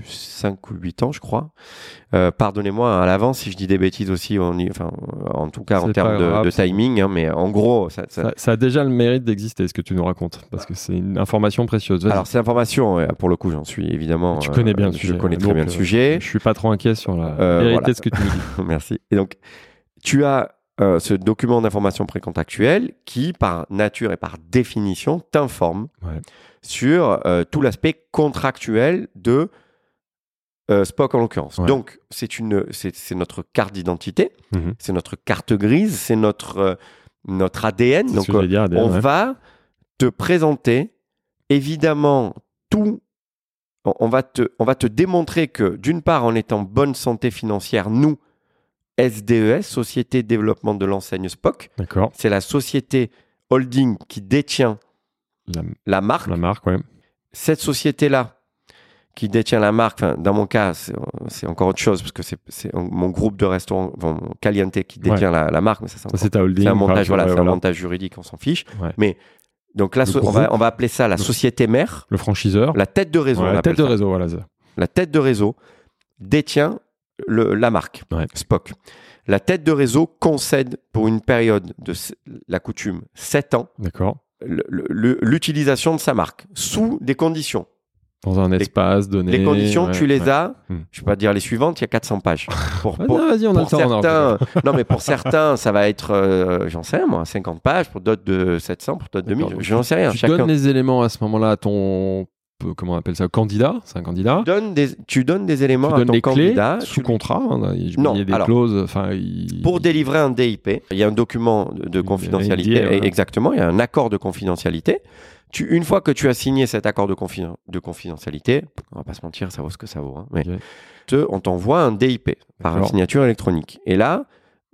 5 ou 8 ans, je crois. Euh, Pardonnez-moi à l'avance si je dis des bêtises aussi, on y- enfin, en tout cas en C'est termes de, c'est- timing, hein, mais en gros, ça, ça- Ça, ça a déjà le mérite d'exister, ce que tu nous racontes, parce que c'est une information précieuse. Alors, cette information, euh, pour le coup, j'en suis évidemment. tu connais bien le je sujet. connais très bien le euh, sujet. Je suis pas trop inquiet sur la Euh, vérité voilà. de ce que tu nous dis. Merci. Et donc, tu as euh, ce document d'information précontractuelle qui, par nature et par définition, t'informe Ouais. sur euh, tout l'aspect contractuel de euh, Spock en l'occurrence. Ouais. Donc, c'est une, c'est c'est notre carte d'identité, Mhm. c'est notre carte grise, c'est notre euh, notre ADN. C'est Donc, j'allais dire, ADN, on ouais. va te présenter évidemment tout. on- On va, te, on va te démontrer que d'une part, en étant bonne santé financière, nous, SDES, Société de développement de l'enseigne Spock, D'accord. c'est la société holding qui détient La, la marque. la marque, ouais. Cette société-là, qui détient la marque, enfin, dans mon cas, c'est encore autre chose, parce que c'est- mon groupe de restaurants, enfin, mon Caliente, qui détient la, la marque, mais ça, c'est holding. un montage, voilà, ouais, c'est un montage juridique, on s'en fiche. Ouais. Mais donc là, so- on, va, groupe. on va appeler ça la société mère, Le franchiseur. la tête de réseau. La tête de ça. réseau, voilà. La tête de réseau détient le- la marque Ouais. Spock. La tête de réseau concède pour une période de la coutume 7 ans l'utilisation de sa marque sous des conditions. Dans un Les- espace donné. Les conditions, ouais, tu les ouais. as. Hmm. Je ne vais pas dire les suivantes, il y a 400 pages. Pour, pour- on pour certains, non mais pour certains, ça va être, euh, j'en sais rien moi, 50 pages, pour d'autres de 700, pour d'autres de 1000, D'accord, donc je n'en sais rien. Tu Chacun donnes les éléments à ce moment-là à ton. Comment on appelle ça Candidat C'est un candidat. des, tu donnes des éléments Tu à donnes ton les clés candidat sous tu- contrat. hein, il Non, y a des alors, clauses. Enfin, il- pour délivrer un DIP. Il y a un document de, Il confidentialité, NDA, voilà. exactement, il y a un accord de confidentialité. Tu, une fois que tu as signé cet accord de, confiden- de confidentialité, on va pas se mentir, ça vaut ce que ça vaut. hein, mais Ok. te- on t'envoie un DIP par signature électronique. Et là,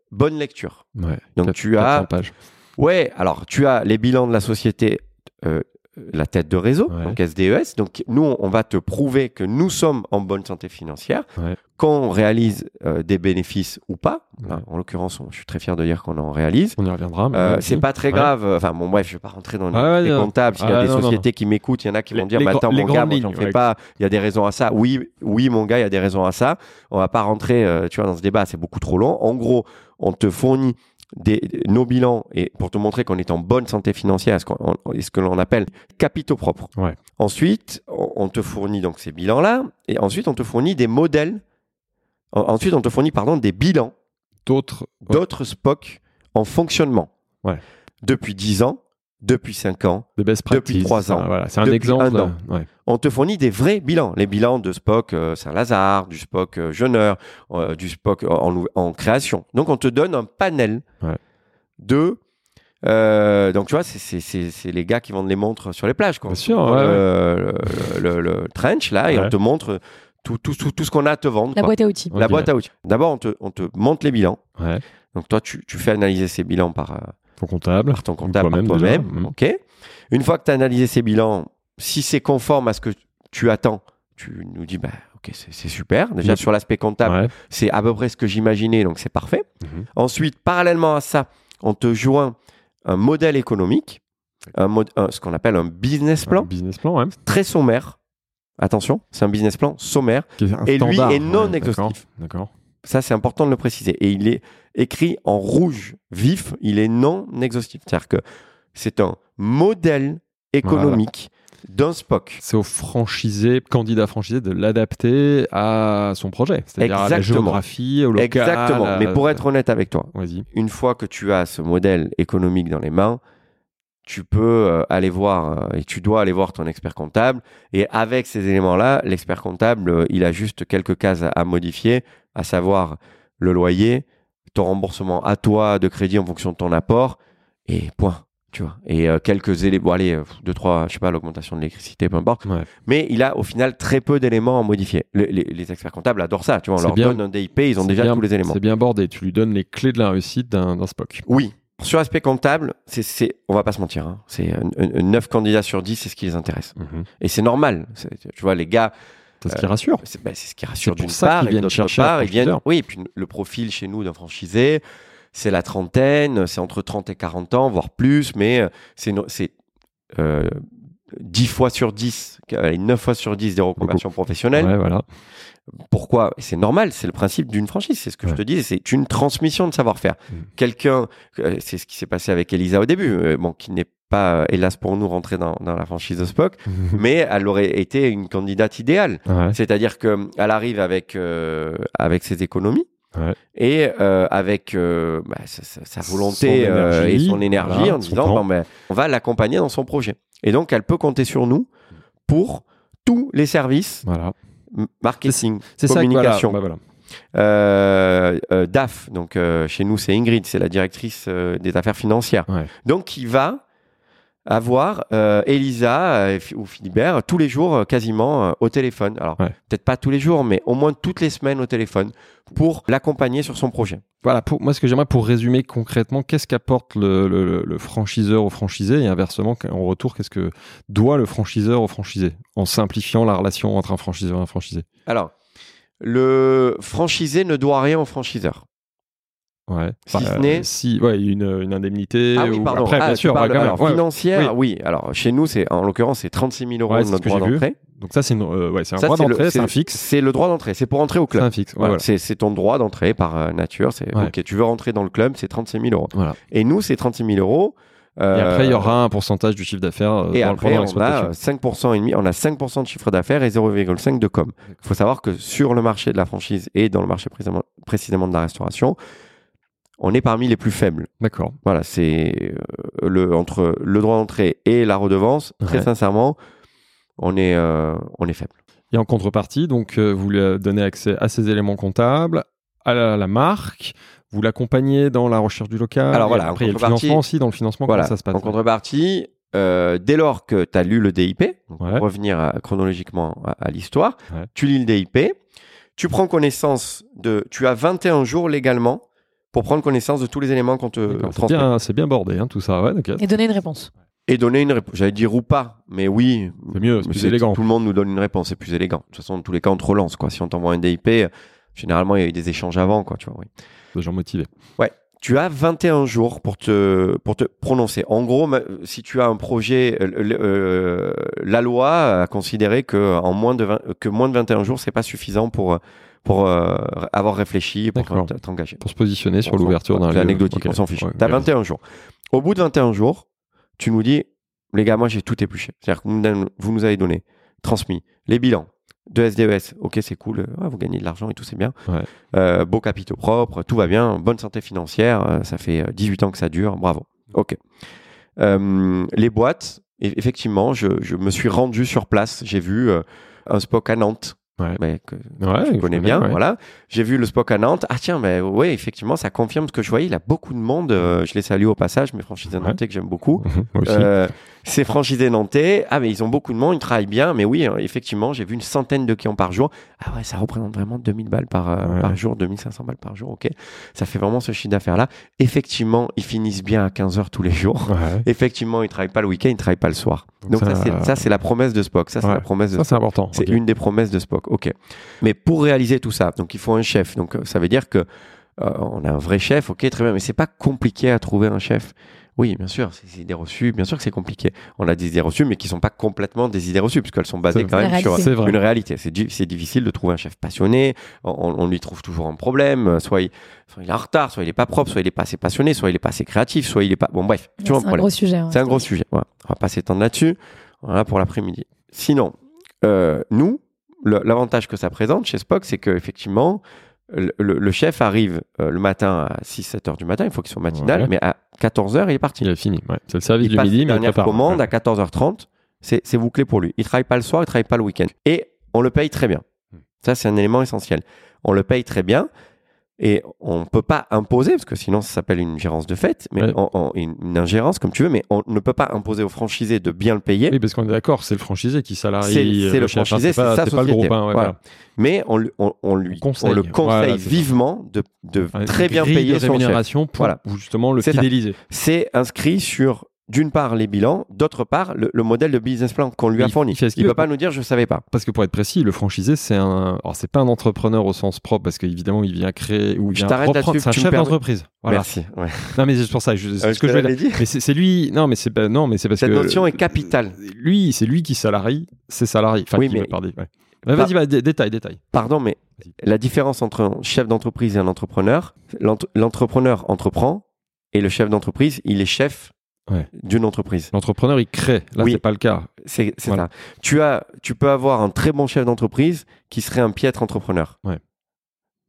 bonne lecture. Ouais. Donc tu as 400 pages. Ouais, alors tu as les bilans de la société, euh, la tête de réseau, Ouais. donc SDES. Donc nous, on- on va te prouver que nous sommes en bonne santé financière, Ouais. qu'on réalise euh, des bénéfices ou pas. En l'occurrence, on- je suis très fier de dire qu'on en réalise. On y reviendra. Euh, c'est pas très grave. Enfin, bon, bref, je vais pas rentrer dans les, comptables. S'il y a Ah, des non, non, sociétés qui m'écoutent, il y en a qui Les- vont dire, grands- attends, mon gars, moi, fais pas. Il y a des raisons à ça. Oui, oui, mon gars, il y a des raisons à ça. On va pas rentrer, euh, tu vois, dans ce débat. C'est beaucoup trop long. En gros, on te fournit des, nos bilans et pour te montrer qu'on est en bonne santé financière, ce, on- ce que l'on appelle capitaux propres. Ouais. Ensuite, on, te fournit donc ces bilans-là et ensuite on te fournit des modèles. En- Ensuite, on te fournit pardon des bilans D'autres. d'autres SPOC en fonctionnement. Ouais. Depuis 10 ans, depuis 5 ans, Depuis practices. trois ans. Ah, Voilà, c'est un exemple. un an. euh, ouais. On te fournit des vrais bilans. Les bilans de Spock euh, Saint-Lazare, du Spock euh, Jeuneur, euh, du Spock en, création. Donc on te donne un panel Ouais. de... euh, donc tu vois, c'est- c'est- c'est c'est les gars qui vendent les montres sur les plages. Quoi. Bien sûr, ouais, le, le- le- le trench là et on te montre tout, tout, tout, tout ce qu'on a à te vendre. La quoi. boîte à outils. La boîte à outils. D'abord, on te, on te montre les bilans. Ouais. Donc toi, tu, tu fais analyser ces bilans par, euh, Ton comptable. par ton comptable, par Toi-même. Ok. Une fois que tu as analysé ces bilans, si c'est conforme à ce que tu attends, tu nous dis, bah, ok, c'est super. Déjà, sur l'aspect comptable, Ouais. c'est à peu près ce que j'imaginais, donc c'est parfait. Mhm. Ensuite, parallèlement à ça, on te joint un modèle économique, un mod- un- ce qu'on appelle un business Un plan, business plan, ouais. très sommaire. Attention, c'est un business plan sommaire. Un Et lui est non Ouais, exhaustif. D'accord. Ça, c'est important de le préciser. Et il est écrit en rouge vif, il est non exhaustif. C'est-à-dire que c'est un modèle économique d'un SPOC. C'est au franchisé, candidat franchisé, de l'adapter à son projet. C'est-à-dire à la géographie, au local. Exactement. Mais pour être honnête avec toi, une fois que tu as ce modèle économique dans les mains, tu peux euh, aller voir euh, et tu dois aller voir ton expert comptable. Et avec ces éléments-là, l'expert comptable, euh, il a juste quelques cases à modifier, à savoir le loyer, ton remboursement à toi de crédit en fonction de ton apport, et point. Tu vois. Et euh, quelques éléments, bon, allez, euh, deux, trois, je sais pas, l'augmentation de l'électricité, peu importe. Ouais. Mais il a au final très peu d'éléments à modifier. Le- les, les experts comptables adorent ça. Tu vois, on leur bien. donne un DIP, ils ont déjà bien- tous les éléments. C'est bien bordé. Tu lui donnes les clés de la réussite d'un SPOC. Oui. Sur l'aspect comptable, c'est, on va pas se mentir, hein, c'est 9 candidats sur 10, c'est ce qui les intéresse. Mhm. Et c'est normal. Tu vois, les gars, C'est ce qui rassure. c'est, ben, c'est ce qui rassure d'une part, et d'autre part, ils viennent. Oui, et puis le profil chez nous d'un franchisé, c'est la trentaine, c'est entre 30 et 40 ans, voire plus, mais euh, c'est, euh, 10 fois sur 10, allez, 9 fois sur 10 des reconversions professionnelles. Ouais, voilà. Pourquoi? C'est normal, c'est le principe d'une franchise, c'est ce que je te dis, c'est une transmission de savoir-faire. Mm. Quelqu'un, euh, c'est ce qui s'est passé avec Elisa au début, euh, bon, qui n'est pas, hélas pour nous, rentré dans, dans la franchise de Spock, mais elle aurait été une candidate idéale. Ouais. C'est-à-dire qu'elle arrive avec, euh, avec ses économies. Ouais. Et euh, avec euh, bah, sa, sa- sa Son volonté euh, et son énergie voilà, en son disant bon, ben, on va l'accompagner dans son projet. Et donc elle peut compter sur nous pour tous les services Voilà. marketing, C'est ça que voilà. communication, Bah, euh, DAF, donc chez nous c'est Ingrid, c'est la directrice des affaires financières. Ouais. Donc qui va avoir euh, Elisa euh, ou Philibert tous les jours euh, quasiment au téléphone. Alors Ouais. peut-être pas tous les jours, mais au moins toutes les semaines au téléphone pour l'accompagner sur son projet. Voilà, pour, moi, ce que j'aimerais pour résumer concrètement, qu'est-ce qu'apporte le, le- le franchiseur au franchisé et inversement, en retour, qu'est-ce que doit le franchiseur au franchisé en simplifiant la relation entre un franchiseur et un franchisé? Alors le franchisé ne doit rien au franchiseur. Ouais. Si ce euh, n'est- si, ouais, une, une indemnité. Ah oui, ou- pardon. Après, Ah, bien sûr, parles, alors, Ouais. financière, oui. Alors chez nous, c'est en l'occurrence c'est 36 000 euros Ouais, de c'est notre droit d'entrée. Donc ça, c'est euh, ouais, c'est un Ça, droit c'est d'entrée, c'est un fixe. C'est le droit d'entrée. C'est pour entrer au C'est club. un fixe. Voilà, voilà. c'est- C'est ton droit d'entrée par euh, nature. C'est ok. Tu veux rentrer dans le club, c'est 36 000 euros. Voilà. Et nous, c'est 36 000 euros. Et Euh, après, il y aura un pourcentage du chiffre d'affaires euh, Et dans- après, on a 5% et demi, on a 5% de chiffre d'affaires et 0,5 de com. Il faut savoir que sur le marché de la franchise et dans le marché précisément de la restauration, on est parmi les plus faibles. D'accord. Voilà, c'est euh, le entre le droit d'entrée et la redevance. Très Ouais. sincèrement, on est euh, on est faible. Et en contrepartie, donc, euh, vous lui donnez accès à ces éléments comptables, à la, la marque, vous l'accompagnez dans la recherche du local. Alors voilà, après, il y a le financement aussi. Dans le financement, Voilà. comment ça se passe En contrepartie, euh, dès lors que tu as lu le DIP, Ouais. pour revenir à- chronologiquement à, à l'histoire, Ouais. tu lis le DIP, tu prends connaissance de. Tu as 21 jours légalement pour prendre connaissance de tous les éléments qu'on te C'est transmet. bien, c'est bien bordé, hein, tout ça. Ouais. Et donner une réponse. Et donner une réponse. J'allais dire ou pas, mais oui. C'est mieux, c'est plus élégant. Tout le monde nous donne une réponse, c'est plus élégant. De toute façon, dans tous les cas, on te relance. Quoi. Si on t'envoie un DIP, euh, généralement, il y a eu des échanges avant. Quoi, tu vois, oui. Des gens motivés. Tu as 21 jours pour te, pour te prononcer. En gros, si tu as un projet, euh, euh, la loi a considéré que, en moins de 20 que moins de 21 jours, c'est pas suffisant pour, pour euh, avoir réfléchi pour t'engager. Pour se positionner sur l'ouverture d'un C'est lieu. anecdotique, on s'en fiche. Ouais, tu as ok. 21 jours. Au bout de 21 jours, tu nous dis, les gars, moi j'ai tout épluché. C'est-à-dire que vous nous- avez donné, transmis les bilans de SDES. Ok, c'est cool, euh, ouais, vous gagnez de l'argent et tout, c'est bien. Ouais. Euh, beaux capitaux propres, tout va bien, bonne santé financière, euh, ça fait euh, 18 ans que ça dure, bravo. Ok. Euh, les boîtes, e- effectivement, je, je me suis rendu sur place. J'ai vu euh, un Spock à Nantes. Ouais. que Ouais, je connais bien, ouais. voilà. J'ai vu le Spock à Nantes. Ah tiens, mais ouais, effectivement, ça confirme ce que je voyais. Il a beaucoup de monde. euh, je les salue au passage, mes franchisés nantais que j'aime beaucoup. Moi aussi. Euh, ces franchisés nantais, ah mais ils ont beaucoup de monde, ils travaillent bien, mais oui, hein, effectivement, j'ai vu une centaine de clients par jour. Ah ouais, ça représente vraiment 2000 balles par, euh, Ouais. par jour, 2500 balles par jour, ok. Ça fait vraiment ce chiffre d'affaires-là. Effectivement, ils finissent bien à 15 heures tous les jours. Ouais. Effectivement, ils travaillent pas le week-end, ils travaillent pas le soir. Donc Ça- ça, c'est, la promesse de Spock. Ça, c'est Ouais. la promesse de Ça, c'est important. c'est une des promesses de Spock. Ok. Mais pour réaliser tout ça, donc il faut un chef. Donc euh, ça veut dire que euh, on a un vrai chef. Ok, très bien. Mais c'est pas compliqué à trouver un chef. Oui, bien sûr, c'est des idées reçues. Bien sûr que c'est compliqué. On a des idées reçues, mais qui sont pas complètement des idées reçues, puisqu'elles sont basées quand même sur Réalité. Une réalité. C'est, di- c'est difficile de trouver un chef passionné. On, on lui trouve toujours un problème. Soit il, soit il est en retard, soit il est pas propre, soit il est pas assez passionné, soit il est pas assez créatif, soit il est pas. Bon, bref, tu vois un C'est un problème. gros sujet. C'est un gros sujet. On va pas s'étendre là-dessus. Voilà pour l'après-midi. Sinon, euh, nous, l'avantage que ça présente chez Spock, c'est que effectivement, le, chef arrive euh, le matin à 6-7 heures du matin, il faut qu'il soit matinal, Ouais. mais à 14 heures, il est parti. Il a fini. Ouais. C'est le service Il du passe midi, mais commandes Ouais. à 14h30, c'est c'est bouclé pour lui. Il travaille pas le soir, il travaille pas le week-end. Et on le paye très bien. Hmm. Ça, c'est un élément essentiel. On le paye très bien et on peut pas imposer, parce que sinon ça s'appelle une gérance de fait, mais Ouais. on- on- une, une ingérence comme tu veux, mais on ne peut pas imposer au franchisé de bien le payer. Oui, parce qu'on est d'accord, c'est le franchisé qui salarie. C'est- euh, le hein, franchisé, c'est sa c'est pas le société. groupe. hein, ouais, Voilà. voilà. Mais on, lui- on, on lui, On conseille. le Voilà, vivement de, très bien payer de son chef. rémunération pour Voilà. justement le fidéliser. C'est inscrit sur d'une part les bilans, d'autre part le, le modèle de business plan qu'on lui a fourni. il fait ce Il peut pas nous dire je savais pas. Parce que pour être précis, le franchisé, c'est un. Alors, c'est pas un entrepreneur au sens propre, parce qu'évidemment, il vient créer ou il Je vient t'arrête reprendre. là-dessus, C'est un chef d'entreprise. Voilà. Merci. Ouais. Non, mais c'est pour ça. je- c'est Euh, ce que je l'avais dit. Mais c'est c'est lui. Non, mais c'est pas. Non, mais c'est parce Cette que. notion est capitale. Lui, c'est lui qui salarie ses salariés. Enfin, Oui, mais- veut, pardon, ouais. Mais Vas-y, vas-y, détail, détail. Pardon, mais la différence entre un chef d'entreprise et un entrepreneur, l'ent- l'entrepreneur entreprend et le chef d'entreprise, il est chef Ouais. d'une entreprise. L'entrepreneur, il crée. Là, Oui. c'est pas le cas. C'est Voilà. ça. Tu, as, tu peux avoir un très bon chef d'entreprise qui serait un piètre entrepreneur. Ouais.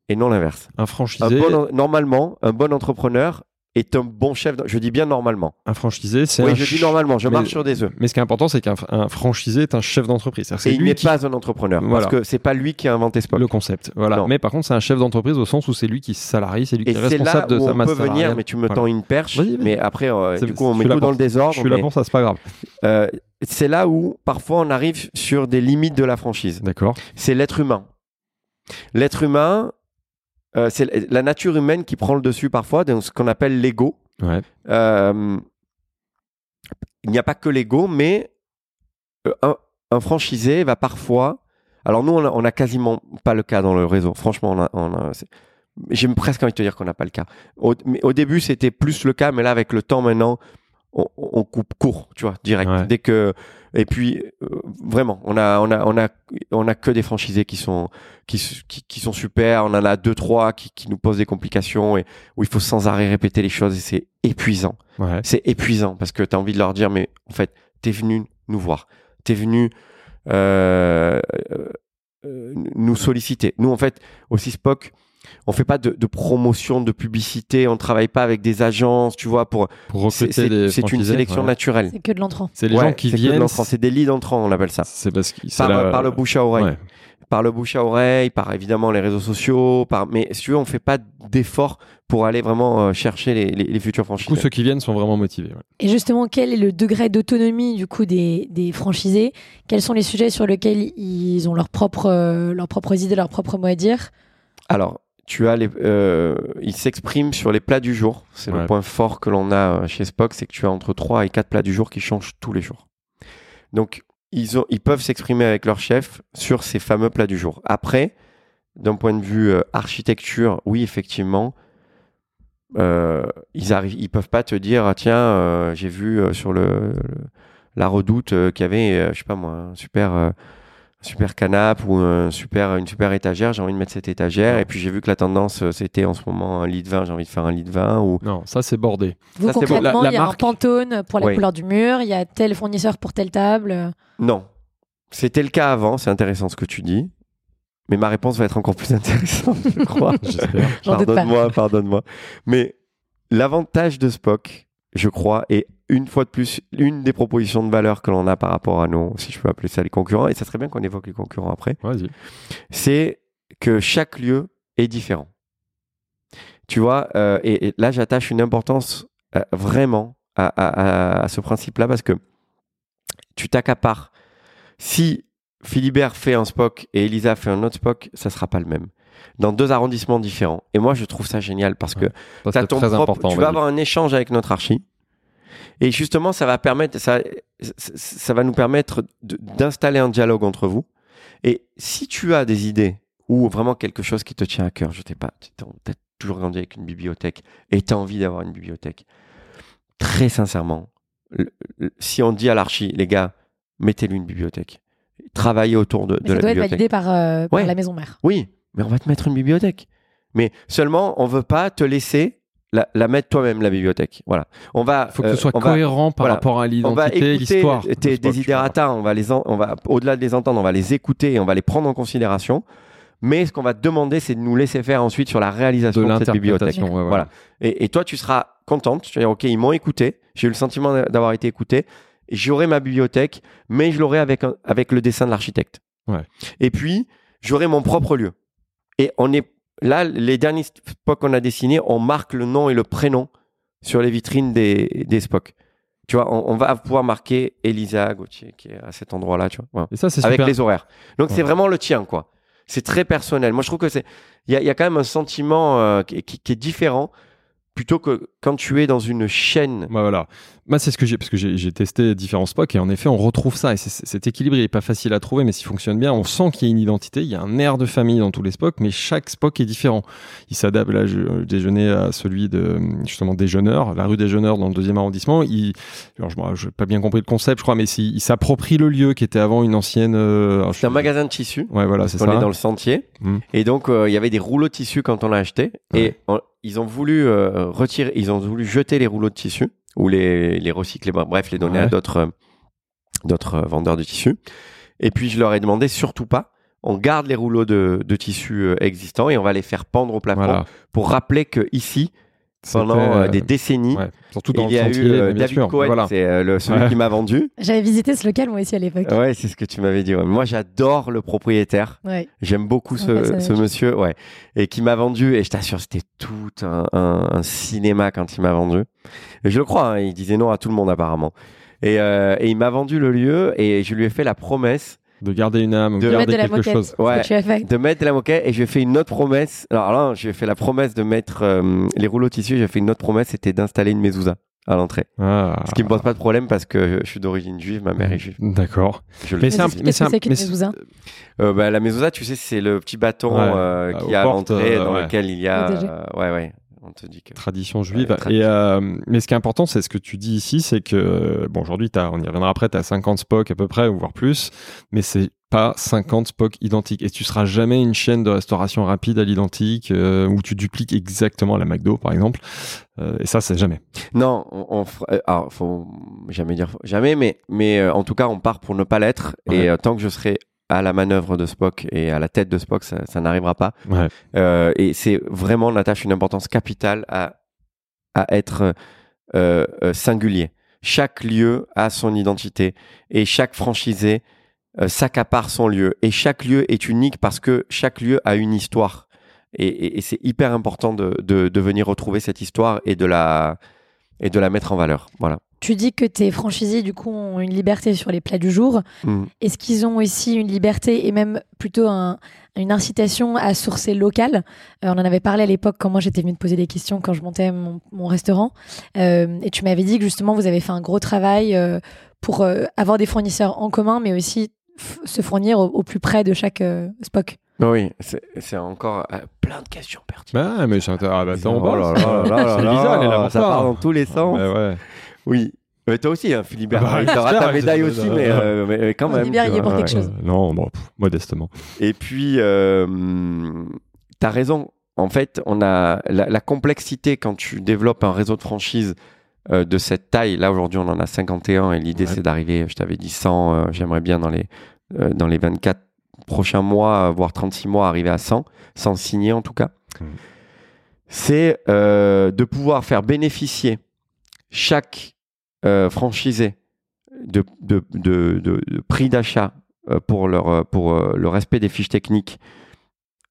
Et non l'inverse. Un Un franchisé, bon normalement, un bon entrepreneur est un bon chef. Je dis bien normalement. un franchisé, c'est Oui, un je dis normalement. Je mais- marche sur des œufs. Mais ce qui est important, c'est qu'un un franchisé est un chef d'entreprise. Et c'est il n'est qui pas un entrepreneur. Voilà. Parce que c'est pas lui qui a inventé Spock. le concept. Voilà. Non. Mais par contre, c'est un chef d'entreprise au sens où c'est lui qui salarie, c'est lui qui Et est c'est là responsable de où sa on masse peut venir, mais tu me Voilà. tends une perche. Mais après, euh, C'est- du coup, on met là tout dans le désordre. Je suis là pour ça, c'est pas grave. euh, c'est là où parfois on arrive sur des limites de la franchise. D'accord. C'est l'être humain. L'être humain, euh, c'est la nature humaine qui prend le dessus parfois, dans ce qu'on appelle l'ego. Ouais. Euh, il n'y a pas que l'ego, mais euh, un, un franchisé va parfois. Alors nous, on a, on a quasiment pas le cas dans le réseau. Franchement, on a, on a- c'est- j'ai presque envie de te dire qu'on n'a pas le cas. Au, mais au début, c'était plus le cas, mais là, avec le temps maintenant, on, on coupe court, tu vois, direct. Ouais. Dès que et puis euh, vraiment, on a, on a, on a, on a que des franchisés qui sont, qui, qui, qui sont super. On en a deux, trois qui, qui nous posent des complications et où il faut sans arrêt répéter les choses et c'est épuisant. Ouais. C'est épuisant parce que tu as envie de leur dire, mais en fait, t'es venu nous voir. T'es venu euh, euh, euh, nous solliciter. Nous, en fait, aussi Spock, on fait pas de, de promotion, de publicité, on travaille pas avec des agences, tu vois, pour. Pour C'est recruter des c'est- c'est une franchisés, sélection ouais. naturelle. C'est que de l'entrant. C'est les Ouais, gens qui viennent. C'est des leads entrants, on appelle ça. C'est parce que Par, la- par le bouche à oreille. Ouais. Par le bouche à oreille, par évidemment les réseaux sociaux, par... mais si tu veux, on fait pas d'efforts pour aller vraiment euh, chercher les, les, les futurs Du coup, franchisés. ceux qui viennent sont vraiment motivés. ouais. Et justement, quel est le degré d'autonomie du coup des, des franchisés? Quels sont les sujets sur lesquels ils ont leur propre, euh, leurs propres idées, leurs propres mots à dire? Alors, tu as les, euh, il s'exprime sur les plats du jour. C'est Ouais. le point fort que l'on a euh, chez Spock, c'est que tu as entre 3 et 4 plats du jour qui changent tous les jours. Donc, ils, ont, ils peuvent s'exprimer avec leur chef sur ces fameux plats du jour. Après, d'un point de vue euh, architecture, oui, effectivement, euh, ils arrivent, ils peuvent pas te dire, ah, tiens, j'ai vu sur le, le- la redoute qu'il y avait, je sais pas moi, un super, super canapé ou un super, une super étagère, j'ai envie de mettre cette étagère. Et puis j'ai vu que la tendance, euh, c'était en ce moment un lit de vin, j'ai envie de faire un lit de vin. Ou... Non, ça c'est bordé. Vous, Ça, concrètement, La- la il y a marque- un pantone pour la Oui. couleur du mur, il y a tel fournisseur pour telle table. Non. C'était le cas avant, c'est intéressant ce que tu dis. Mais ma réponse va être encore plus intéressante, je crois. J'espère. Pardonne-moi, pardonne-moi. Mais l'avantage de Spock, je crois, est une fois de plus une des propositions de valeur que l'on a par rapport à nos, si je peux appeler ça les concurrents, et ça serait bien qu'on évoque les concurrents après, Vas-y. c'est que chaque lieu est différent. Tu vois, euh, et, et là j'attache une importance euh, vraiment à, à- à- à ce principe-là parce que tu t'accapares. Si Philibert fait un Spock et Elisa fait un autre Spock, ça sera pas le même. Dans deux arrondissements différents. Et moi, je trouve ça génial parce que Ça, T'as c'est ton très propre- important. Tu vas avoir un échange avec notre archi. Et justement, ça va permettre, ça, va nous permettre d'installer un dialogue entre vous. Et si tu as des idées ou vraiment quelque chose qui te tient à cœur, je sais pas, tu as toujours grandi avec une bibliothèque et tu as envie d'avoir une bibliothèque, très sincèrement, le- le- si on dit à l'archi, les gars, mettez-lui une bibliothèque, travaillez autour de, de ça la doit être validé par, euh, par Ouais. la maison mère. Oui, mais on va te mettre une bibliothèque. Mais seulement, on veut pas te laisser la, la mettre toi-même, la bibliothèque. Voilà. On va. Il faut que euh, ce soit on va- cohérent par voilà. rapport à l'identité, l'histoire. tes desiderata, on va les, en- on va au-delà de les entendre, on va les écouter, et on va les prendre en considération. Mais ce qu'on va te demander, c'est de nous laisser faire ensuite sur la réalisation De de, cette bibliothèque. ouais, Voilà. Et, et toi, tu seras contente. Tu vas dire, OK, ils m'ont écouté. J'ai eu le sentiment d'avoir été écouté. J'aurai ma bibliothèque, mais je l'aurai avec, avec le dessin de l'architecte. Ouais. Et puis, j'aurai mon propre lieu. Et on est là, les derniers spots qu'on a dessinés, on marque le nom et le prénom sur les vitrines des, des Spock. Tu vois, on, on va pouvoir marquer Elisa Gauthier qui est à cet endroit-là, tu vois. Et ça, c'est Avec super. les horaires. Donc Ouais. c'est vraiment le tien, quoi. C'est très personnel. Moi, je trouve que c'est, il y a, il y a quand même un sentiment euh, qui, qui- qui est différent plutôt que quand tu es dans une chaîne. Voilà. Moi, c'est ce que j'ai, parce que j'ai testé différents Spock et en effet, on retrouve ça. Et cet équilibre, il est pas facile à trouver, mais s'il fonctionne bien, on sent qu'il y a une identité, il y a un air de famille dans tous les Spock, mais chaque Spock est différent. Il s'adapte. Là, je je déjeunais à celui de, justement, Déjeuneur, la rue Déjeuneur dans le deuxième arrondissement. Il, alors, je n'ai pas bien compris le concept, je crois, mais il s'approprie le lieu qui était avant une ancienne. euh, C'est un magasin de tissus. Ouais, voilà, c'est On ça. est dans le sentier. Mm. Et donc, euh, il y avait des rouleaux de tissu quand on l'a acheté. Et on- ils ont voulu euh, retirer, ils ont voulu jeter les rouleaux de tissu ou les, les recycler, bref, les donner Ouais. à d'autres d'autres euh, vendeurs de tissus. Et puis, je leur ai demandé surtout pas. On garde les rouleaux de, de tissu euh, existants et on va les faire pendre au plafond Voilà. pour rappeler que ici, pendant euh, euh, des décennies, ouais, surtout dans il le y a sentier, eu euh, David sûr. Cohen, Voilà. c'est euh, le, celui Ouais. qui m'a vendu. J'avais visité ce local moi aussi à l'époque. Ouais, c'est ce que tu m'avais dit. ouais. Moi, j'adore le propriétaire. Ouais. J'aime beaucoup ce, monsieur, ouais, et qui m'a vendu. Et je t'assure, c'était tout un, un- un cinéma quand il m'a vendu. Et je le crois, hein, il disait non à tout le monde apparemment. Et, euh, et il m'a vendu le lieu et je lui ai fait la promesse De garder une âme, De garder quelque moquette. chose. ce Ouais. que tu as fait. de mettre de la moquette et je lui ai fait une autre promesse. Alors là, je lui ai fait la promesse de mettre euh, les rouleaux de tissu. J'ai fait une autre promesse, c'était d'installer une mezouza à l'entrée. Ah. Ce qui me pose pas de problème parce que je suis d'origine juive, ma mère est juive. D'accord. Mais c'est un- mais c'est un- Qu'est-ce que mais c'est qu'une c'est- mezouza? Euh, bah, la mezouza, tu sais, c'est le petit bâton Ouais. euh, Bah, qui est à l'entrée euh, dans ouais. lequel il y a. Euh, ouais, ouais. On te dit que. tradition juive. Ouais, tradition. Et, euh, mais ce qui est important, c'est ce que tu dis ici, c'est que, bon, aujourd'hui, t'as- on y reviendra après, tu as 50 Spock à peu près, ou voire plus, mais c'est pas 50 Spock identiques. Et tu seras jamais une chaîne de restauration rapide à l'identique, euh, où tu dupliques exactement la McDo, par exemple. Euh, et ça, c'est jamais. Non, on, on euh, alors, faut jamais dire jamais, mais, mais euh, en tout cas, on part pour ne pas l'être. Ouais. Et euh, tant que je serai à la manœuvre de Spock et à la tête de Spock, ça, ça n'arrivera pas. Ouais. Euh, et c'est vraiment, on attache une importance capitale à, à être euh, euh, singulier. Chaque lieu a son identité et chaque franchisé euh, s'accapare son lieu. Et chaque lieu est unique parce que chaque lieu a une histoire. Et, et- et c'est hyper important de, de, de venir retrouver cette histoire et de la, et de la mettre en valeur. Voilà. Tu dis que tes franchisés, du coup, ont une liberté sur les plats du jour. Mm. Est-ce qu'ils ont aussi une liberté et même plutôt un- une incitation à sourcer local? Euh, On en avait parlé à l'époque quand moi j'étais venue te poser des questions quand je montais mon, mon restaurant. Euh, et tu m'avais dit que justement vous avez fait un gros travail euh, pour avoir des fournisseurs en commun, mais aussi se fournir au, au plus près de chaque euh, SPOC. Oui, c'est encore euh, plein de questions pertinentes. Bah, mais c'est intér- ah, bah, attends, Oh là là là là c'est là Lisa, elle est là là, pour ça ça. part dans tous les sens. Ouais. Oui. Mais toi aussi, hein, Philibert. Bah, tu auras j'espère, ta médaille aussi, mais, euh, mais- mais quand même. Philibert, il est pour quelque chose. Euh, non, bon, pff, modestement. Et puis, euh, tu as raison. En fait, on a la, la complexité quand tu développes un réseau de franchise euh, de cette taille. Là, aujourd'hui, on en a 51 et l'idée, Ouais. c'est d'arriver, je t'avais dit 100. euh, J'aimerais bien dans les, euh, dans les 24 prochains mois, voire 36 mois, arriver à 100, sans signer en tout cas. Mhm. C'est euh, de pouvoir faire bénéficier chaque euh, franchisé de, de, de- de- de prix d'achat euh, pour, leur, euh, pour euh, le respect des fiches techniques,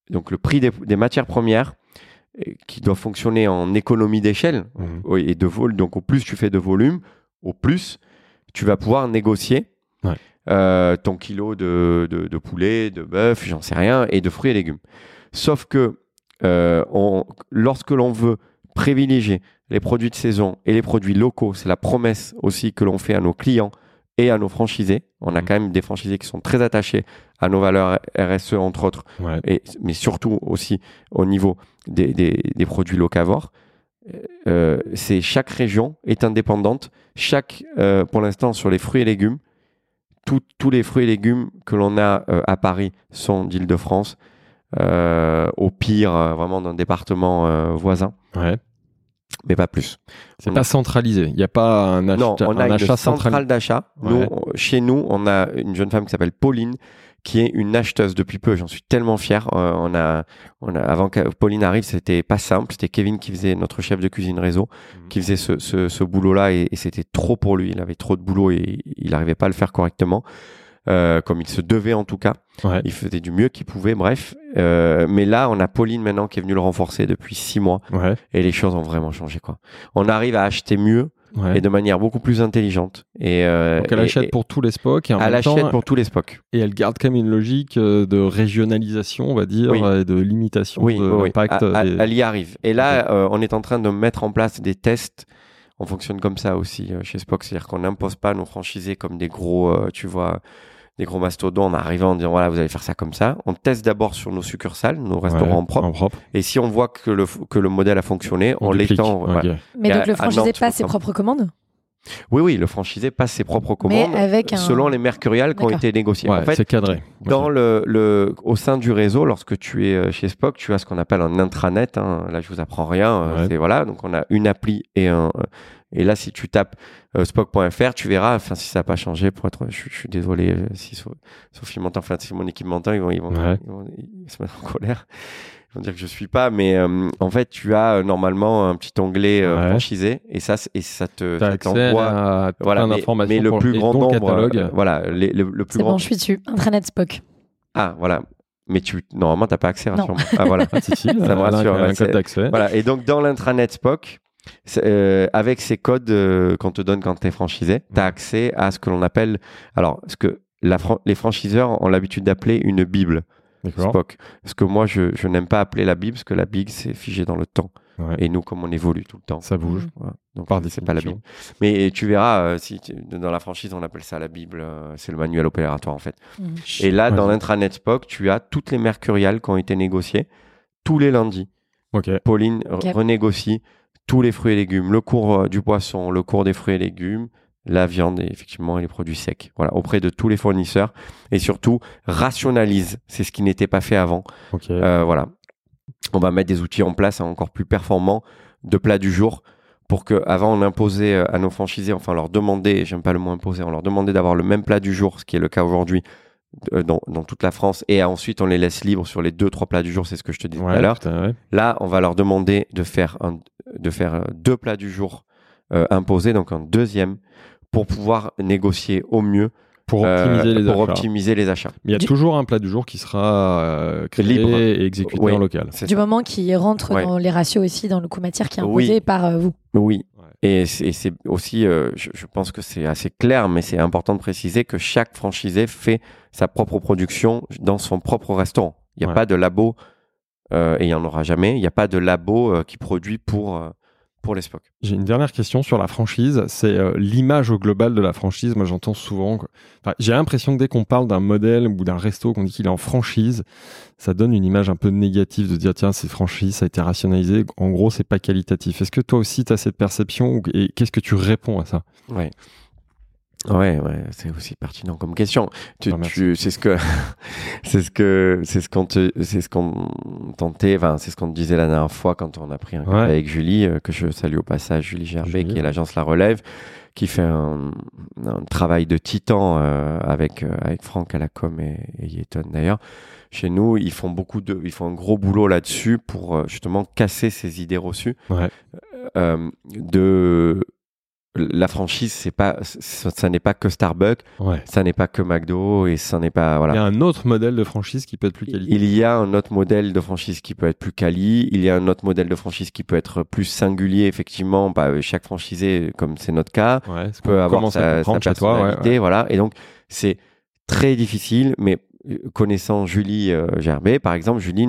donc le prix des, des matières premières, qui doit fonctionner en économie d'échelle Mhm. et de vol. Donc au plus tu fais de volume, au plus tu vas pouvoir négocier Ouais. euh, ton kilo de, de, de poulet, de bœuf, j'en sais rien, et de fruits et légumes. Sauf que euh, on- lorsque l'on veut privilégier les produits de saison et les produits locaux, c'est la promesse aussi que l'on fait à nos clients et à nos franchisés. On a Mhm. quand même des franchisés qui sont très attachés à nos valeurs RSE, entre autres, Ouais. et, mais surtout aussi au niveau des, des, des produits locavores. Euh, c'est chaque région est indépendante. Chaque, euh, pour l'instant, sur les fruits et légumes, tout- tous les fruits et légumes que l'on a euh, à Paris sont d'Île-de-France. Au pire, vraiment d'un département voisin. Ouais. Mais pas plus. C'est pas centralisé. Il n'y a pas un, achat, Non, on a un une achat centralisé. d'achat. Ouais. chez nous, on a une jeune femme qui s'appelle Pauline, qui est une acheteuse depuis peu. J'en suis tellement fier. Euh, on a, on a, avant que Pauline arrive, c'était pas simple. C'était Kevin qui faisait notre chef de cuisine réseau, Mhm. qui faisait ce, ce, ce boulot-là, et, et c'était trop pour lui. Il avait trop de boulot et il n'arrivait pas à le faire correctement. Euh, comme il se devait en tout cas. Ouais. Il faisait du mieux qu'il pouvait, bref. Euh, mais là, on a Pauline maintenant qui est venue le renforcer depuis six mois Ouais. et les choses ont vraiment changé. Quoi. On arrive à acheter mieux ouais. et de manière beaucoup plus intelligente. Et, euh, Donc elle et- achète et- pour tous les Spock et en elle même temps, achète pour tous les Spock. et elle garde quand même une logique de régionalisation, on va dire, Oui. et de limitation Oui, de oui, l'impact. Elle- des- elle, elle y arrive. Et là, euh, on est en train de mettre en place des tests. On fonctionne comme ça aussi euh, chez Spock, c'est-à-dire qu'on n'impose pas nos franchisés comme des gros, tu vois, des gros mastodons en arrivant en disant voilà, vous allez faire ça comme ça. On teste d'abord sur nos succursales, nos Ouais, restaurants propres. en propre. Et si on voit que le, que le modèle a fonctionné, on, l'étend. Voilà. Mais donc le à franchisé passe ses propres commandes? Oui, oui, le franchisé passe ses propres Mais commandes avec un- selon les mercuriales qui ont été négociées. Ouais, en fait, c'est cadré. Dans le, le, au sein du réseau, lorsque tu es euh, chez Spock, tu as ce qu'on appelle un intranet. hein. Là, je vous apprends rien. euh, Ouais. C'est voilà. Donc, on a une appli et un. euh, Et là, si tu tapes euh, spock.fr, tu verras. Enfin, si ça n'a pas changé, pour être, je, je suis désolé si So- Sophie m'entend, enfin, si mon équipe m'entend, ils vont, ils vont, Ouais. ils vont- ils vont se mettre en colère. Ils vont dire que je suis pas, mais euh, en fait, tu as euh, normalement un petit onglet euh, Ouais. franchisé et ça, c'est- et ça te, T'as ça accès t'envoie. à Voilà, plein mais, d'informations mais le pour- plus grand nombre, catalogue. euh, voilà, les- le, le plus C'est grand bon, je suis dessus. Intranet Spock. ah, voilà. Mais tu, normalement, t'as pas accès, Non. rassure-moi. Ah, voilà. Ah, si, si, me rassure, un, ouais, un c'est- code d'accès. voilà. Et donc, dans l'intranet Spock, c'est, euh, avec ces codes euh, qu'on te donne quand tu es franchisé, tu as accès à ce que l'on appelle, alors, ce que la fran- les franchiseurs ont l'habitude d'appeler une Bible. Spock. Parce que moi, je, je n'aime pas appeler la Bible, parce que la Bible, c'est figé dans le temps. Ouais. Et nous, comme on évolue tout le temps. Ça bouge. Voilà. Donc, Par c'est pas la. Bible. Mais tu verras, euh, si tu- dans la franchise, on appelle ça la Bible, euh, c'est le manuel opératoire en fait. Mhm. Et là, dans l'intranet Spock, tu as toutes les mercuriales qui ont été négociées tous les lundis. Ok. Pauline renégocie tous les fruits et légumes, le cours euh, du poisson, le cours des fruits et légumes, la viande et effectivement les produits secs. Voilà, auprès de tous les fournisseurs et surtout rationalise. C'est ce qui n'était pas fait avant. Euh, voilà, on va mettre des outils en place encore plus performants de plats du jour. Pour que, avant, on imposait euh, à nos franchisés, enfin, leur demander, j'aime pas le mot imposer, on leur demandait d'avoir le même plat du jour, ce qui est le cas aujourd'hui euh, dans, dans toute la France, et ensuite on les laisse libres sur les deux, trois plats du jour, c'est ce que je te disais tout à l'heure. Là, on va leur demander de faire, un, de faire deux plats du jour euh, imposés, donc un deuxième, pour pouvoir négocier au mieux Pour euh, optimiser les pour achats. optimiser les achats. Mais il y a Du- toujours un plat du jour qui sera euh, créé Libre. et exécuté Oui. en local. C'est Du ça. moment qu'il rentre Ouais. dans les ratios aussi, dans le coût matière qui est Oui. imposé par euh, vous. Oui. Ouais. Et c'est et c'est aussi, euh, je, je pense que c'est assez clair, mais c'est important de préciser que chaque franchisé fait sa propre production dans son propre restaurant. Il n'y a Ouais. pas de labo, euh, et il n'y en aura jamais, il n'y a pas de labo euh, qui produit pour, euh, pour les Spock. J'ai une dernière question sur la franchise. C'est euh, l'image au global de la franchise. Moi, j'entends souvent. que- enfin, J'ai l'impression que dès qu'on parle d'un modèle ou d'un resto, qu'on dit qu'il est en franchise, ça donne une image un peu négative de dire tiens, c'est franchise, ça a été rationalisé. En gros, c'est pas qualitatif. Est-ce que toi aussi, tu as cette perception et qu'est-ce que tu réponds à ça? Ouais. Ouais, ouais, c'est aussi pertinent comme question. Tu, Ah, tu- c'est ce que, c'est ce que, c'est ce qu'on te, c'est ce qu'on tentait, enfin, c'est ce qu'on te disait la dernière fois quand on a pris un café Ouais. avec Julie, euh, que je salue au passage, Julie Gerbet, Julie, qui est l'agence La Relève, qui fait un, un travail de titan euh, avec euh, avec Franck à la com et, et Yeton d'ailleurs. Chez nous, ils font beaucoup de, ils font un gros boulot là-dessus pour justement casser ces idées reçues Ouais. de la franchise, c'est pas, ça, ça n'est pas que Starbucks, Ouais. ça n'est pas que McDo et ça n'est pas Il y voilà. a un autre modèle de franchise qui peut être plus qualitatif. Il y a un autre modèle de franchise qui peut être plus quali. Il y a un autre modèle de franchise qui peut être plus singulier. Effectivement, bah, chaque franchisé, comme c'est notre cas, Ouais, peut avoir sa, sa chez toi. ouais, personnalité, voilà. Et donc, c'est très difficile, mais connaissant Julie euh, Gerbet, par exemple, Julie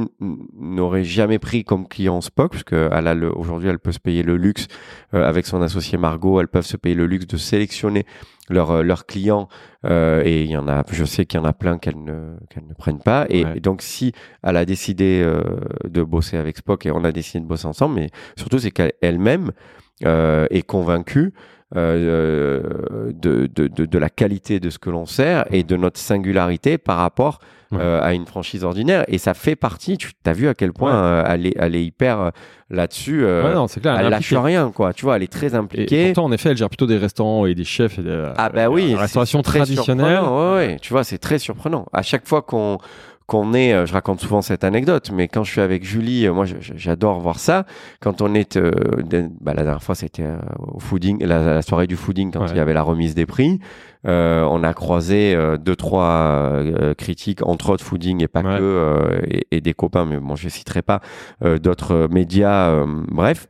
n'aurait jamais pris comme client Spock, a le, aujourd'hui, elle peut se payer le luxe euh, avec son associé Margot, elles peuvent se payer le luxe de sélectionner leurs euh, clients, euh, et il y en a, je sais qu'il y en a plein qu'elles ne qu'elles ne prennent pas. Et, Ouais. et donc, si elle a décidé euh, de bosser avec Spock et on a décidé de bosser ensemble, mais surtout c'est qu'elle-même euh, est convaincue euh, de, de, de, de la qualité de ce que l'on sert et de notre singularité par rapport euh, à une franchise ordinaire. Et ça fait partie, tu as vu à quel point Ouais. euh, elle, est, elle est hyper euh, là-dessus. Ouais, non, c'est clair. elle est lâche rien, quoi. Tu vois, elle est très Et impliquée. pourtant, en effet, elle gère plutôt des restaurants et des chefs et des, Ah bah oui, la restauration traditionnelle. ouais, tu vois, c'est très surprenant. À chaque fois qu'on qu'on est, euh, je raconte souvent cette anecdote, mais quand je suis avec Julie, euh, moi j'adore voir ça. Quand on est, euh, bah, la dernière fois c'était euh, au fooding, la, la soirée du fooding quand Ouais. il y avait la remise des prix, euh, on a croisé deux trois critiques, entre autres fooding et pas Ouais. que, euh, et, et des copains, mais bon je citerai pas euh, d'autres médias, euh, bref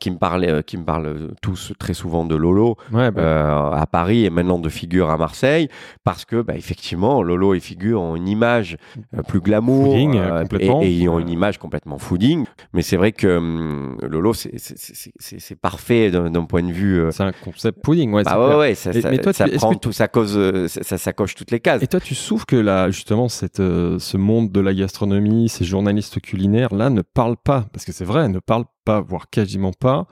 qui me parlaient, euh, qui me parlent tous très souvent de Lolo, Ouais, bah, euh, à Paris et maintenant de figure à Marseille parce que bah, effectivement Lolo et figure ont une image euh, plus glamour Fooding, euh, complètement. et, et ils ont Euh. une image complètement fooding mais c'est vrai que hum, Lolo c'est- parfait d'un point de vue euh, c'est un concept pudding. Ouais, bah ouais, ouais ça, Et- ça, mais toi, ça tu- prend que- tout ça cause euh, ça, coche toutes les cases Et toi, tu souffres que là, justement, cette, euh, ce monde de la gastronomie, ces journalistes culinaires, là, ne parlent pas, parce que c'est vrai, ne parlent pas, voire quasiment pas,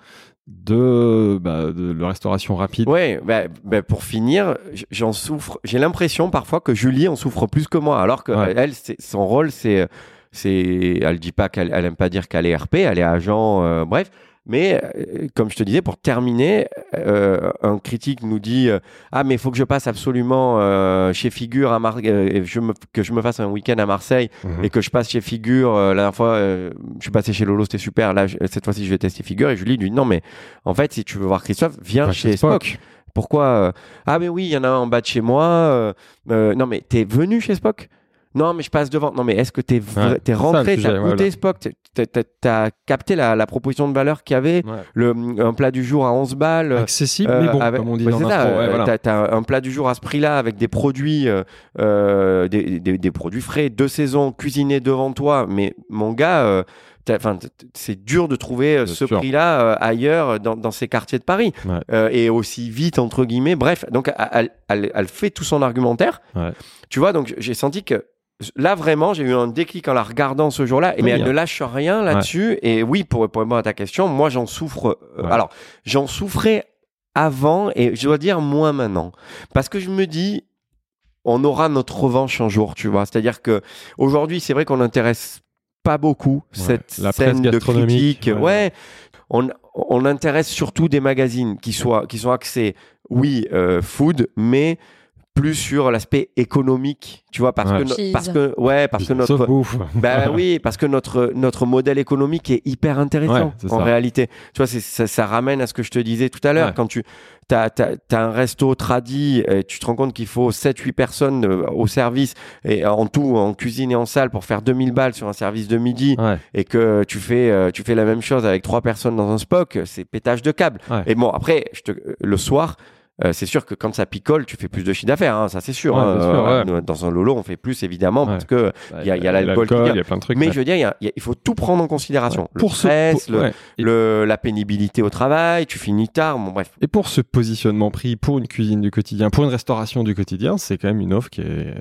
de, bah, de la restauration rapide. Ouais, bah, bah, pour finir, j'en souffre. J'ai l'impression parfois que Julie en souffre plus que moi, alors que Ouais. elle, c'est- son rôle, c'est, c'est, elle dit pas qu'elle, elle aime pas dire qu'elle est RP, elle est agent, euh, bref. Mais euh, comme je te disais, pour terminer, euh, un critique nous dit euh, ah mais il faut que je passe absolument chez Figure à Mar et je me, que je me fasse un week-end à Marseille Mhm. et que je passe chez Figure. la dernière fois, je suis passé chez Lolo, c'était super. Là, je- cette fois-ci, je vais tester Figure. Et Julie lui dit non, mais en fait, si tu veux voir Christophe, viens Pas chez Spock. Pourquoi euh, Ah, mais oui, il y en a un en bas de chez moi. non, mais t'es venu chez Spock Non, mais je passe devant. Non, mais est-ce que t'es Ouais, ça, rentré, t'as goûté voilà. Spock t'as- capté la, la proposition de valeur qu'il y avait Ouais. le, Un plat du jour à 11 balles Accessible, euh, mais bon, avec- comme on dit dans c'est l'intro. ça, ouais, euh, voilà. t'as- un plat du jour à ce prix-là avec des produits, euh, euh, des, des- des produits frais, de saison, cuisinés devant toi. Mais mon gars, euh, enfin, c'est dur de trouver euh, ce prix-là euh, ailleurs dans, dans ces quartiers de Paris Ouais. Euh, et aussi vite entre guillemets. Bref, donc elle, elle- elle fait tout son argumentaire. Ouais. Tu vois, donc j'ai senti que Là, vraiment, j'ai eu un déclic en la regardant ce jour-là, mais elle ne lâche rien là-dessus. Et oui, pour, pour répondre à ta question, moi, j'en souffre. euh, Ouais. Alors, j'en souffrais avant, et je dois dire moins maintenant. Parce que je me dis, on aura notre revanche un jour, tu vois. C'est-à-dire que aujourd'hui, c'est vrai qu'on n'intéresse pas beaucoup cette la scène de critique. ouais. Ouais. On, on intéresse surtout des magazines qui soient qui sont axés, oui, euh, food, mais plus sur l'aspect économique, tu vois, parce Ouais. que no- Cheese. parce que ouais, parce que notre bah oui, parce que notre notre modèle économique est hyper intéressant Ouais, en ça. réalité. Tu vois, ça, ça ramène à ce que je te disais tout à l'heure Ouais. quand tu t'as t'as t'as un resto tradi, et tu te rends compte qu'il faut 7 8 personnes euh, au service et en tout en cuisine et en salle pour faire 2000 balles sur un service de midi Ouais. et que tu fais euh, tu fais la même chose avec trois personnes dans un spock, c'est pétage de câble. Ouais. Et bon après je te, le soir euh, c'est sûr que quand ça picole, tu fais plus de chiffre d'affaires, hein, ça c'est sûr. Ouais, hein. sûr, Euh, ouais. Dans un lolo, on fait plus évidemment Ouais. parce que Il y a- il y a l'alcool il y a plein de trucs. mais je veux dire, il, y a- il y a- il faut tout prendre en considération. Le Pour ce- stress, pour- le-. Et- le- la pénibilité au travail, tu finis tard, bon bref. Et pour ce positionnement prix, pour une cuisine du quotidien, pour une restauration du quotidien, c'est quand même une offre qui, est,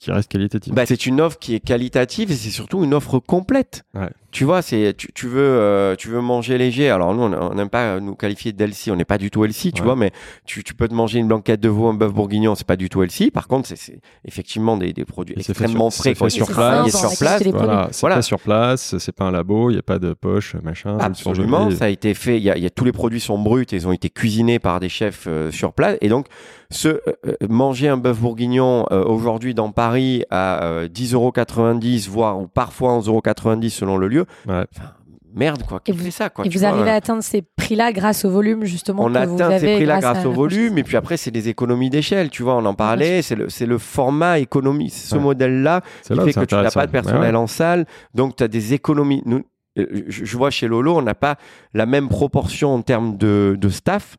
qui reste qualitative. Bah, c'est une offre qui est qualitative et c'est surtout une offre complète. Tu vois, c'est tu, tu veux euh, tu veux manger léger. Alors nous, on n'aime pas nous qualifier d'healthy. On n'est pas du tout healthy, tu Ouais. vois. Mais tu, tu peux te manger une blanquette de veau, un bœuf bourguignon, c'est pas du tout healthy. Par contre, c'est- c'est effectivement des, des produits extrêmement frais c'est sur place. sur place. Voilà, produits. c'est Voilà. pas sur place, c'est pas un labo, il n'y a pas de poche, machin. Absolument, ça a été fait. Il y a, y tous les produits sont bruts, ils ont été cuisinés par des chefs euh, sur place. Et donc, ce, euh, euh, manger un bœuf bourguignon euh, aujourd'hui dans Paris à euh, 10,90 voire ou parfois 11,90 selon le lieu, Ouais. enfin, merde quoi. Qui Et vous- fait ça quoi Et tu vous vois, arrivez euh, à atteindre ces prix-là grâce au volume, justement, on que vous atteint avez ces prix-là grâce grâce au volume, et puis après c'est des économies d'échelle. Tu vois, on en parlait. C'est le, format économie, ce Ouais. modèle-là qui là fait que tu n'as pas de personnel Ouais, en salle, donc tu as des économies. Nous, je, je vois chez Lolo, on n'a pas la même proportion en termes de, de staff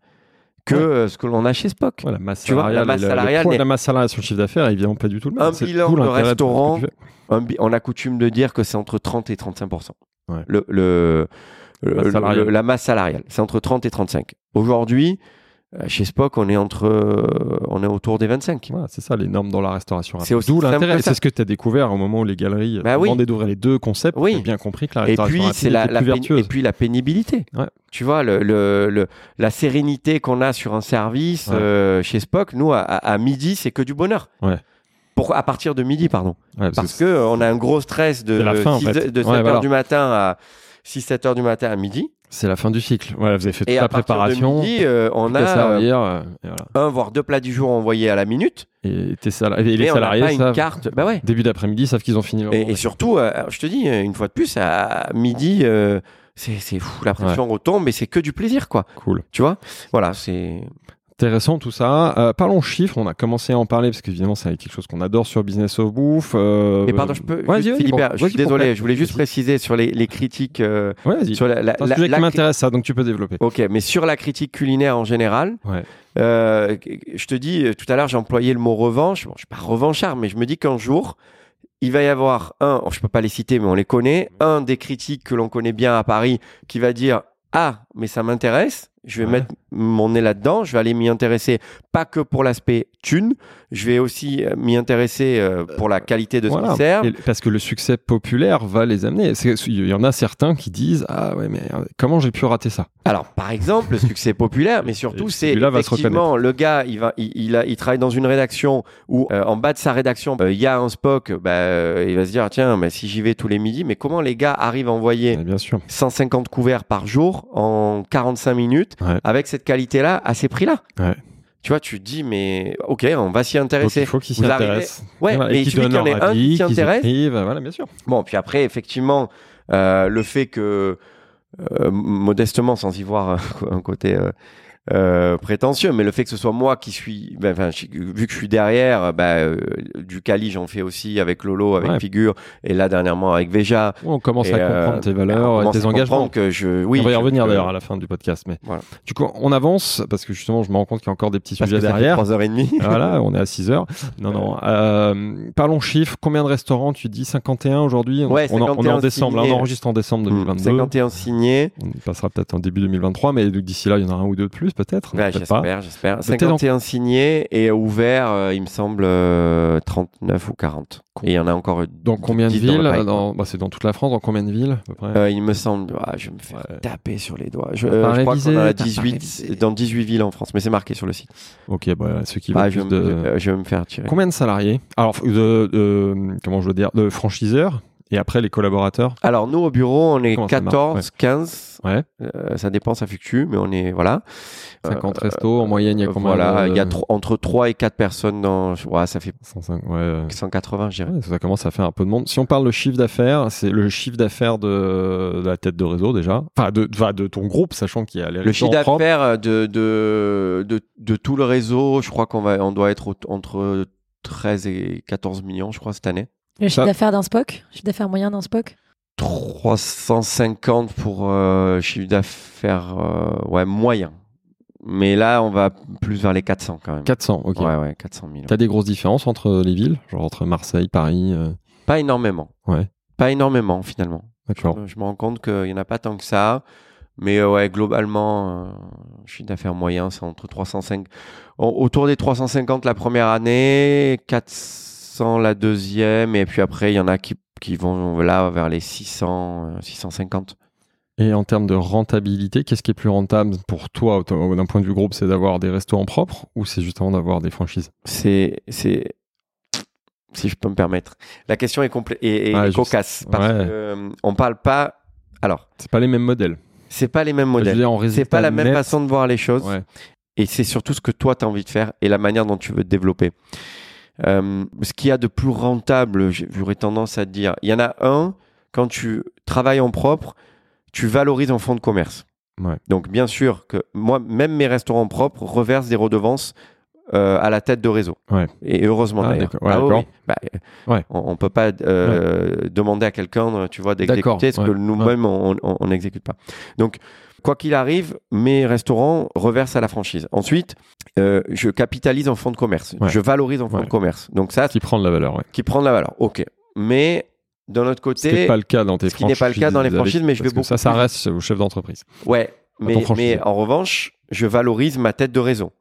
que Ouais. euh, ce que l'on a chez Spock. Ouais, la masse Tu vois, la salariale, masse et le- le salariale de la masse salariale sur le chiffre d'affaires, évidemment pas du tout le même. Un C'est bilan tout de restaurant. Un bi- on a coutume de dire que c'est entre 30 et 35 Ouais. le, le, Masse salariale. la masse salariale, c'est entre 30 et 35. Aujourd'hui, Chez Spock, on est entre, euh, on est autour des 25. Voilà, c'est ça les normes dans la restauration. C'est aussi D'où l'intérêt. C'est ce que tu as découvert au moment où les galeries Bah euh, oui. demandaient d'ouvrir les deux concepts. Oui. As bien compris que la Et restauration puis, rapide c'est la, la plus et puis la pénibilité. Ouais. Tu vois, le, le- le- la sérénité qu'on a sur un service Ouais. euh, chez Spock, nous, à, à- midi, c'est que du bonheur. Ouais. Pour, à partir de midi, pardon. Ouais, parce Parce que que euh, on a un gros stress de, la fin, en 6 fait. de Ouais, 7h du matin à 6-7 heures du matin à midi. C'est la fin du cycle. Voilà, vous avez fait toute Et la à préparation. de midi, euh, on a euh, servir, euh, voilà. un voire deux plats du jour envoyés à la minute. Et, tes et les mais on salariés pas une carte. Bah ouais. Début d'après-midi, savent qu'ils ont fini leur Et, et surtout, euh, je te dis, une fois de plus, à midi, c'est c'est fou, la pression retombe et c'est que du plaisir, quoi. Cool. Tu vois? Voilà, c'est. Intéressant tout ça. Euh, parlons chiffres. On a commencé à en parler parce qu'évidemment, c'est quelque chose qu'on adore sur Business of Bouffe. Euh, Mais pardon, je peux. Juste, Philippe, je suis désolé, je voulais juste préciser sur les, les critiques. euh, Ouais, sur la, la- C'est un la- sujet la qui m'intéresse, ça, donc tu peux développer. Ok, mais sur la critique culinaire en général, Ouais. euh, je te dis, euh, tout à l'heure, j'ai employé le mot revanche. Bon, je suis pas revanchard, mais je me dis qu'un jour, il va y avoir un, je peux pas les citer, mais on les connaît, un des critiques que l'on connaît bien à Paris qui va dire Ah, mais ça m'intéresse, je vais Ouais. mettre mon nez là-dedans, je vais aller m'y intéresser, pas que pour l'aspect thune, je vais aussi euh, m'y intéresser euh, pour la qualité de ce qu'ils servent. Parce que le succès populaire va les amener. Il y en a certains qui disent Ah ouais, mais euh, comment j'ai pu rater ça? Alors, par exemple, le succès populaire, mais surtout, c'est effectivement le gars, il va, il, il a, il travaille dans une rédaction où, euh, en bas de sa rédaction, euh, il y a un Spock. Bah, il va se dire, tiens, mais si j'y vais tous les midis, mais comment les gars arrivent à envoyer Ouais, Bien sûr. 150 couverts par jour en 45 minutes Ouais. avec cette qualité-là à ces prix-là Ouais. Tu vois, tu te dis, mais ok, on va s'y Donc, intéresser. il faut qu'ils s'y arrivez- intéressent. Ouais, Et mais il suffit qu'il y en ait un qui s'y intéresse. Voilà, bien sûr. Bon, puis après, effectivement, euh, le fait que, euh, modestement, sans y voir un, un côté euh, euh, prétentieux, mais le fait que ce soit moi qui suis, ben, enfin, je- vu que je suis derrière, bah, euh, du Cali, j'en fais aussi avec Lolo, avec Ouais. Figure, et là dernièrement avec Veja. On commence Et, à euh, comprendre tes on valeurs, et tes engagements. que je, oui, on va y revenir d'ailleurs à la fin du podcast. Mais Voilà. du coup, on avance parce que justement, je me rends compte qu'il y a encore des petits Parce sujets que ça derrière. 3h30. voilà, on est à 6 heures. Non, non. Euh, parlons chiffres. Combien de restaurants Tu dis? 51 aujourd'hui? On, Ouais, on, est en 51 décembre. Là, on enregistre en décembre 2022. 51 signés. On passera peut-être en début 2023, mais d'ici là, il y en aura un ou deux de plus, peut-être. Pas. j'espère, j'espère. Mais t'es dans- 51 signés et ouvert, euh, il me semble, euh, 39 ou 40. Cool. Et il y en a encore Dans combien de 10 dans le villes dans, bah, C'est dans toute la France. Dans combien de villes à peu près? Euh, il me semble, ah, je vais me faire Ouais. taper sur les doigts. Je, euh, crois qu'on en a t'as pas 18, révisé. dans 18 villes en France, mais c'est marqué sur le site. Ok, bah, ceux qui Ah, veulent je, vais me- de... euh, je vais me faire tirer. Combien de salariés? Alors, de, de- comment je veux dire, de franchiseurs et après les collaborateurs. Alors, nous, au bureau, on est Comment ça marche 14, 15. Ouais. Euh, ça dépend, ça fluctue, mais on est, voilà. 50 restos en moyenne. Il y a combien Voilà, de- il y a entre 3 et 4 personnes dans. Ouais, ça fait 105, ouais. euh, 180, je dirais. Ouais, ça commence à faire un peu de monde. Si on parle de chiffre d'affaires, c'est le chiffre d'affaires de, de la tête de réseau déjà. Enfin, de, enfin, de ton groupe, sachant qu'il y a les Le chiffre d'affaires de, de, de, tout le réseau, je crois qu'on va, on doit être entre 13 et 14 millions, je crois, cette année. Le chiffre d'affaires d'un Spock Chiffre d'affaires moyen d'un Spock 350 pour euh, chiffre d'affaires euh, ouais, moyen. Mais là, on va plus vers les 400 quand même. 400, ok. Ouais, ouais, 400 000. T'as des grosses différences entre les villes, genre entre Marseille, Paris. euh, Pas énormément. Ouais. Pas énormément, finalement. D'accord. Je me rends compte qu'il n'y en a pas tant que ça. Mais euh, ouais, globalement, euh, chiffre d'affaires moyen, c'est entre 305. au- Autour des 350 la première année, 400 la deuxième, et puis après, il y en a qui, qui vont là vers les 600, euh, 650. Et en termes de rentabilité, qu'est-ce qui est plus rentable pour toi, d'un point de vue groupe, c'est d'avoir des restaurants propres ou c'est justement d'avoir des franchises? C'est, c'est, si je peux me permettre. La question est, complè- et, et cocasse parce Ouais. que euh, on parle pas. Alors, C'est pas les mêmes modèles. c'est pas les mêmes modèles. C'est pas la même net- façon de voir les choses. Ouais. Et c'est surtout ce que toi, tu as envie de faire et la manière dont tu veux te développer. Euh, ce qu'il y a de plus rentable, j'aurais tendance à te dire, il y en a un, quand tu travailles en propre, tu valorises en fonds de commerce. Ouais. Donc, bien sûr que moi, même mes restaurants propres reversent des redevances euh, à la tête de réseau. Ouais. Et heureusement Ah, d'ailleurs. Ouais, oui. Bah, euh, Ouais. On, on peut pas euh, demander à quelqu'un, tu vois, d'exécuter ce que nous-mêmes on n'exécute pas. Donc, quoi qu'il arrive, mes restaurants reversent à la franchise. Ensuite, euh, je capitalise en fonds de commerce. Ouais. Je valorise en fonds Ouais. de commerce. Donc ça, Qui prend de la valeur, ouais. qui prend de la valeur. Ok. Mais d'un autre Ce qui n'est côté, pas le cas dans tes ce qui n'est pas le cas dans les franchises, mais je vais Ça, beaucoup ça plus- reste au chef d'entreprise. ouais. Mais, mais en revanche, je valorise ma tête de réseau.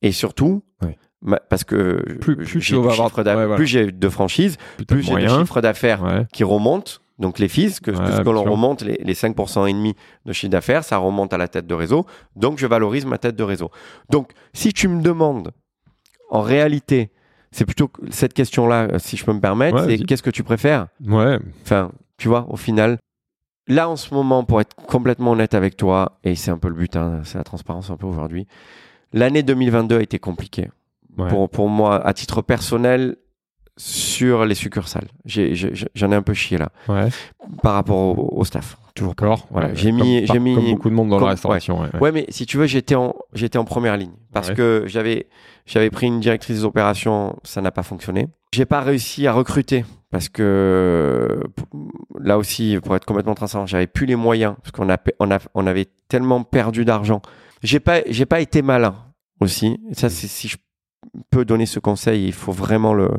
Et surtout, Ouais. ma- parce que Plus- plus j'ai avoir- ouais, voilà. plus de franchise, Plus j'ai de chiffre d'affaires qui remonte, donc les fees, que, ce que l'on remonte, les, les 5% et demi de chiffre d'affaires, ça remonte à la tête de réseau, donc je valorise ma tête de réseau. Donc, si tu me demandes, en réalité, c'est plutôt cette question-là, si je peux me permettre, Ouais, c'est qu'est-ce que tu préfères? Ouais. Enfin, tu vois, au final, là en ce moment, pour être complètement honnête avec toi, et c'est un peu le but, hein, c'est la transparence un peu aujourd'hui, l'année 2022 a été compliquée Ouais. pour, pour moi, à titre personnel, sur les succursales. J'en ai, un peu chié là, Ouais. par rapport au, au staff. Toujours. D'accord. Voilà, Ouais. j'ai mis- j'ai mis- Comme beaucoup de monde dans comme- la restauration. ouais, ouais. Mais si tu veux, j'étais en, j'étais en première ligne parce que j'avais, j'avais pris une directrice des opérations, ça n'a pas fonctionné. J'ai pas réussi à recruter parce que là aussi, pour être complètement transparent, j'avais plus les moyens parce qu'on a, on a, on avait tellement perdu d'argent. J'ai pas, j'ai pas été malin aussi. Ça, c'est si je peux donner ce conseil, il faut vraiment le,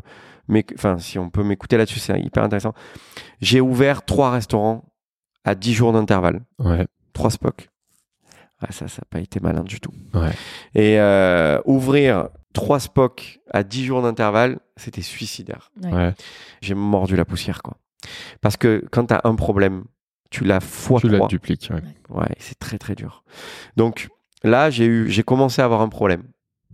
mais enfin, si on peut m'écouter là-dessus, c'est hyper intéressant. J'ai ouvert trois restaurants à 10 jours d'intervalle Ouais. trois Spock. Ah, ça, ça n'a pas été malin du tout. Ouais. Et euh, ouvrir trois Spock à 10 jours d'intervalle, c'était suicidaire. Ouais. J'ai mordu la poussière, quoi. Parce que quand tu as un problème, tu l'as fois Tu la dupliques. ouais. Ouais, c'est très très dur. Donc là, j'ai eu, j'ai commencé à avoir un problème.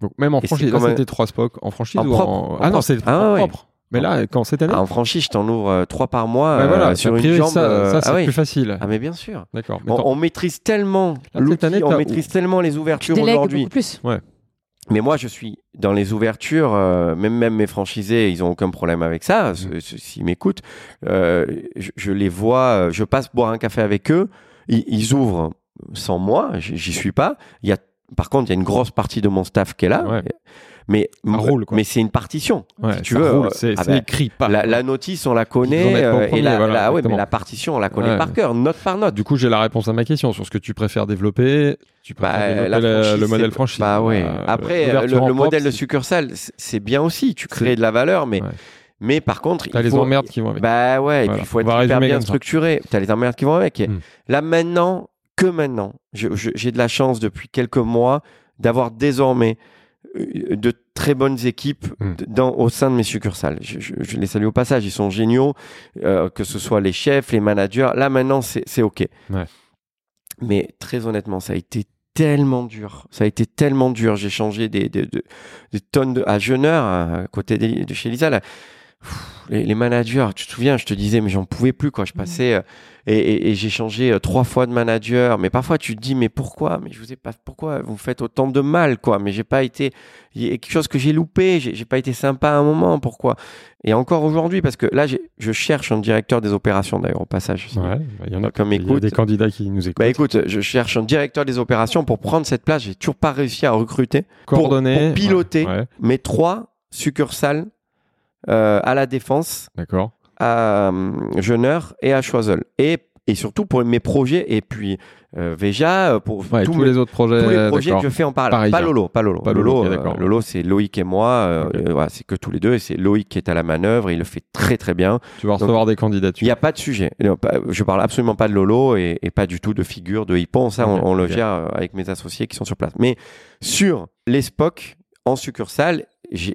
Donc même en Et franchise, c'est là comme un- c'était trois Spock en franchise En ou propre, en... en Ah non, propre. c'est Ah ouais. propre. Mais là, quand cette année Ah, en franchise, je t'en ouvre euh, trois par mois euh, voilà, sur une priori, jambe. ça, euh, ça c'est ah, plus facile. ah mais bien sûr. D'accord. Mais On, maîtrise tellement cette l'outil, année, on t'as- maîtrise tellement les Tu ouvertures délègues aujourd'hui. beaucoup plus. Mais moi, je suis dans les ouvertures, euh, même, même mes franchisés, ils ont aucun problème avec ça. Mm. ce- ce- S'ils m'écoutent, euh, je, je les vois, euh, je passe boire un café avec eux, ils, ils ouvrent sans moi, j- j'y suis pas. Il y a, par contre, il y a une grosse partie de mon staff qui est là. Ouais. Mais, roule, mais c'est une partition. ouais, si tu veux, roule, euh, c'est ah c'est ben, écrit pas. La, la notice, on la connaît, euh, et la, voilà, la- ouais, mais la partition, on la connaît par cœur, note par note. Du coup, j'ai la réponse à ma question sur ce que tu préfères développer. Tu préfères Bah, développer la le- modèle franchise. Bah ouais. Euh, Après, l'ouverture le, en le propre, modèle de succursale, c'est- bien aussi. Tu crées de la valeur, mais, mais par contre, T'as il les faut, emmerdes qui vont avec. Bah ouais, et Voilà. puis il faut être hyper bien structuré. T'as les emmerdes qui vont avec. Et Mm. Là maintenant, que maintenant, j'ai de la chance depuis quelques mois d'avoir désormais euh, de très bonnes équipes Mm. dans, au sein de mes succursales. Je, je- je les salue au passage, ils sont géniaux, euh, que ce soit les chefs, les managers. Là maintenant, c'est OK. Ouais. Mais très honnêtement, ça a été tellement dur. Ça a été tellement dur. J'ai changé des, des, des- des tonnes de, à Jeuneur, à côté de, de chez Lisa. Là, Pff, les, les managers, tu te souviens, je te disais, mais j'en pouvais plus, quoi. Je passais, euh, et, et- et j'ai changé euh, trois fois de manager. Mais parfois, tu te dis, mais pourquoi? Mais je vous ai pas, pourquoi vous faites autant de mal, quoi? Mais j'ai pas été, il y a quelque chose que j'ai loupé. J'ai pas été sympa à un moment. Pourquoi? Et encore aujourd'hui, parce que là, je cherche un directeur des opérations, d'ailleurs, au passage. Ouais, bah, il y en a, y a m'écoute. des candidats qui nous écoutent. Bah écoute, je cherche un directeur des opérations pour prendre cette place. J'ai toujours pas réussi à recruter pour- piloter. Ouais, ouais, mes trois succursales euh, à la Défense, D'accord. À euh, Jeuneur et à Choiseul. Et, et surtout pour mes projets, et puis euh, Veja, euh, pour Ouais, tous, tous mes- les autres projets. tous les projets d'accord. que je fais en parallèle. Pas Lolo, pas Lolo. Pas Lolo, euh, c'est Loïc et moi. euh, euh, voilà, c'est que tous les deux. Et c'est Loïc qui est à la manœuvre. Il le fait très très bien. Tu vas recevoir des candidatures. Il n'y a pas de sujet. Non, pas- Je parle absolument pas de Lolo et, et pas du tout de figure de hippon. Ça, on, le gère euh, avec mes associés qui sont sur place. Mais sur les SPOC en succursale,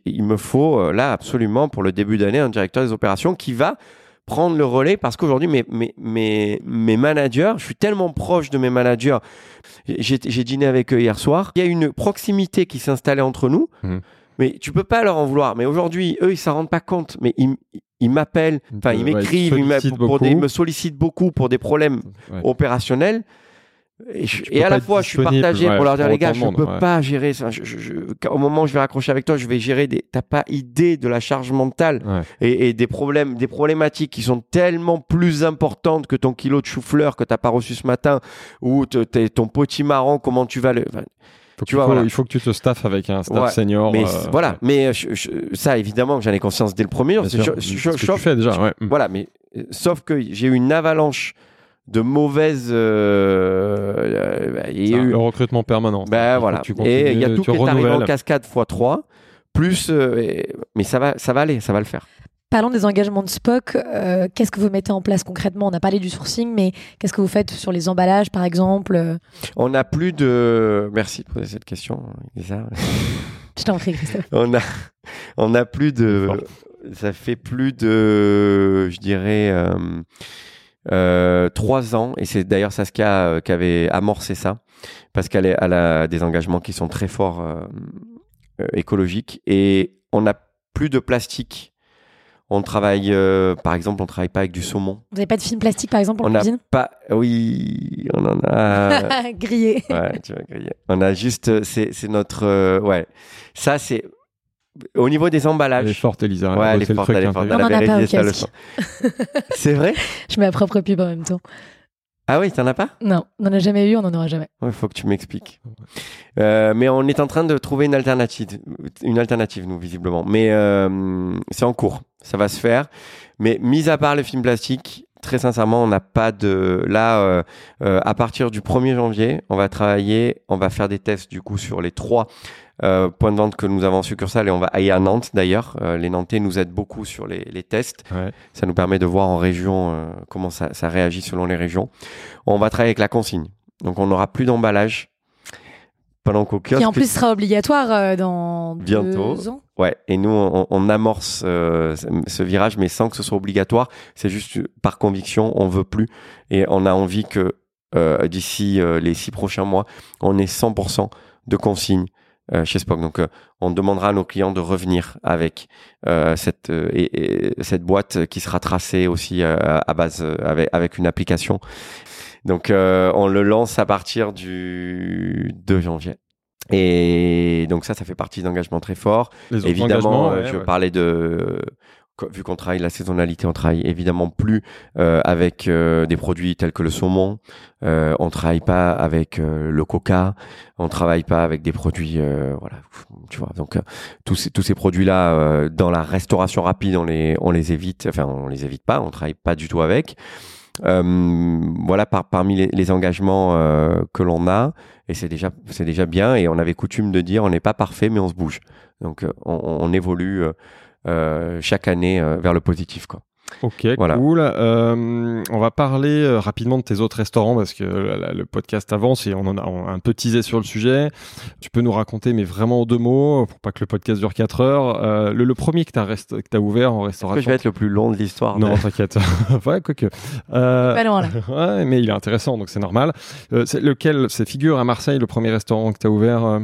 il me faut euh, là absolument pour le début d'année un directeur des opérations qui va prendre le relais parce qu'aujourd'hui mes, mes, mes, mes managers, je suis tellement proche de mes managers, j'ai j'ai dîné avec eux hier soir, il y a une proximité qui s'est installée entre nous, Mhm. mais tu peux pas leur en vouloir. Mais aujourd'hui, eux, ils s'en rendent pas compte, mais ils, ils m'appellent, enfin ils Ouais, ils m'écrivent, ils, me sollicitent beaucoup pour des problèmes Ouais. opérationnels. Et, je- à la fois, je suis partagé ouais, pour leur dire, les gars, je monde, peux ouais. pas gérer ça. Je- je- je- au moment où je vais raccrocher avec toi, je vais gérer des. T'as pas idée de la charge mentale Ouais. et, et des problèmes, des problématiques qui sont tellement plus importantes que ton kilo de chou-fleur que t'as pas reçu ce matin ou ton potimarron, comment tu vas le. enfin, Faut Tu vois, faut- voilà. Il faut que tu te staffes avec un staff Ouais, senior. mais euh, voilà, ouais. mais je- je- ça évidemment j'en ai conscience dès le premier jour. C'est ce que tu fais déjà. ouais. Voilà, mais euh, sauf que j'ai eu une avalanche de mauvaises. euh, euh, il y C'est a un- eu- Le recrutement permanent. Ben voilà. tu Et il y a tout qui est arrivé en cascade x3. Plus, euh, et- mais ça va, ça va aller, ça va le faire. Parlons des engagements de Spock. Euh, qu'est-ce que vous mettez en place concrètement? On a parlé du sourcing, mais qu'est-ce que vous faites sur les emballages, par exemple On n'a plus de. Merci de poser cette question, Lisa. Je t'en prie, Christophe. on a, on a plus de. Ça fait plus de, je dirais, euh, trois ans, et c'est d'ailleurs Saskia euh, qui avait amorcé ça, parce qu'elle elle a des engagements qui sont très forts euh, euh, écologiques, et on n'a plus de plastique. On travaille, par exemple, on travaille pas avec du saumon. Vous n'avez pas de film plastique, par exemple, en on cuisine? pas, oui, on en a. Grillé. ouais, tu vas griller. On a juste, c'est, c'est notre, ouais. Ça, c'est au niveau des Elle est emballages. forte, Elisa. Ouais, elle est forte, truc, elle est hein, forte. t'as On en avait a pas au casque. C'est vrai? Je mets ma propre pub en même temps. Ah oui, t'en as pas? Non, on n'en a jamais eu, on n'en aura jamais. Il faut que tu m'expliques. Euh, mais on est en train de trouver une alternative, une alternative, nous, visiblement. Mais euh, c'est en cours, ça va se faire. Mais mis à part le film plastique, très sincèrement, on n'a pas de... Là, euh, euh, à partir du 1er janvier, on va travailler, on va faire des tests, du coup, sur les trois euh, points de vente que nous avons en succursale et on va aller à Nantes, d'ailleurs. Euh, les Nantais nous aident beaucoup sur les, les tests. Ouais. Ça nous permet de voir en région euh, comment ça, ça réagit selon les régions. On va travailler avec la consigne. Donc on n'aura plus d'emballage pendant qu'au kiosque. Qui en plus sera obligatoire euh, dans Bientôt. deux ans. Ouais, et nous on, on amorce euh, ce- virage, mais sans que ce soit obligatoire. C'est juste par conviction, on veut plus et on a envie que euh, d'ici euh, les six prochains mois, on ait 100% de consignes chez Spock. Donc, euh, on demandera à nos clients de revenir avec euh, cette euh, et, et cette boîte qui sera tracée aussi euh, à base euh, avec avec une application. Donc, euh, on le lance à partir du 2 janvier. Et donc ça, ça fait partie d'engagements très forts. Évidemment, euh, ouais, je ouais. parlais de vu qu'on travaille la saisonnalité, on travaille évidemment plus euh, avec euh, des produits tels que le saumon. Euh, on travaille pas avec euh, le coca. On travaille pas avec des produits, voilà, tu vois. Donc tous ces produits-là euh, dans la restauration rapide, on les les évite. Enfin, on les évite pas. On travaille pas du tout avec. Voilà par, parmi les, engagements que l'on a et c'est déjà c'est déjà bien et on avait coutume de dire on n'est pas parfait mais on se bouge donc on, évolue chaque année euh, vers le positif quoi Ok, Voilà. cool. Euh, on va parler euh, rapidement de tes autres restaurants parce que euh, le podcast avance et on en a, on a un peu teasé sur le sujet. Tu peux nous raconter, mais vraiment en deux mots, pour pas que le podcast dure 4 heures. Euh, le, le premier que tu as, as ouvert en Est-ce que restauration. je vais être le plus long de l'histoire Non, de- t'inquiète. ouais, quoique. Euh, Pas loin là. ouais, mais il est intéressant, donc c'est normal. Euh, c'est lequel C'est Figure à Marseille, le premier restaurant que tu as ouvert euh,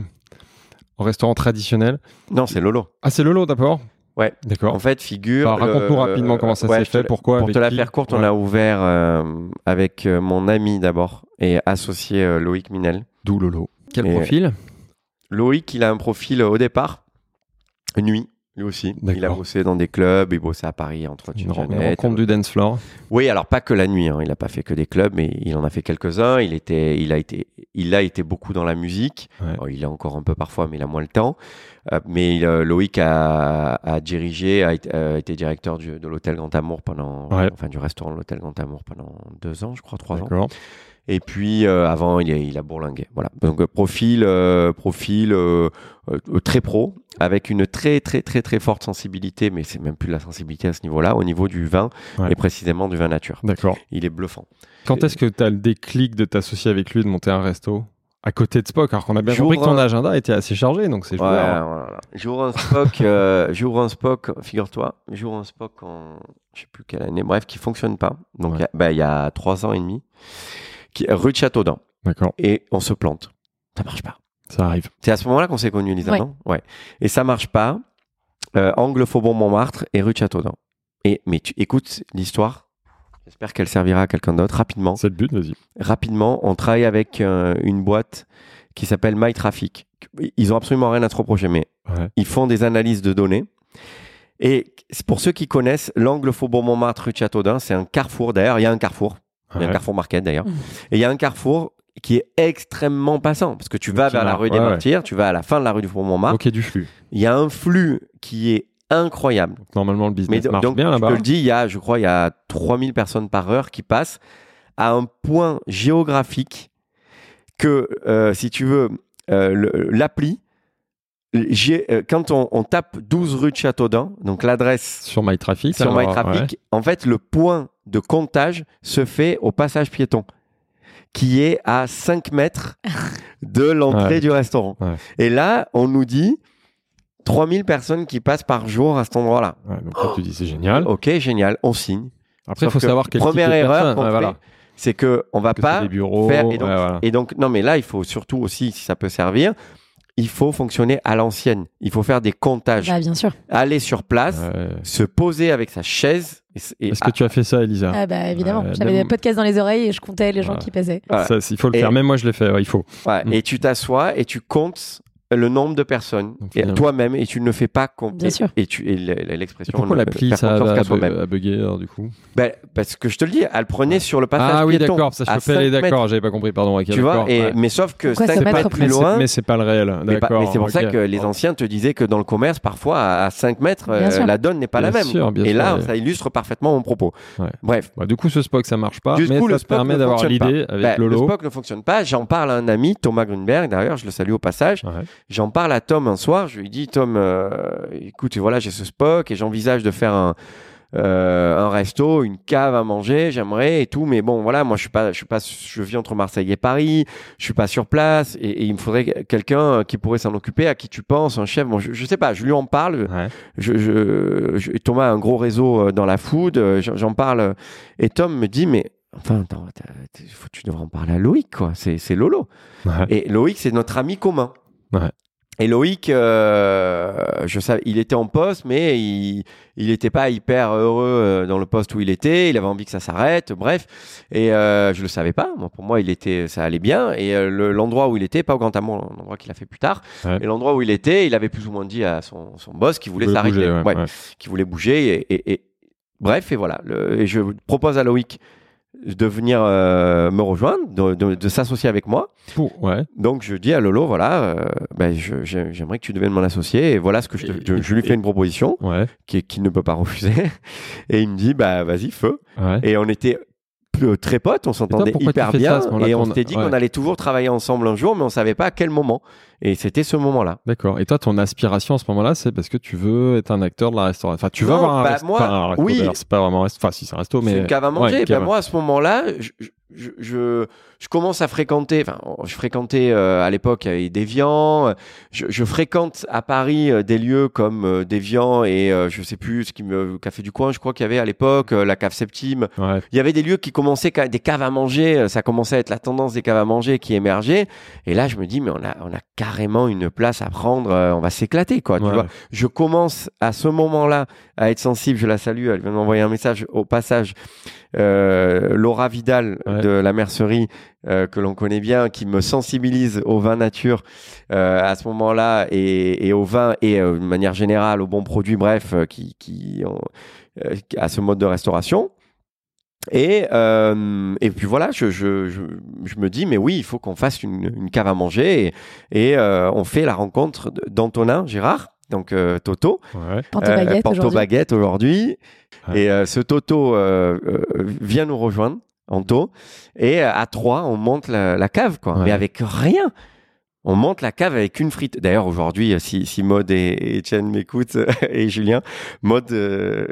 en restaurant traditionnel? Non c'est Lolo Ah, c'est Lolo d'abord Ouais. D'accord. en fait figure Bah, raconte-nous rapidement comment ça ouais, s'est te fait, la- pourquoi, pour avec te la faire courte on Ouais. a ouvert euh, avec euh, mon ami d'abord et associé euh, Loïc Minel D'où Lolo. Quel Et- profil? Loïc, il a un profil au départ nuit, lui aussi. Il a bossé dans des clubs, il bossait à Paris entre. Une, rencontre du dance floor. Oui, alors pas que la nuit. hein. Il n'a pas fait que des clubs, mais il en a fait quelques-uns. Il était, il a été, il a été beaucoup dans la musique. Ouais. Il est encore un peu parfois, mais il a moins le temps. Euh, mais euh, Loïc a, a dirigé, a été, a été directeur du- de l'hôtel Grand Amour pendant, Ouais. enfin du restaurant de l'hôtel Grand Amour pendant deux ans, je crois, trois ans. Et puis euh, avant, il a, il a bourlingué. Voilà. Donc euh, profil, euh, profil euh, très pro, avec une très très très très forte sensibilité, mais c'est même plus de la sensibilité à ce niveau-là, au niveau du vin Ouais. et précisément du vin nature. D'accord. Il est bluffant. Quand est-ce que tu as le déclic de t'associer avec lui, de monter un resto? À côté de Spock Alors qu'on a bien Jour compris que ton agenda était assez chargé, donc c'est Ouais, joueur. voilà. J'ouvre un Spock, euh, un Spock, figure-toi, j'ouvre un Spock en je sais plus quelle année, bref, qui fonctionne pas. Donc il bah, il y a trois ans et demi, qui rue de Châteaudun, D'accord, et on se plante. Ça marche pas. ça arrive. C'est à ce moment-là qu'on s'est connus, Lisa, Ouais. non? Ouais. Et ça marche pas. Euh, angle Faubourg Montmartre et rue de Châteaudun. Et mais tu écoutes l'histoire. J'espère qu'elle servira à quelqu'un d'autre rapidement. C'est le but, vas-y. Rapidement, on travaille avec euh, une boîte qui s'appelle MyTraffic. Ils ont absolument rien à se reprocher, mais Ouais. ils font des analyses de données. Et pour ceux qui connaissent, l'angle Faubourg Montmartre rue de Châteaudun, c'est un carrefour. D'ailleurs, il y a un carrefour. Il y a un carrefour market d'ailleurs. Et il y a un carrefour qui est extrêmement passant parce que tu vas vers la rue des. Martyrs, tu vas à la fin de la rue du Faubourg Montmartre. Ok, du flux. Il y a un flux qui est incroyable. Donc, normalement, le Mais business do- marche donc, bien je là-bas. te le dis, il y a, je crois, il y a 3000 personnes par heure qui passent à un point géographique que, euh, si tu veux, euh, l'appli quand on, on tape 12 rue de Châteaudun, donc l'adresse Sur MyTraffic. sur alors, MyTraffic, ouais. en fait, le point de comptage se fait au passage piéton, qui est à 5 mètres de l'entrée Ouais. du restaurant. Ouais. Et là, on nous dit 3000 personnes qui passent par jour à cet endroit-là. Ouais, donc là, tu dis c'est génial. Ok, génial, on signe. Après, il faut que savoir quel type première erreur qu'on voilà. c'est que on va Que pas des bureaux. faire et donc, ouais, voilà. et donc non mais là il faut surtout aussi si ça peut servir, il faut fonctionner à l'ancienne. Il faut faire des comptages, Bah, bien sûr. aller sur place, Ouais. se poser avec sa chaise. Et, et- Est-ce que tu as fait ça, Elisa Ah, bah, évidemment. Ouais, J'avais des podcasts dans les oreilles et je comptais les gens Ouais. qui passaient. Voilà. Ça, Il faut le Et- faire. Même moi, je l'ai fait. ouais, il faut. Ouais, Mm. et tu t'assois et tu comptes le nombre de personnes Donc, et finalement- toi-même et tu ne le fais pas compter. Bien sûr. Et tu et l'expression. pourquoi l'appli, ça a, bugué, alors, du coup Ben, parce que je te le dis, elle prenait sur le passage Ah oui, d'accord. Ça, je peux mètres. d'accord. J'avais pas compris, pardon. ok, Tu vois, et, ouais. mais sauf que Pourquoi 5 se mètres mettre plus c'est- loin. Mais c'est pas le réel. Mais, pas- D'accord. mais c'est pour ça que les anciens te disaient que dans le commerce, parfois, à 5 mètres, euh, la donne n'est pas la Bien même. sûr, bien et sûr, là, ouais. ça illustre parfaitement mon propos. Ouais. Bref. Bah, du coup, ce Spock, ça marche pas. Du mais coup, ça le permet ne d'avoir fonctionne l'idée avec Ben, Le. Spock ne fonctionne pas. J'en parle à un ami, Thomas Grunberg, d'ailleurs, je le salue au passage. J'en parle à Tom un soir. Je lui dis, Tom, euh, écoute, voilà, j'ai ce Spock et j'envisage de faire un, euh, un resto, une cave à manger, j'aimerais et tout. Mais bon, voilà, moi, je suis pas, je suis pas, je vis entre Marseille et Paris. Je suis pas sur place et, et il me faudrait quelqu'un qui pourrait s'en occuper. À qui tu penses, un chef Bon, je, je sais pas. Je lui en parle. Ouais. Je, je, je- Thomas a un gros réseau euh, dans la food, euh, j'en parle, et Tom me dit, mais enfin, attends, tu devrais en parler à Loïc, quoi, c'est c'est Lolo. Ouais. Et Loïc, c'est notre ami commun. Ouais. Et Loïc, euh, je savais, il était en poste, mais il il n'était pas hyper heureux euh, dans le poste où il était. Il avait envie que ça s'arrête, bref. Et euh, je le savais pas. Moi, pour moi, il était, ça allait bien. Et euh, le- l'endroit où il était, pas au Grand Amour, l'endroit qu'il a fait plus tard. Ouais. Et l'endroit où il était, il avait plus ou moins dit à son, son boss qu'il voulait s'arrêter, Ouais, ouais. qu'il voulait bouger. Et, et- et- bref, et voilà. Le- et je propose à Loïc de venir euh, me rejoindre, de, de- de s'associer avec moi. Pour- ouais. Donc je dis à Lolo, voilà, euh, ben, je- j'aimerais que tu deviennes mon associé. Et voilà ce que je, te- je, je lui fais une proposition Ouais. qui- qu'il ne peut pas refuser. Et il me dit, bah vas-y, feu. Ouais. Et on était euh, très potes, on s'entendait pourquoi tu hyper fais ça, bien. à ce moment-là, et on qu'on- s'était dit ouais. qu'on allait toujours travailler ensemble un jour, mais on savait pas à quel moment. Et c'était ce moment-là. D'accord. Et toi, ton aspiration à ce moment-là, c'est parce que tu veux être un acteur de la restauration. Enfin, tu veux Non, avoir un bah, moi, enfin, un resto, oui. C'est pas vraiment un resto. Enfin, si, c'est un resto, mais. C'est une cave à Ouais, manger. Ben, cave. moi, à ce moment-là, je, je, je, je commence à fréquenter, enfin, je fréquentais euh, à l'époque avec Deviant. euh, Je, je fréquente à Paris euh, des lieux comme euh, Deviant et je sais plus ce qui me Café du coin, je crois qu'il y avait à l'époque, la cave Septime. Ouais. Il y avait des lieux qui commençaient, des caves à manger, ça commençait à être la tendance des caves à manger qui émergeait. Et là, je me dis, mais on a, on a carrément une place à prendre, euh, on va s'éclater, quoi. Tu vois, je commence à ce moment-là à être sensible, je la salue, elle vient de m'envoyer un message au passage. Euh, Laura Vidal Ouais. de la mercerie euh, que l'on connaît bien, qui me sensibilise au vin nature euh, à ce moment-là et, et au vin et de manière générale aux bons produits, bref, qui, qui ont, à ce mode de restauration. Et, euh, et puis voilà, je, je, je, je me dis, mais oui, il faut qu'on fasse une, une cave à manger. Et, et euh, on fait la rencontre d'Antonin Gérard, donc euh, Toto. Ouais. Panto Euh, baguette Panto aujourd'hui. Baguette aujourd'hui. Ouais. Et euh, ce Toto euh, euh, vient nous rejoindre, Anto. Et euh, à trois, on monte la, la cave, quoi. Ouais. Mais avec rien. On monte la cave avec une frite. D'ailleurs, aujourd'hui, euh, si, si Maud et, et Etienne m'écoutent, et Julien, Maud, euh,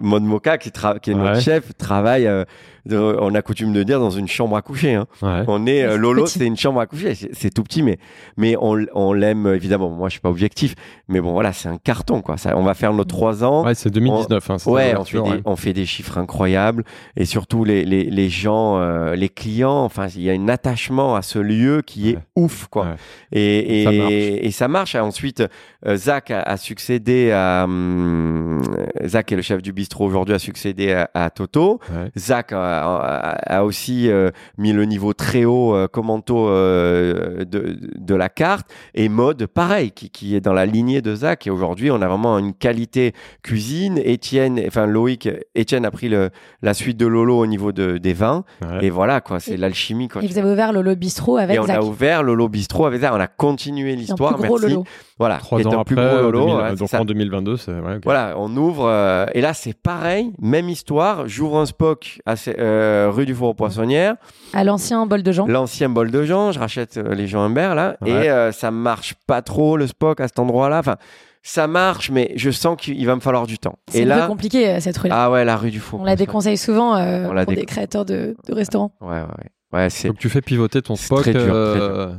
Maud Moka, qui, est notre chef, travaille, euh, de- on a coutume de dire, dans une chambre à coucher. Hein. Ouais. On est, euh, Lolo, c'est une chambre à coucher. C'est tout petit, mais, mais on, on l'aime, évidemment. Moi, je suis pas objectif. Mais bon, voilà, c'est un carton, quoi. Ça, on va faire nos trois ans. Ouais, c'est 2019. hein, c'était Ouais, on fait, des, ouais. on fait des chiffres incroyables et surtout les, les, les gens, euh, les clients, enfin, il y a un attachement à ce lieu qui est Ouais. ouf, quoi. Ouais. Et, et, Ça marche. et ça marche. Ensuite, euh, Zach a, a succédé à. hum, Zach est le chef du bistrot aujourd'hui, a succédé à, à Toto. Ouais. Zach a, a- a aussi euh, mis le niveau très haut euh, commento euh, de, de la carte et mode pareil qui, qui est dans la lignée de Zach et aujourd'hui on a vraiment une qualité cuisine Étienne enfin Loïc Étienne a pris le, la suite de Lolo au niveau de, des vins Ouais. et voilà quoi c'est l'alchimie quoi Et vous avez ouvert Lolo Bistrot avec et on Zach. a ouvert Lolo Bistrot avec désert. On a continué l'histoire. Merci. Lolo. Voilà. Trois ans après, plus gros euh, Lolo. 2000, ouais, donc ça. en 2022, c'est ouais, ok. Voilà, on ouvre euh, et là c'est pareil, même histoire. J'ouvre un Spock ces- euh, rue du Four aux Poissonnières, À l'ancien bol de Jean. l'ancien bol de Jean. Je rachète euh, les Jean Humbert là Ouais. et euh, ça marche pas trop le Spock à cet endroit-là. Enfin, ça marche, mais je sens qu'il va me falloir du temps. C'est un peu là, compliqué euh, cette rue-là. ah ouais, la rue du Four. On la déconseille souvent euh, On la pour des créateurs de, de restaurants. Ouais, ouais, ouais. Ouais, c'est. Donc tu fais pivoter ton C'est Spock. très dur, très euh,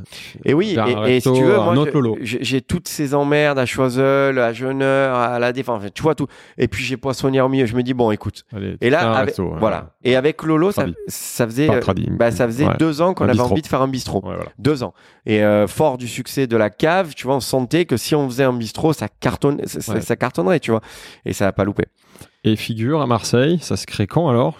Et oui, et, et si tu veux, moi, j'ai toutes ces emmerdes à Choiseul, à Jeuneur, à la Défense, enfin, tu vois tout. Et puis j'ai Poissonnière au milieu. Je me dis bon, écoute. allez, Et là, avec, resto, ouais. voilà. Et avec Lolo, ça, ça faisait, bah, ça faisait ouais. deux ans qu'on avait bistrot. envie de faire un bistrot. Ouais, voilà. Deux ans. Et euh, fort du succès de la cave, tu vois, on sentait que si on faisait un bistrot, ça cartonne, ça, ça cartonnerait, tu vois. Et ça n'a pas loupé. Et figure à Marseille, ça se crée quand alors?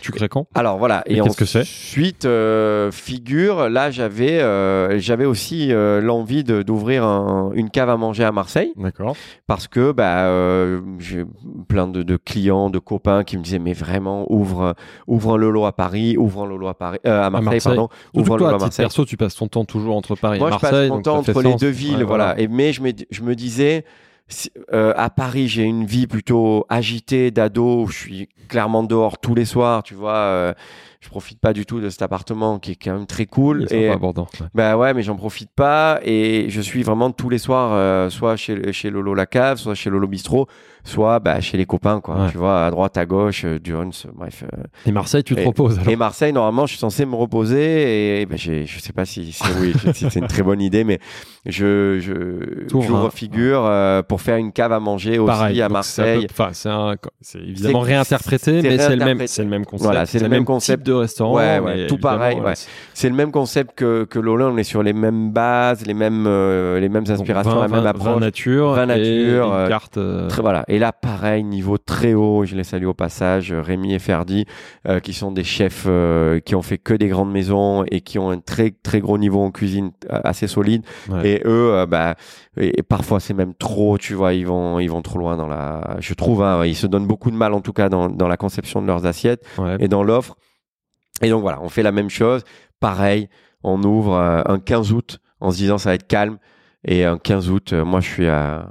Tu crées quand? Alors voilà. Mais et qu'est-ce que c'est? ensuite, euh, figure, là, j'avais, euh, j'avais aussi euh, l'envie d'ouvrir un- une cave à manger à Marseille. D'accord. parce que bah j'ai plein de, de clients, de copains qui me disaient mais vraiment ouvre ouvre un Lolo à Paris, ouvre un Lolo à Paris, à Marseille, Marseille. pardon, ouvre un Lolo à à Marseille. perso, tu passes ton temps toujours entre Paris Moi et je Marseille. passe mon temps entre les sens. deux villes, Ouais, voilà. Et mais je me je me disais euh, à Paris j'ai une vie plutôt agitée d'ado, je suis clairement dehors tous les soirs, tu vois. euh, je profite pas du tout de cet appartement qui est quand même très cool. Et Bourdon, ouais. bah ouais, mais j'en profite pas et je suis vraiment tous les soirs, euh, soit chez, chez Lolo La Cave, soit chez Lolo Bistrot, soit bah, chez les copains, quoi. Ouais. Tu vois, à droite, à gauche, euh, Dunes, bref. euh. Et Marseille, tu te Et- reposes alors Et Marseille, normalement, je suis censé me reposer et, bah, je sais pas si c'est oui, je- si c'est une très bonne idée, mais je, je, T'ouvres j'ouvre un- figure euh, pour faire une cave à manger aussi à donc Marseille. Enfin, c'est évidemment réinterprété, mais c'est le même, c'est le même concept. Voilà, c'est le même concept. de restaurant. Ouais, ouais, tout pareil, ouais. C'est le même concept que, que Lolo, on est sur les mêmes bases, les mêmes, euh, les mêmes Donc, inspirations, vin- la même approche. Vin nature, Vin et nature, une euh, carte. euh, Très, voilà. Et là, pareil, niveau très haut, je les salue au passage, Rémi et Ferdi, euh, qui sont des chefs euh, qui ont fait que des grandes maisons et qui ont un très très gros niveau en cuisine euh, assez solide. Ouais. Et eux, euh, bah, et, et parfois c'est même trop, tu vois, ils vont ils vont trop loin dans la. Je trouve, hein, ils se donnent beaucoup de mal en tout cas dans, dans la conception de leurs assiettes ouais. et dans l'offre. Et donc voilà, on fait la même chose. Pareil, on ouvre un 15 août en se disant ça va être calme. Et un 15 août, moi je suis à,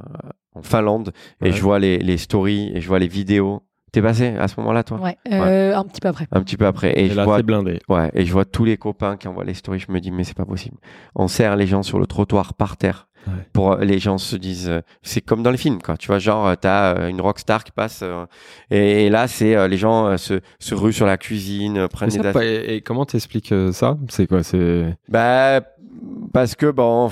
en Finlande et je vois les, les stories et je vois les vidéos. T'es passé à ce moment-là, toi? Ouais, euh, un petit peu après. Un petit peu après. Et, Et je là, vois, c'est blindé. ouais, et je vois tous les copains qui envoient les stories. Je me dis, mais c'est pas possible. On serre les gens sur le trottoir par terre. Ouais. Pour euh, les gens se disent, euh, c'est comme dans les films, quoi. Tu vois, genre, t'as une rockstar qui passe, euh, et, et là, c'est euh, les gens se, se ruent sur la cuisine, prennent des pas- et, et comment t'expliques ça? C'est quoi C'est Bah, parce que bon,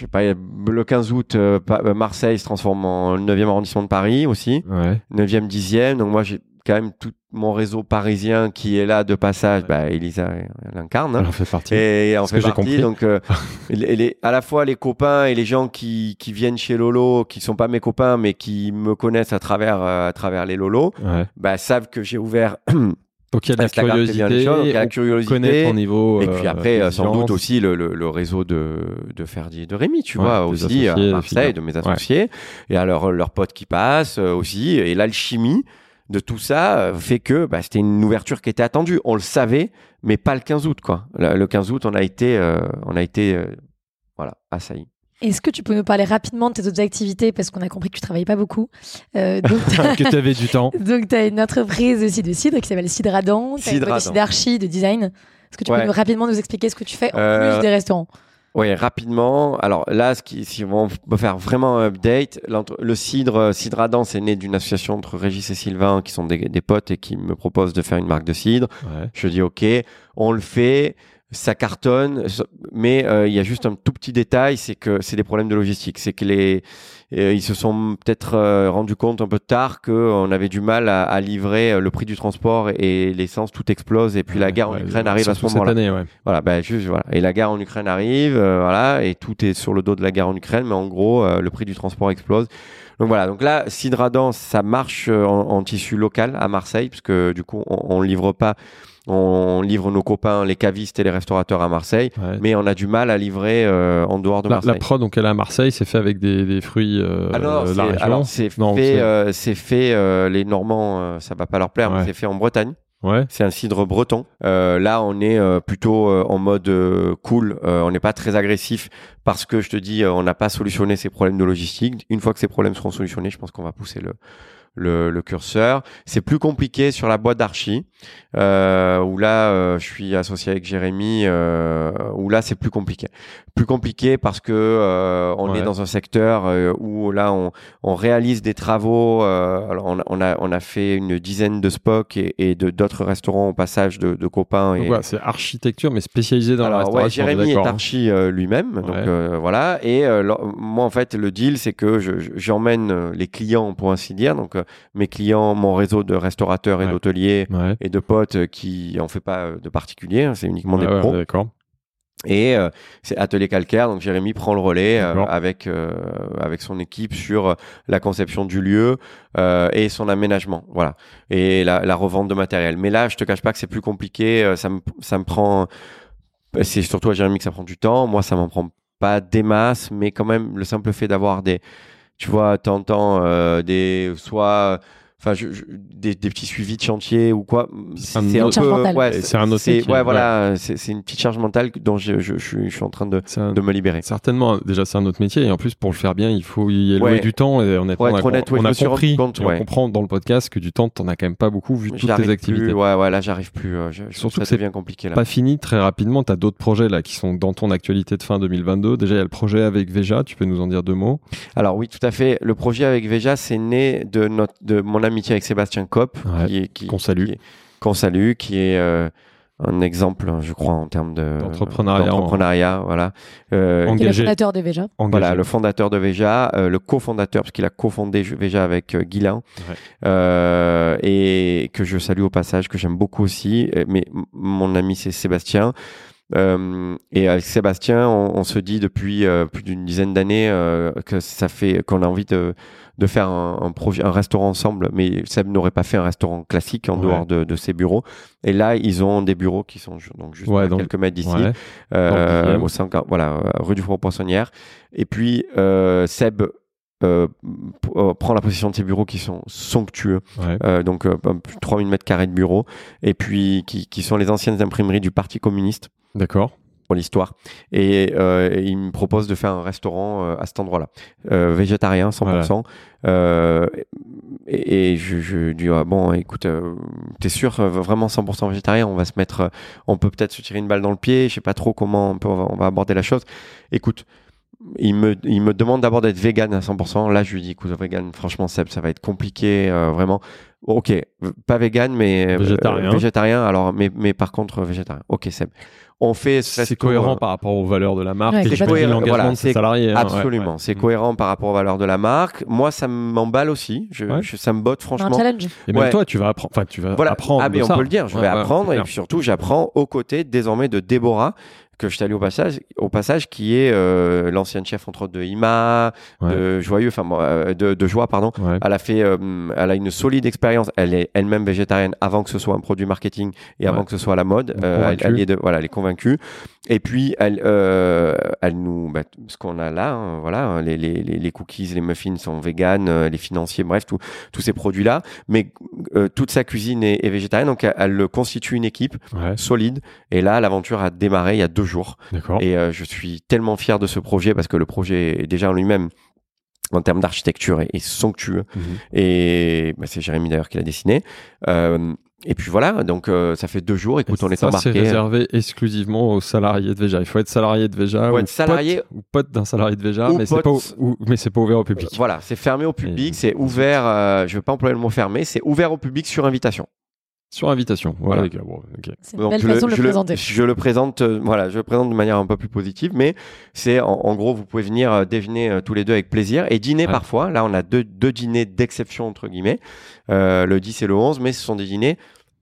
je sais pas, le 15 août, euh, euh, Marseille se transforme en 9e arrondissement de Paris aussi, ouais. 9e, 10e. Donc moi, j'ai quand même tout mon réseau parisien qui est là de passage. Bah, Elisa, elle incarne. hein. Elle en fait partie. Et Ce fait partie, compris. donc euh, les, les- à la fois les copains et les gens qui, qui viennent chez Lolo, qui sont pas mes copains, mais qui me connaissent à travers euh, à travers les Ouais. bah savent que j'ai ouvert Donc il y a de la Instagram, curiosité. choses, il y a la curiosité. ton niveau. Et puis euh, après, euh, sans doute aussi le, le, le réseau de, de Ferdi et de Rémi, tu Ouais, vois, aussi à associés, Marseille, de mes associés, et alors leurs potes qui passent euh, aussi, et l'alchimie de tout ça euh, fait que bah, c'était une ouverture qui était attendue. On le savait, mais pas le 15 août, quoi. Le, le 15 août, on a été, euh, on a été, euh, voilà, assailli. Est-ce que tu peux nous parler rapidement de tes autres activités? Parce qu'on a compris que tu travaillais pas beaucoup. Euh, donc, que tu avais du temps. donc tu as une entreprise aussi de cidre qui s'appelle Cidradan. Tu as une Cidradan. boîte d'archi, de design. Est-ce que tu Ouais. peux nous, rapidement nous expliquer ce que tu fais en Euh, plus des restaurants? Oui, rapidement. Alors là, ce qui, si on peut faire vraiment un update, le cidre, euh, Cidre Adam, c'est né d'une association entre Régis et Sylvain, qui sont des, des potes et qui me proposent de faire une marque de cidre. Ouais. Je dis OK, on le fait, ça cartonne, mais euh, il y a juste un tout petit détail, c'est que c'est des problèmes de logistique. C'est que les euh, ils se sont peut-être euh, rendus compte un peu tard qu'on avait du mal à, à livrer euh, le prix du transport et l'essence, tout explose. Et puis la guerre en Ouais, Ukraine arrive à ce moment-là. Cette année, ouais. Voilà, ben juste voilà. Et la guerre en Ukraine arrive, euh, voilà, et tout est sur le dos de la guerre en Ukraine, mais en gros, euh, le prix du transport explose. Donc voilà, donc là, Cidradan, ça marche en, en tissu local à Marseille, parce que du coup, on, on livre pas, on livre nos copains, les cavistes et les restaurateurs à Marseille, Ouais. mais on a du mal à livrer euh, en dehors de La, Marseille. la prod, donc elle est à Marseille, c'est fait avec des, des fruits euh, Ah la région. alors c'est fait, c'est- euh, fait, euh, les Normands, euh, ça va pas leur plaire, mais c'est fait en Bretagne. Ouais. C'est un cidre breton. Euh, là, on est euh, plutôt euh, en mode euh, cool. Euh, on n'est pas très agressif parce que je te dis, euh, on n'a pas solutionné ces problèmes de logistique. Une fois que ces problèmes seront solutionnés, je pense qu'on va pousser le, le, le curseur. C'est plus compliqué sur la boîte d'archi, euh, où là, euh, je suis associé avec Jérémy, euh, où là, c'est plus compliqué. Plus compliqué parce que on Ouais. est dans un secteur où là, on, on réalise des travaux. alors, on, a- on a, on a fait une dizaine de SPOC et, et de d'autres restaurants au passage de, de copains. Et, voilà, c'est architecture, mais spécialisé dans la alors, ouais, restauration. on est Jérémy est hein. archi lui-même, donc Ouais. voilà. Et moi, en fait, le deal, c'est que je- je- j'emmène les clients, pour ainsi dire, donc mes clients, mon réseau de restaurateurs et Ouais. d'hôteliers Ouais. et de potes euh, qui en fait pas euh, de particuliers, hein, c'est uniquement des pros. D'accord. Et euh, c'est atelier calcaire, donc Jérémy prend le relais euh, avec euh, avec son équipe sur la conception du lieu et son aménagement, voilà, et la, la revente de matériel. Mais là, je te cache pas que c'est plus compliqué, ça me ça me prend, c'est surtout à Jérémy que ça prend du temps. Moi, ça m'en prend pas des masses, mais quand même le simple fait d'avoir des, tu vois, t'entends euh, des soit Enfin, je, je- des, des petits suivis de chantier ou quoi. C'est un un autre- peu. Charge mentale. Ouais, C'est un autre c'est- métier, Ouais, ouais. voilà. C'est c'est une petite charge mentale dont je, je, je, suis, je suis en train de, un- de me libérer. Certainement, déjà c'est un autre métier et en plus pour le faire bien, il faut y allouer Ouais. du temps et honnêtement, on a, être honnête, ouais, on a compris, compte, on comprend dans le podcast que du temps, t'en as quand même pas beaucoup vu toutes tes activités. plus. Ouais, ouais, là, j'arrive plus. euh, Surtout que c'est devient compliqué là. Pas fini très rapidement, tu as d'autres projets là qui sont dans ton actualité de fin 2022. Déjà, il y a le projet avec Veja, tu peux nous en dire deux mots? Alors oui, tout à fait. Le projet avec Veja, c'est né de notre, de mon amitié avec Sébastien Kopp, Ouais, qui est, qui, qu'on salue. qui est- qu'on salue, qui est euh, un exemple, je crois, en termes de D'entrepreneuriat, d'entrepreneuriat, voilà. Euh, En- Qui est le Engagé. fondateur de Veja. Engagé. Voilà, le fondateur de Veja, euh, le cofondateur, parce qu'il a cofondé Veja avec euh, Guilain, Ouais. euh, et que je salue au passage, que j'aime beaucoup aussi. Mais m- mon ami, c'est Sébastien. Euh, et avec Sébastien, on, on se dit depuis euh, plus d'une dizaine d'années euh, que ça fait qu'on a envie de, de faire un, un restaurant ensemble. Mais Seb n'aurait pas fait un restaurant classique en Ouais. dehors de, de ses bureaux. Et là, ils ont des bureaux qui sont donc juste Ouais, à donc- quelques mètres d'ici Ouais. euh, au 5, voilà, euh, rue du Four-Poissonnière. Et puis, euh, Seb euh, euh, prend la possession de ses bureaux qui sont somptueux, Ouais. euh, donc euh, un peu- 3000 mètres carrés de bureaux, et puis qui, qui sont les anciennes imprimeries du Parti communiste D'accord. Pour l'histoire. Et, euh, et il me propose de faire un restaurant euh, à cet endroit-là, euh, végétarien 100%. Euh, et, et je, je dis ah, bon, écoute, t'es sûr vraiment 100% végétarien? On va se mettre, on peut peut-être se tirer une balle dans le pied. Je sais pas trop comment on, peut, on va aborder la chose. Écoute. Il me, il me demande d'abord d'être vegan à 100%. Là, je lui dis, écoute, vegan, franchement, Seb, ça va être compliqué, euh, vraiment. Ok, pas vegan, mais euh, Végétarien. végétarien. Alors, mais, mais par contre, euh, végétarien. Ok, Seb. On fait ce C'est cohérent euh, par rapport aux valeurs de la marque Ouais, et c'est j'imagine cohérent, l'engagement voilà, de ses salariés. hein, Absolument, ouais. c'est cohérent par rapport aux valeurs de la marque. Moi, ça m'emballe aussi. Je, Ouais. je- ça me botte Un franchement. challenge. Et même Ouais. toi, tu vas apprendre. Enfin, tu vas Voilà. apprendre. ah, mais on ça. peut le dire. Je Ouais, vais ouais, apprendre et puis surtout, j'apprends aux côtés désormais de Déborah que je salue au passage, au passage, qui est euh, l'ancienne chef entre autres de IMA, Ouais. de Joyeux, enfin euh, de, de Joie, pardon. Ouais. Elle a fait, euh, elle a une solide expérience. Elle est elle-même végétarienne avant que ce soit un produit marketing et avant Ouais. que ce soit à la mode. Elle, est de, voilà, elle est convaincue. Et puis elle, elle nous, bah, ce qu'on a là, hein, voilà, hein, les, les, les, cookies, les muffins sont véganes, les financiers, bref, tout- tous ces produits-là. Mais toute sa cuisine est, est végétarienne, donc elle, elle constitue une équipe solide. Et là, l'aventure a démarré il y a deux D'accord. Et euh, je suis tellement fier de ce projet parce que le projet est déjà en lui-même en termes d'architecture est, somptueux. Mhm. Et bah, c'est Jérémy d'ailleurs qui l'a dessiné. Euh, et puis voilà, donc euh, ça fait deux jours. Écoute, Et on est ça, c'est embarqué. réservé exclusivement aux salariés de Veja. Il faut être salarié de Veja ou, être salarié- pote, ou pote d'un salarié de Veja, mais c'est pas, pote. ou- mais c'est pas ouvert au public. Voilà, c'est fermé au public, Et- c'est ouvert. euh, je vais pas employer le mot fermé, c'est ouvert au public sur invitation. Sur invitation. Voilà. Bon, Donc, belle je façon de le je présenter. Je le présente, euh, voilà, je le présente de manière un peu plus positive, mais c'est en, en gros, vous pouvez venir euh, déjeuner euh, tous les deux avec plaisir et dîner Ouais. parfois. Là, on a deux, deux dîners d'exception entre guillemets, euh, le 10 et le 11, mais ce sont des dîners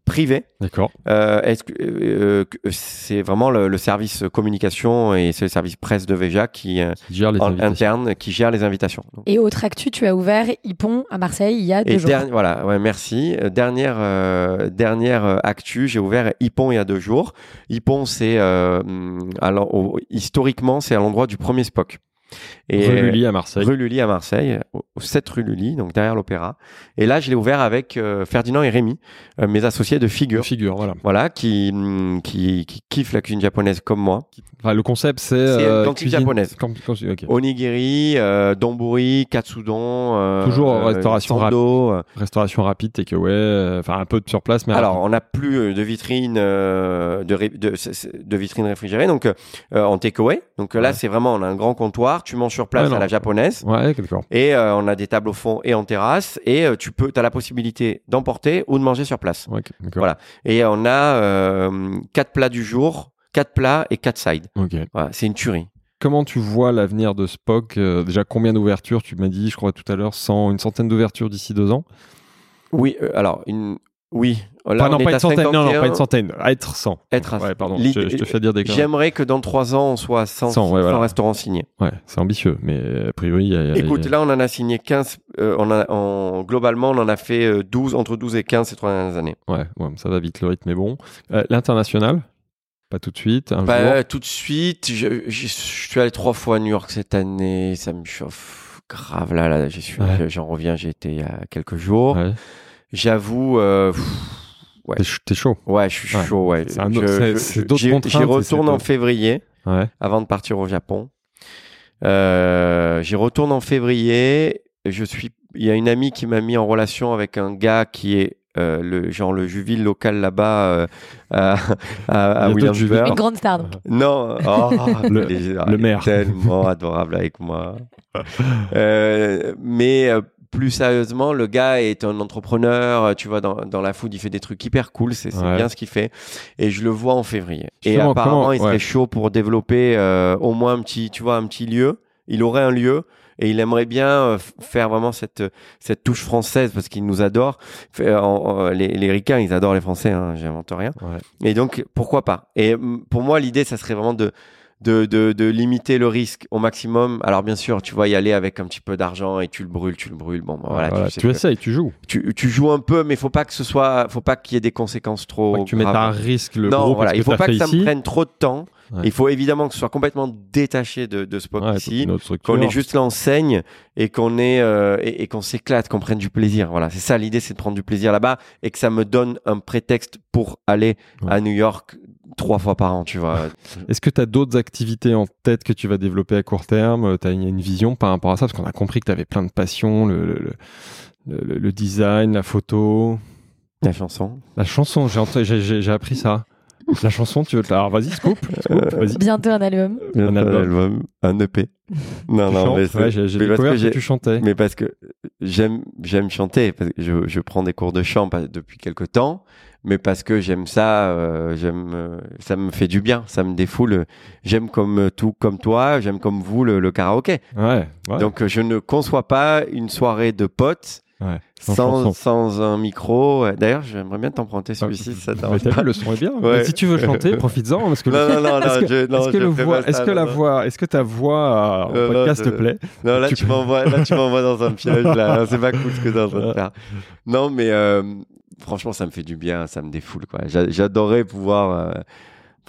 privés. D'accord. Euh, est-ce que euh, que c'est vraiment le, le service communication et c'est le service presse de Veja qui euh, Qui gère les en invitations. interne qui gère les invitations. Donc, Et autre actu, tu as ouvert Ypon à Marseille il y a deux et jours. derni- voilà, ouais, merci. Euh, dernière euh, dernière euh, actu, j'ai ouvert Ypon il y a deux jours. Ypon, c'est euh, hum, alors au- historiquement c'est à l'endroit du premier Spock. Et Rue Lully à Marseille. Rue Lully à Marseille, au 7 rue Lully, donc derrière l'opéra. Et là, je l'ai ouvert avec euh, Ferdinand et Rémi, euh, mes associés de figure. Figure, voilà. Voilà, qui, hum, qui, qui kiffent la cuisine japonaise comme moi. Enfin, le concept, c'est. Euh, cantine cuisine- japonaise. Can- can- ok. Onigiri, euh, donburi, katsudon. euh, Toujours euh, restauration euh. Restauration rapide, takeaway, enfin un peu de sur place, mais Alors, rapide. on n'a plus de vitrine, de, de, vitrine réfrigérée, donc en takeaway. Donc là, Ouais. c'est vraiment, on a un grand comptoir, tu manges sur place Ouais, à la japonaise. Ouais. Et euh, on a des tables au fond et en terrasse. Et euh, tu peux, as la possibilité d'emporter ou de manger sur place. Ouais. Voilà. Et on a euh, quatre plats du jour, quatre plats et quatre sides. Ok. Voilà, c'est une tuerie. Comment tu vois l'avenir de Spock Déjà, combien d'ouvertures Tu m'as dit, je crois tout à l'heure, 100, une centaine d'ouvertures d'ici deux ans? Oui, alors, une... oui. Là, Enfin, non, pas une centaine. Non, non, 51. pas une centaine. À être 100. Être à Ouais, pardon. Je, je te fais dire des. J'aimerais que dans trois ans, on soit à 100, 100, ouais, 100 voilà. restaurants signés. Ouais, c'est ambitieux, mais a priori, y a- y a- Écoute, y a- là, on en a signé 15. euh, on a, en, globalement, on en a fait euh, 12, entre 12 et 15 ces trois dernières années. Ouais, ouais, ça va vite, le rythme est bon. Euh, L'international? Pas tout de suite, un Bah, jour? euh, tout de suite, je, je- je suis allé trois fois à New York cette année. Ça me chauffe grave. Là, là j'en reviens. J'ai été il y a quelques jours. J'avoue. euh, ouais. T'es ch- T'es chaud. Ouais, je suis Ouais. chaud. Ouais. C'est d'autres j'y- contraintes, J'y retourne en février Ouais. avant de partir au Japon. Euh, J'y retourne en février. Je suis. Il y a une amie qui m'a mis en relation avec un gars qui est euh, le genre le juville local là-bas euh, à, à, à Williamsburg. Une grande star, donc. Non, oh, Le- il est- le il est maire. tellement adorable avec moi. Euh, mais euh, plus sérieusement, le gars est un entrepreneur. euh, Tu vois, dans, dans la food, il fait des trucs hyper cool. C'est Ouais. bien ce qu'il fait. Et je le vois en février. Et apparemment, comment- il serait ouais. chaud pour développer euh, au moins un petit, tu vois, un petit lieu. Il aurait un lieu. Et il aimerait bien euh, faire vraiment cette cette touche française parce qu'il nous adore. Euh, les, les Ricains, ils adorent les Français. Hein, J'invente rien. Ouais. Et donc, pourquoi pas? Et mm, pour moi, l'idée, ça serait vraiment de, de, de, de limiter le risque au maximum. Alors, bien sûr, tu vas y aller avec un petit peu d'argent et tu le brûles, tu le brûles. Bon, bah, voilà, Voilà, tu, sais tu que- essayes, tu joues. tu, tu joues un peu, mais faut pas que ce soit, faut pas qu'il y ait des conséquences trop. Que tu mettes à risque le non, gros voilà, il faut pas que ça ici. me prenne trop de temps. Ouais. Il faut évidemment que ce soit complètement détaché de, de ce Ouais, ici. autre structure. Qu'on ait juste l'enseigne et qu'on ait euh, et, et qu'on s'éclate, qu'on prenne du plaisir. Voilà, c'est ça l'idée, c'est de prendre du plaisir là-bas et que ça me donne un prétexte pour aller Ouais. à New York trois fois par an, tu vois. Est-ce que tu as d'autres activités en tête que tu vas développer à court terme? Tu as une, vision par rapport à ça? Parce qu'on a compris que tu avais plein de passions, le, le, le- le- le design, la photo, La chanson. la chanson. J'ai appris ça. La chanson, tu veux te la... Alors vas-y, scoop, scoop, vas-y. Bientôt un album. Un album. un EP. Non, Tu non, chantes mais, c'est- Ouais, j'ai découvert que que, tu chantais. mais parce que j'aime j'aime chanter parce que je, je prends des cours de chant depuis quelques temps mais parce que j'aime ça euh, j'aime euh, ça me fait du bien ça me défoule j'aime comme euh, tout comme toi j'aime comme vous le, le karaoké Ouais, ouais. donc euh, je ne conçois pas une soirée de potes Ouais, sans sans, un micro d'ailleurs j'aimerais bien t'emprunter celui-ci ça t'as pas. vu, le son est bien. Ouais. Mais si tu veux chanter, profites-en. Parce que non non non, non, Est-ce que- je, non, est-ce que, je le fais voix, pas est-ce ça, que la voix, est-ce que ta voix euh, en non, podcast je- te plaît? Non, là Tu m'envoies, là, tu m'envoies dans un piège, là. C'est pas cool ce que t'es en train de faire. Non, mais euh, franchement, ça me fait du bien, ça me défoule, quoi. J'a- J'adorerais pouvoir, euh,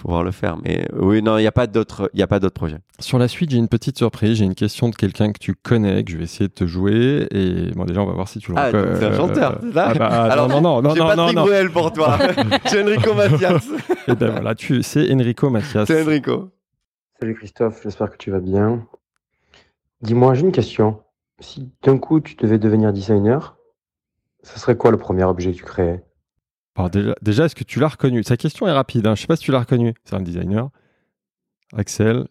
pouvoir le faire. Mais euh, oui, non, il n'y a pas d'autres, il y a pas d'autres projets. Sur la suite, j'ai une petite surprise. J'ai une question de quelqu'un que tu connais, que je vais essayer de te jouer. Et bon, déjà, on va voir si tu le Ah, reconnais. c'est un chanteur, c'est ça ah bah, ah, Alors, non, non, non, non, non, Patrick non. Bruel pour toi. J'ai Enrico Mathias. Et ben voilà, tu, c'est Enrico Mathias. C'est Enrico. Salut Christophe, j'espère que tu vas bien. Dis-moi, j'ai une question. Si d'un coup tu devais devenir designer, ce serait quoi le premier objet que tu créais? Alors déjà, déjà est-ce que tu l'as reconnu? Sa question est rapide. Hein. Je sais pas si tu l'as reconnu. C'est un designer. Axel.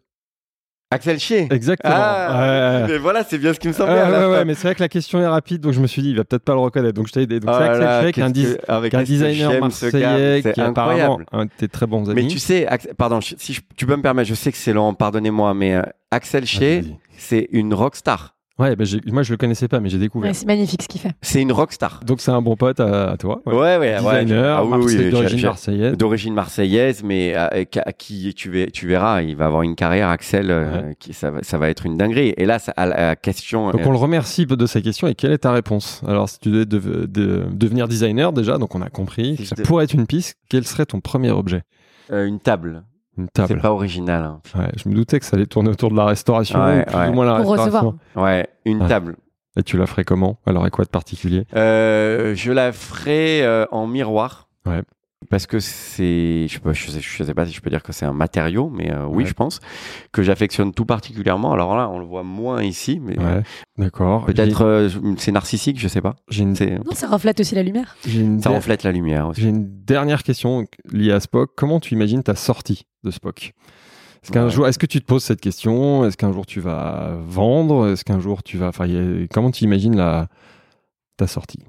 Axel Chier. Exactement. Ah, Ouais, mais voilà, c'est bien ce qui me Ah, semblait. la ouais, mais c'est vrai que la question est rapide, donc je me suis dit, il va peut-être pas le reconnaître. Donc je t'ai aidé. Donc Oh c'est là Axel Chier, qui est un, dis- avec un designer gars, marseillais, c'est qui est apparemment un de tes très bons amis. Mais tu sais, pardon, si je- tu peux me permettre, je sais que c'est long, pardonnez-moi, mais euh, Axel Chier, c'est une rockstar. Ouais, ben j'ai- moi je le connaissais pas, mais j'ai découvert. Ouais, c'est magnifique ce qu'il fait. C'est une rockstar. Donc c'est un bon pote à, à toi. Ouais, ouais, ouais. Designer, Ah oui, d'origine marseillaise. D'origine marseillaise, mais euh, à qui tu, ver- tu verras, il va avoir une carrière, Axel, euh, qui, ça, va, ça va être une dinguerie. Et là, ça, à la question. Donc euh, on le remercie de sa question et quelle est ta réponse? Alors si tu devais dev- de- devenir designer déjà, donc on a compris, que ça de- pourrait être une piste, quel serait ton premier objet? Euh, une table. Une C'est table. pas original. hein. Ouais, je me doutais que ça allait tourner autour de la restauration, Ouais, ou plus ouais. ou moins la Pour restauration. recevoir. Ouais, une Ouais. table. Et tu la ferais comment? Elle aurait quoi de particulier? Euh, je la ferai euh, en miroir. Ouais. Parce que c'est, je, je, sais, je sais pas si je peux dire que c'est un matériau, mais euh, oui, Ouais. je pense que j'affectionne tout particulièrement. Alors là, on le voit moins ici, mais Ouais, d'accord. peut-être euh, c'est narcissique, je sais pas. J'ai une, C'est, Non, ça reflète aussi la lumière. une, ça der- reflète la lumière aussi. j'ai une dernière question liée à Spock. Comment tu imagines ta sortie de Spock? Est-ce qu'un Ouais. jour, est-ce que tu te poses cette question? Est-ce qu'un jour tu vas vendre? Est-ce qu'un jour tu vas, enfin, a- comment tu imagines la ta sortie?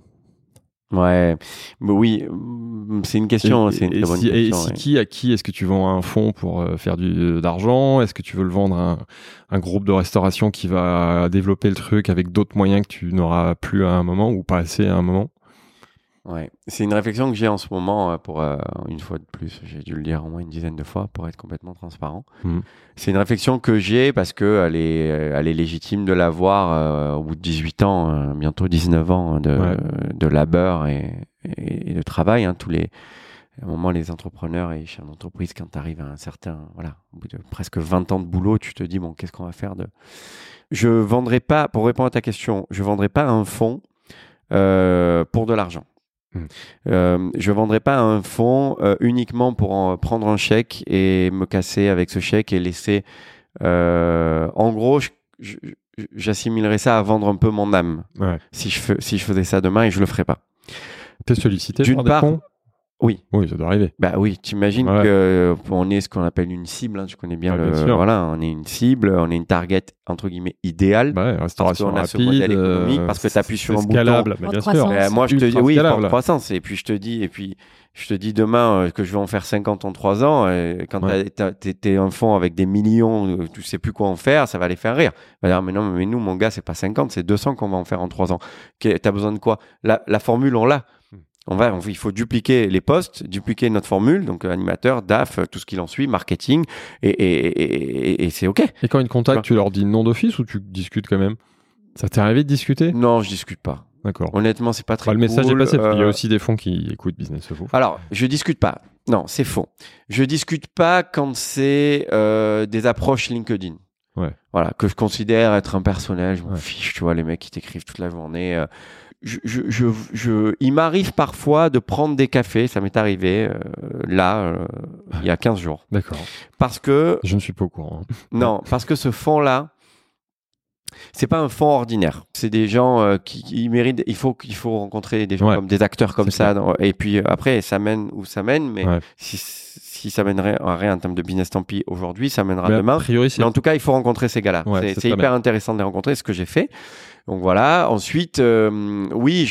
Ouais, mais oui, mm, c'est une question, Et- c'est une et, très bonne si, et si qui à qui est-ce que tu vends un fonds pour euh, faire du d'argent? Est-ce que tu veux le vendre à un, un groupe de restauration qui va développer le truc avec d'autres moyens que tu n'auras plus à un moment ou pas assez à un moment? Ouais, c'est une réflexion que j'ai en ce moment euh, pour euh, une fois de plus. J'ai dû le dire au moins une dizaine de fois pour être complètement transparent. Mhm. C'est une réflexion que j'ai parce que elle est, euh, elle est légitime de l'avoir euh, au bout de 18 ans, euh, bientôt 19 ans de, Ouais. de labeur et, et- et de travail. Hein, tous les, à un moment, les entrepreneurs et chefs d'entreprise, quand tu arrives à un certain, voilà, au bout de presque 20 ans de boulot, tu te dis bon, qu'est-ce qu'on va faire de Je vendrai pas, pour répondre à ta question, je vendrai pas un fonds euh, pour de l'argent. Hmm. Euh, je vendrai pas un fonds euh, uniquement pour en prendre un chèque et me casser avec ce chèque et laisser. euh, en gros, j'assimilerais ça à vendre un peu mon âme Ouais. si je, si je faisais ça demain et je le ferais pas. T'es sollicité D'une par des fonds? Oui. Oui, ça doit arriver. Bah oui, t'imagines Ouais. que euh, on est ce qu'on appelle une cible. hein, tu connais bien Ouais, le. bien voilà, on est une cible, on est une target entre guillemets idéale. Bah ouais, restauration qu'on a ce rapide, modèle économique, euh, parce que t'appuies sur c'est un bouton. scalable, bien sûr. Euh, moi, je te dis oui, forte croissance. Et puis je te dis, et puis je te dis demain euh, que je vais en faire 50 en 3 ans. Et quand Ouais. t'es un fonds avec des millions, tu sais plus quoi en faire, ça va les faire rire. On va dire, mais non, mais nous, mon gars, c'est pas 50, c'est 200 qu'on va en faire en 3 ans. T'as besoin de quoi? La, la formule, on l'a. On va, on- il faut dupliquer les postes, dupliquer notre formule, donc euh, animateur, DAF, euh, tout ce qu'il en suit, marketing, et, et, et, et- et c'est OK. Et quand ils te contactent, tu leur dis non d'office ou tu discutes quand même? Ça t'est arrivé de discuter? Non, je discute pas. D'accord. Honnêtement, c'est pas très Enfin, le message cool. est passé, qu'il y a Euh, aussi des fonds qui écoutent Business. Alors, je discute pas. Non, c'est faux. Je discute pas quand c'est euh, des approches LinkedIn. Ouais. Voilà, que je considère être impersonnel. Je m'en Ouais. fiche, tu vois, les mecs qui t'écrivent toute la journée. Je, je, je, je- il m'arrive parfois de prendre des cafés, ça m'est arrivé euh, là, euh, il y a 15 jours. D'accord. Parce que, Je ne suis pas au courant. hein. non, parce que ce fonds-là, c'est pas un fonds ordinaire. C'est des gens euh, qui, qui méritent. Il faut qu'il faut rencontrer des gens Ouais. comme des acteurs comme ça. dans- et puis euh, après, ça mène où ça mène. Mais Ouais. si, si ça mènerait à rien en termes de business, tant pis. Aujourd'hui, ça mènera Mais demain. priori, Mais en tout cas, il faut rencontrer ces gars-là. Ouais, c'est hyper bien. intéressant de les rencontrer, ce que j'ai fait. Donc voilà. Ensuite, euh, oui,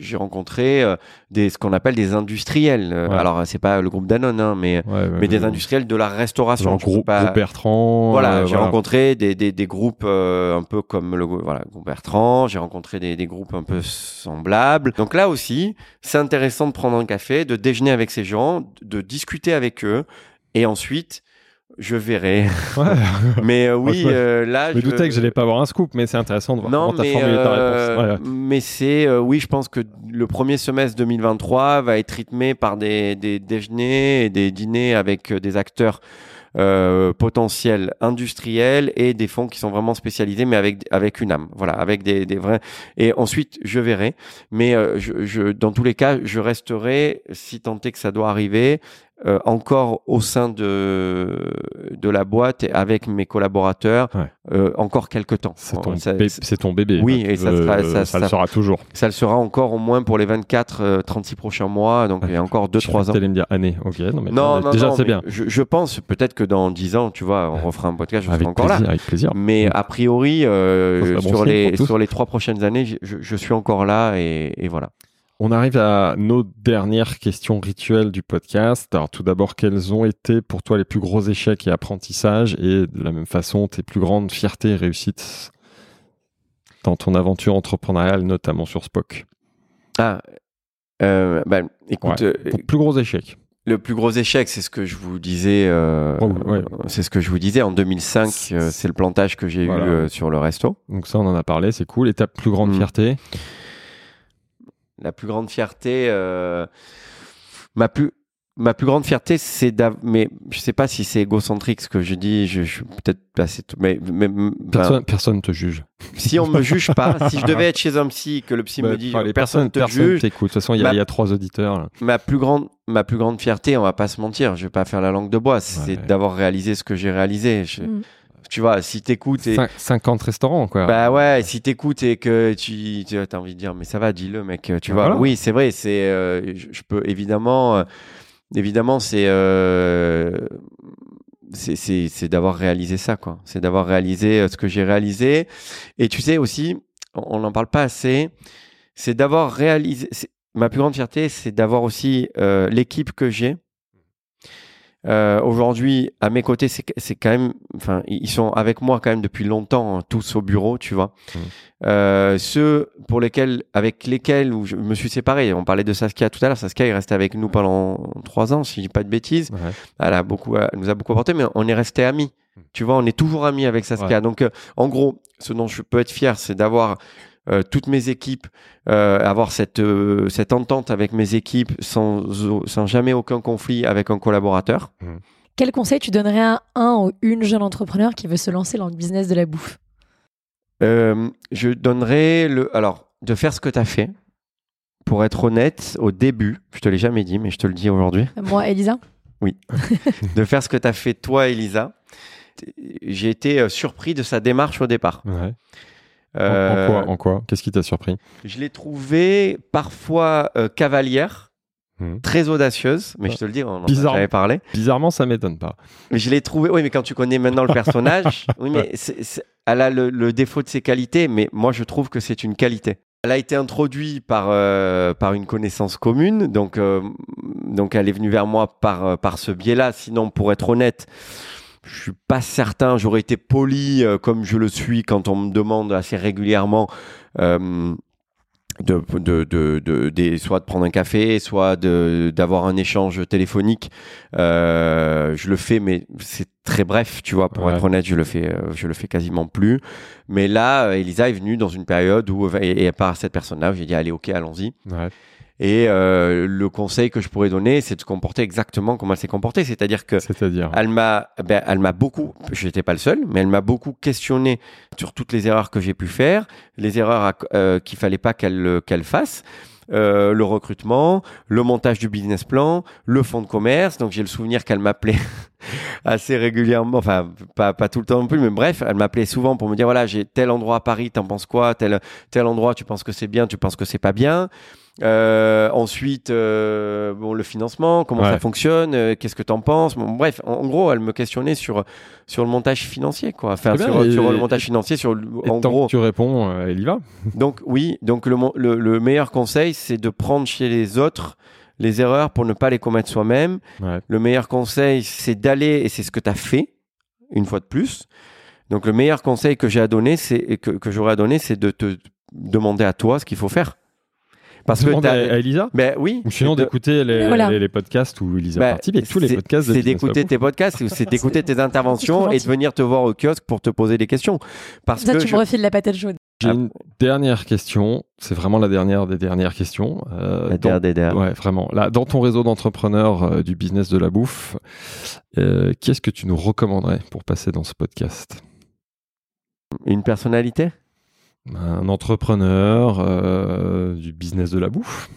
j'ai rencontré euh, des, ce qu'on appelle des industriels. Euh, Ouais. Alors, c'est pas le groupe Danone, hein, mais, Ouais, mais des industriels de la restauration. Genre groupe, pas- groupe Bertrand. voilà, euh, j'ai rencontré des, des, des groupes euh, un peu comme le voilà, groupe Bertrand, j'ai rencontré des, des groupes un peu semblables. Donc là aussi, c'est intéressant de prendre un café, de déjeuner avec ces gens, de discuter avec eux, et ensuite, je verrai. Ouais. mais euh, oui, euh, là, Je me doutais que j'allais pas avoir un scoop, mais c'est intéressant de voir non, comment mais, formulé ta euh, réponse. Ouais, ouais. mais c'est euh, oui, je pense que le premier semestre 2023 va être rythmé par des, des déjeuners et des dîners avec des acteurs potentiels industriels et des fonds qui sont vraiment spécialisés, mais avec avec une âme, voilà, avec des, des vrais. Et ensuite, je verrai. Mais je, je, dans tous les cas, je resterai, si tant est que ça doit arriver, euh, encore au sein de de la boîte et avec mes collaborateurs, Ouais. euh, encore quelques temps. C'est ton, bé- ton bébé. Oui, et tu ça veux- sera- ça- ça le sera toujours. ça le sera encore au moins pour les 24, euh, 36 prochains mois, donc Ouais. il y a encore J'ai 2-3 cru que ans. T'allais me dire année. Ok, non, mais Non, non, déjà c'est bien. Je, je pense peut-être que dans 10 ans, tu vois, on refera un podcast, je Avec serai encore plaisir, là. avec plaisir. Mais a priori, euh, sur, les, sur les trois prochaines années, je, je- je suis encore là et, et voilà. On arrive à nos dernières questions rituelles du podcast. Alors tout d'abord, quels ont été pour toi les plus gros échecs et apprentissages? Et de la même façon tes plus grandes fiertés et réussites dans ton aventure entrepreneuriale, notamment sur Spock? Ah, euh, ben, écoute, Ouais. euh, Ton plus gros échec le plus gros échec, c'est ce que je vous disais. euh, Oh, ouais. C'est ce que je vous disais en 2005. euh, c'est le plantage que j'ai Voilà. eu euh, sur le resto. Donc ça, on en a parlé, c'est cool. Et ta plus grande Mm. fierté? La plus grande fierté, euh, ma plus ma plus grande fierté, c'est d'av- mais je sais pas si c'est égocentrique ce que je dis. Je, je suis peut-être assez, mais, mais enfin, Personne, personne te juge. si on me juge pas, si je devais être chez un psy, que le psy me Bah, dit les personne te personne juge, t'écoute. De toute façon, il y, a- y trois auditeurs. là. ma plus grande, ma plus grande fierté, on va pas se mentir, je vais pas faire la langue de bois, c'est Ouais. d'avoir réalisé ce que j'ai réalisé. Je- Mm. Tu vois, si t'écoutes et Cin- 50 restaurants, quoi. bah ouais, si t'écoutes et que tu, tu as envie de dire, mais ça va, dis-le, mec. Tu Bah vois, voilà. oui, c'est vrai. C'est, euh, je, peux évidemment, euh, évidemment, c'est, euh, c'est, d'avoir réalisé ça, quoi. C'est d'avoir réalisé euh, ce que j'ai réalisé. Et tu sais aussi, on n'en parle pas assez. C'est d'avoir réalisé. Ma plus grande fierté, c'est d'avoir aussi l'équipe que j'ai. Euh, Aujourd'hui, à mes côtés, c'est quand même, enfin, ils sont avec moi quand même depuis longtemps, hein, tous au bureau, tu vois. Mhm. Euh, ceux pour lesquels, avec lesquels où je me suis séparé. On parlait de Saskia tout à l'heure. Saskia est restée avec nous pendant trois ans, si je dis pas de bêtises. Ouais. Elle a beaucoup, elle nous a beaucoup apporté, mais on est resté amis. Tu vois, on est toujours amis avec Saskia. Ouais. Donc, euh, en gros, ce dont je peux être fier, c'est d'avoir euh, toutes mes équipes, euh, avoir cette euh, cette entente avec mes équipes sans sans jamais aucun conflit avec un collaborateur. Quel conseil tu donnerais à un ou une jeune entrepreneur qui veut se lancer dans le business de la bouffe? Euh, je donnerais le. Alors, de faire ce que tu as fait. Pour être honnête, au début, je te l'ai jamais dit, mais je te le dis aujourd'hui, Moi, Elisa? De faire ce que tu as fait toi, Elisa. J'ai été surpris de sa démarche au départ. Ouais. En- Euh, En, quoi, en quoi? Qu'est-ce qui t'a surpris? Je l'ai trouvée parfois euh, cavalière, Mhm. très audacieuse, mais je te le dis, on en a Bizarre. jamais parlé. Bizarrement, ça m'étonne pas. Mais je l'ai trouvé, oui, mais quand tu connais maintenant le personnage, oui, mais elle a le, le défaut de ses qualités, mais moi je trouve que c'est une qualité. Elle a été introduite par, euh, par une connaissance commune, donc, euh, donc elle est venue vers moi par, euh, par ce biais-là. Sinon, pour être honnête, je suis pas certain, j'aurais été poli euh, comme je le suis quand on me demande assez régulièrement. euh, de, de, de, de- des- soit de prendre un café, soit d'avoir un échange téléphonique. Euh, je le fais, mais c'est très bref, tu vois. Pour Ouais. être honnête, je le fais, je le fais quasiment plus. Mais là, Elisa est venue dans une période où, et, et par cette personne-là, j'ai dit allez, ok, allons-y. Ouais. Et euh, le conseil que je pourrais donner, c'est de se comporter exactement comme elle s'est comportée, c'est-à-dire que C'est-à-dire elle m'a, ben, elle m'a beaucoup, je n'étais pas le seul, mais elle m'a beaucoup questionné sur toutes les erreurs que j'ai pu faire, les erreurs à- euh, qu'il fallait pas qu'elle euh, qu'elle fasse. euh, le recrutement, le montage du business plan, le fonds de commerce. Donc j'ai le souvenir qu'elle m'appelait assez régulièrement, enfin pas, pas tout le temps non plus, mais bref, elle m'appelait souvent pour me dire voilà j'ai tel endroit à Paris, t'en penses quoi? Tel tel endroit, tu penses que c'est bien, tu penses que c'est pas bien? Euh, ensuite, euh, bon, le financement, comment Ouais. ça fonctionne, euh, qu'est-ce que t'en penses? Bon, Bref, en, en gros, elle me questionnait sur sur le montage financier, quoi. Enfin, sur, bien, et- sur le montage financier, sur le- Et en tant gros. que tu réponds, euh, elle y va. Donc oui, donc le, le, le meilleur conseil, c'est de prendre chez les autres les erreurs pour ne pas les commettre soi-même. Ouais. Le meilleur conseil, c'est d'aller, et c'est ce que tu as fait, une fois de plus. Donc le meilleur conseil que j'ai à donner, c'est que, que j'aurais à donner, c'est de te demander à toi ce qu'il faut faire. Parce que Demande à, Elisa ben oui. Ou sinon d'écouter les, Voilà. les, les podcasts où Elisa ben, participe et tous les podcasts de C'est d'écouter tes podcasts, c'est d'écouter tes interventions et de venir te voir au kiosque pour te poser des questions. Parce Ça, que tu je- me refiles la patate chaude. J'ai Ah. une dernière question. C'est vraiment la dernière des dernières questions. Euh, La dans- DRDR. Ouais, vraiment. Là, dans ton réseau d'entrepreneurs euh, du business de la bouffe, euh, qu'est-ce que tu nous recommanderais pour passer dans ce podcast? Une personnalité? Un entrepreneur euh, du business de la bouffe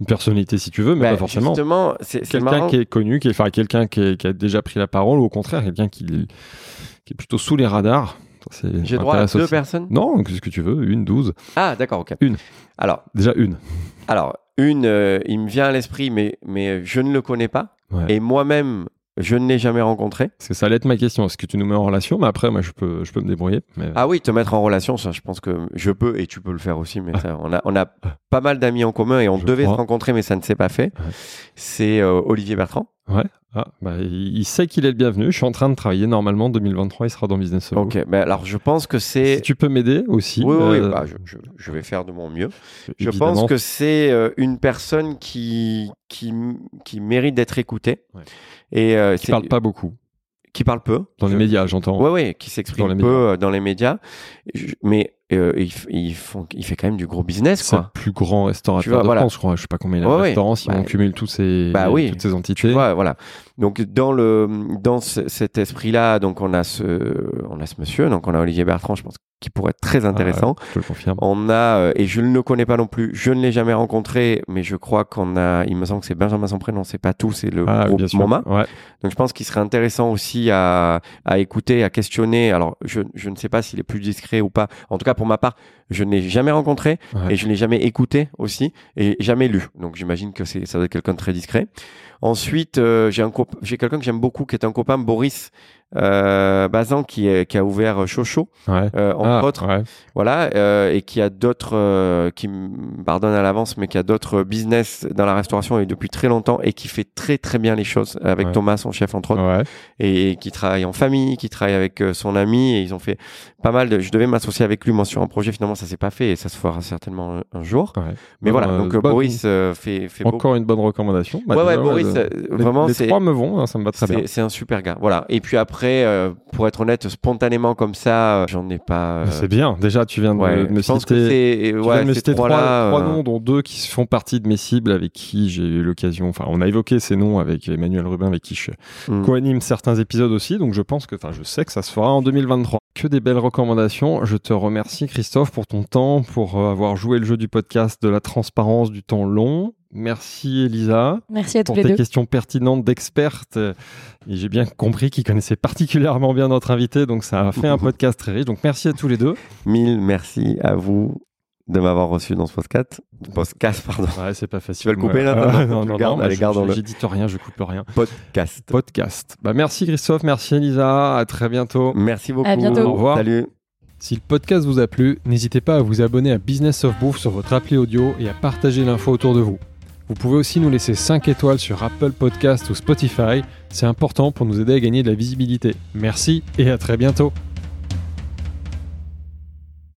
Une personnalité si tu veux, mais pas forcément. Justement, c'est Quelqu'un qui est connu, qui est, enfin, quelqu'un qui, est- qui a déjà pris la parole, ou au contraire, quelqu'un qui, qui est plutôt sous les radars. J'ai droit à deux aussi. personnes? Non, qu'est-ce que tu veux Une, douze Ah, d'accord, ok. Une. Alors, Déjà une. alors une, euh, il me vient à l'esprit, mais, mais je ne le connais pas. Ouais. Et moi-même, je ne l'ai jamais rencontré. Que ça allait être ma question. Est-ce que tu nous mets en relation? Mais après, moi, je peux, je peux me débrouiller. Mais... Ah oui, te mettre en relation, ça, je pense que je peux et tu peux le faire aussi. Mais ça, on, a, on a pas mal d'amis en commun et on Je devait crois. se rencontrer, mais ça ne s'est pas fait. Ouais. C'est euh, Olivier Bertrand. Ouais. Ah, bah, il sait qu'il est le bienvenu. Je suis en train de travailler. Normalement, 2023, il sera dans Business Solo. Ok, ben alors je pense que c'est. Si tu peux m'aider aussi. Oui, oui, oui, euh, bah, je, je- je vais faire de mon mieux. Je évidemment. pense que c'est euh, une personne qui, qui, qui mérite d'être écoutée. Ouais. Et euh, Qui parle pas beaucoup. qui parle peu. Dans les médias, j'entends. Ouais, ouais, qui s'exprime peu médias. euh, dans les médias. Je- mais euh, font- il fait quand même du gros business, C'est le plus grand restaurateur vois, de voilà. France, je crois. Je sais pas combien il y a de restaurants si Bah, on cumule tous ces, bah oui. toutes ces Tu entités. vois, voilà. Donc dans le dans ce- cet esprit-là, donc on a ce on a ce monsieur, donc on a Olivier Bertrand, je pense, qui pourrait être très intéressant. Ah ouais, je le confirme. On a euh, et je ne le connais pas non plus, je ne l'ai jamais rencontré, mais je crois qu'on a, il me semble que c'est Benjamin son prénom, c'est pas tout, c'est le Ah, groupe. MoMA. Ouais. Donc je pense qu'il serait intéressant aussi à, à écouter, à questionner. Alors je, je ne sais pas s'il est plus discret ou pas. En tout cas pour ma part, je ne l'ai jamais rencontré Ouais. et je ne l'ai jamais écouté aussi et jamais lu. Donc j'imagine que c'est ça doit être quelqu'un de très discret. Ensuite, euh, j'ai un j'ai quelqu'un que j'aime beaucoup qui est un copain Boris euh, Bazan qui, est, qui a ouvert Chocho Ouais. euh, entre Ah, autres ouais. voilà euh, et qui a d'autres euh, qui me pardonne à l'avance mais qui a d'autres business dans la restauration et depuis très longtemps et qui fait très très bien les choses avec Ouais. Thomas son chef entre autres et qui travaille en famille qui travaille avec euh, son ami et ils ont fait pas mal de je devais m'associer avec lui moi sur un projet finalement ça s'est pas fait et ça se fera certainement un, un jour mais Bon, voilà euh, donc euh, Boris euh, fait fait Encore une bonne recommandation. Bah, ouais ouais déjà, Boris euh, les- vraiment les trois me vont, hein, ça me va très bien. c'est un super gars voilà et puis après euh, pour être honnête spontanément comme ça euh, j'en ai pas euh, C'est bien. Déjà, tu viens de ouais, me- je pense citer. que c'est Tu ouais, viens de me ces citer trois, noms, dont deux qui font partie de mes cibles avec qui j'ai eu l'occasion. Enfin, on a évoqué ces noms avec Emmanuel Rubin, avec qui je hmm. co-anime certains épisodes aussi. Donc, je pense que, enfin, je sais que ça se fera en 2023. Que des belles recommandations. Je te remercie, Christophe, pour ton temps, pour avoir joué le jeu du podcast de la transparence du temps long. Merci, Elisa. Merci à tous pour les tes deux. questions pertinentes d'expertes. Et j'ai bien compris qu'ils connaissaient particulièrement bien notre invité, donc ça a fait un podcast très riche. Donc merci à tous les deux. Mille merci à vous de m'avoir reçu dans ce podcast. Podcast, pardon. Ouais, c'est pas facile. Tu vas le couper, là, Ouais, non, non, non, allez, je- gardons-le. je- J'édite rien, je coupe rien. Podcast. Podcast. Bah merci Christophe, merci Elisa, à très bientôt. Merci beaucoup. À bientôt. Au revoir. Salut. Si le podcast vous a plu, n'hésitez pas à vous abonner à Business of Bouffe sur votre appli audio et à partager l'info autour de vous. Vous pouvez aussi nous laisser 5 étoiles sur Apple Podcast ou Spotify, c'est important pour nous aider à gagner de la visibilité. Merci et à très bientôt.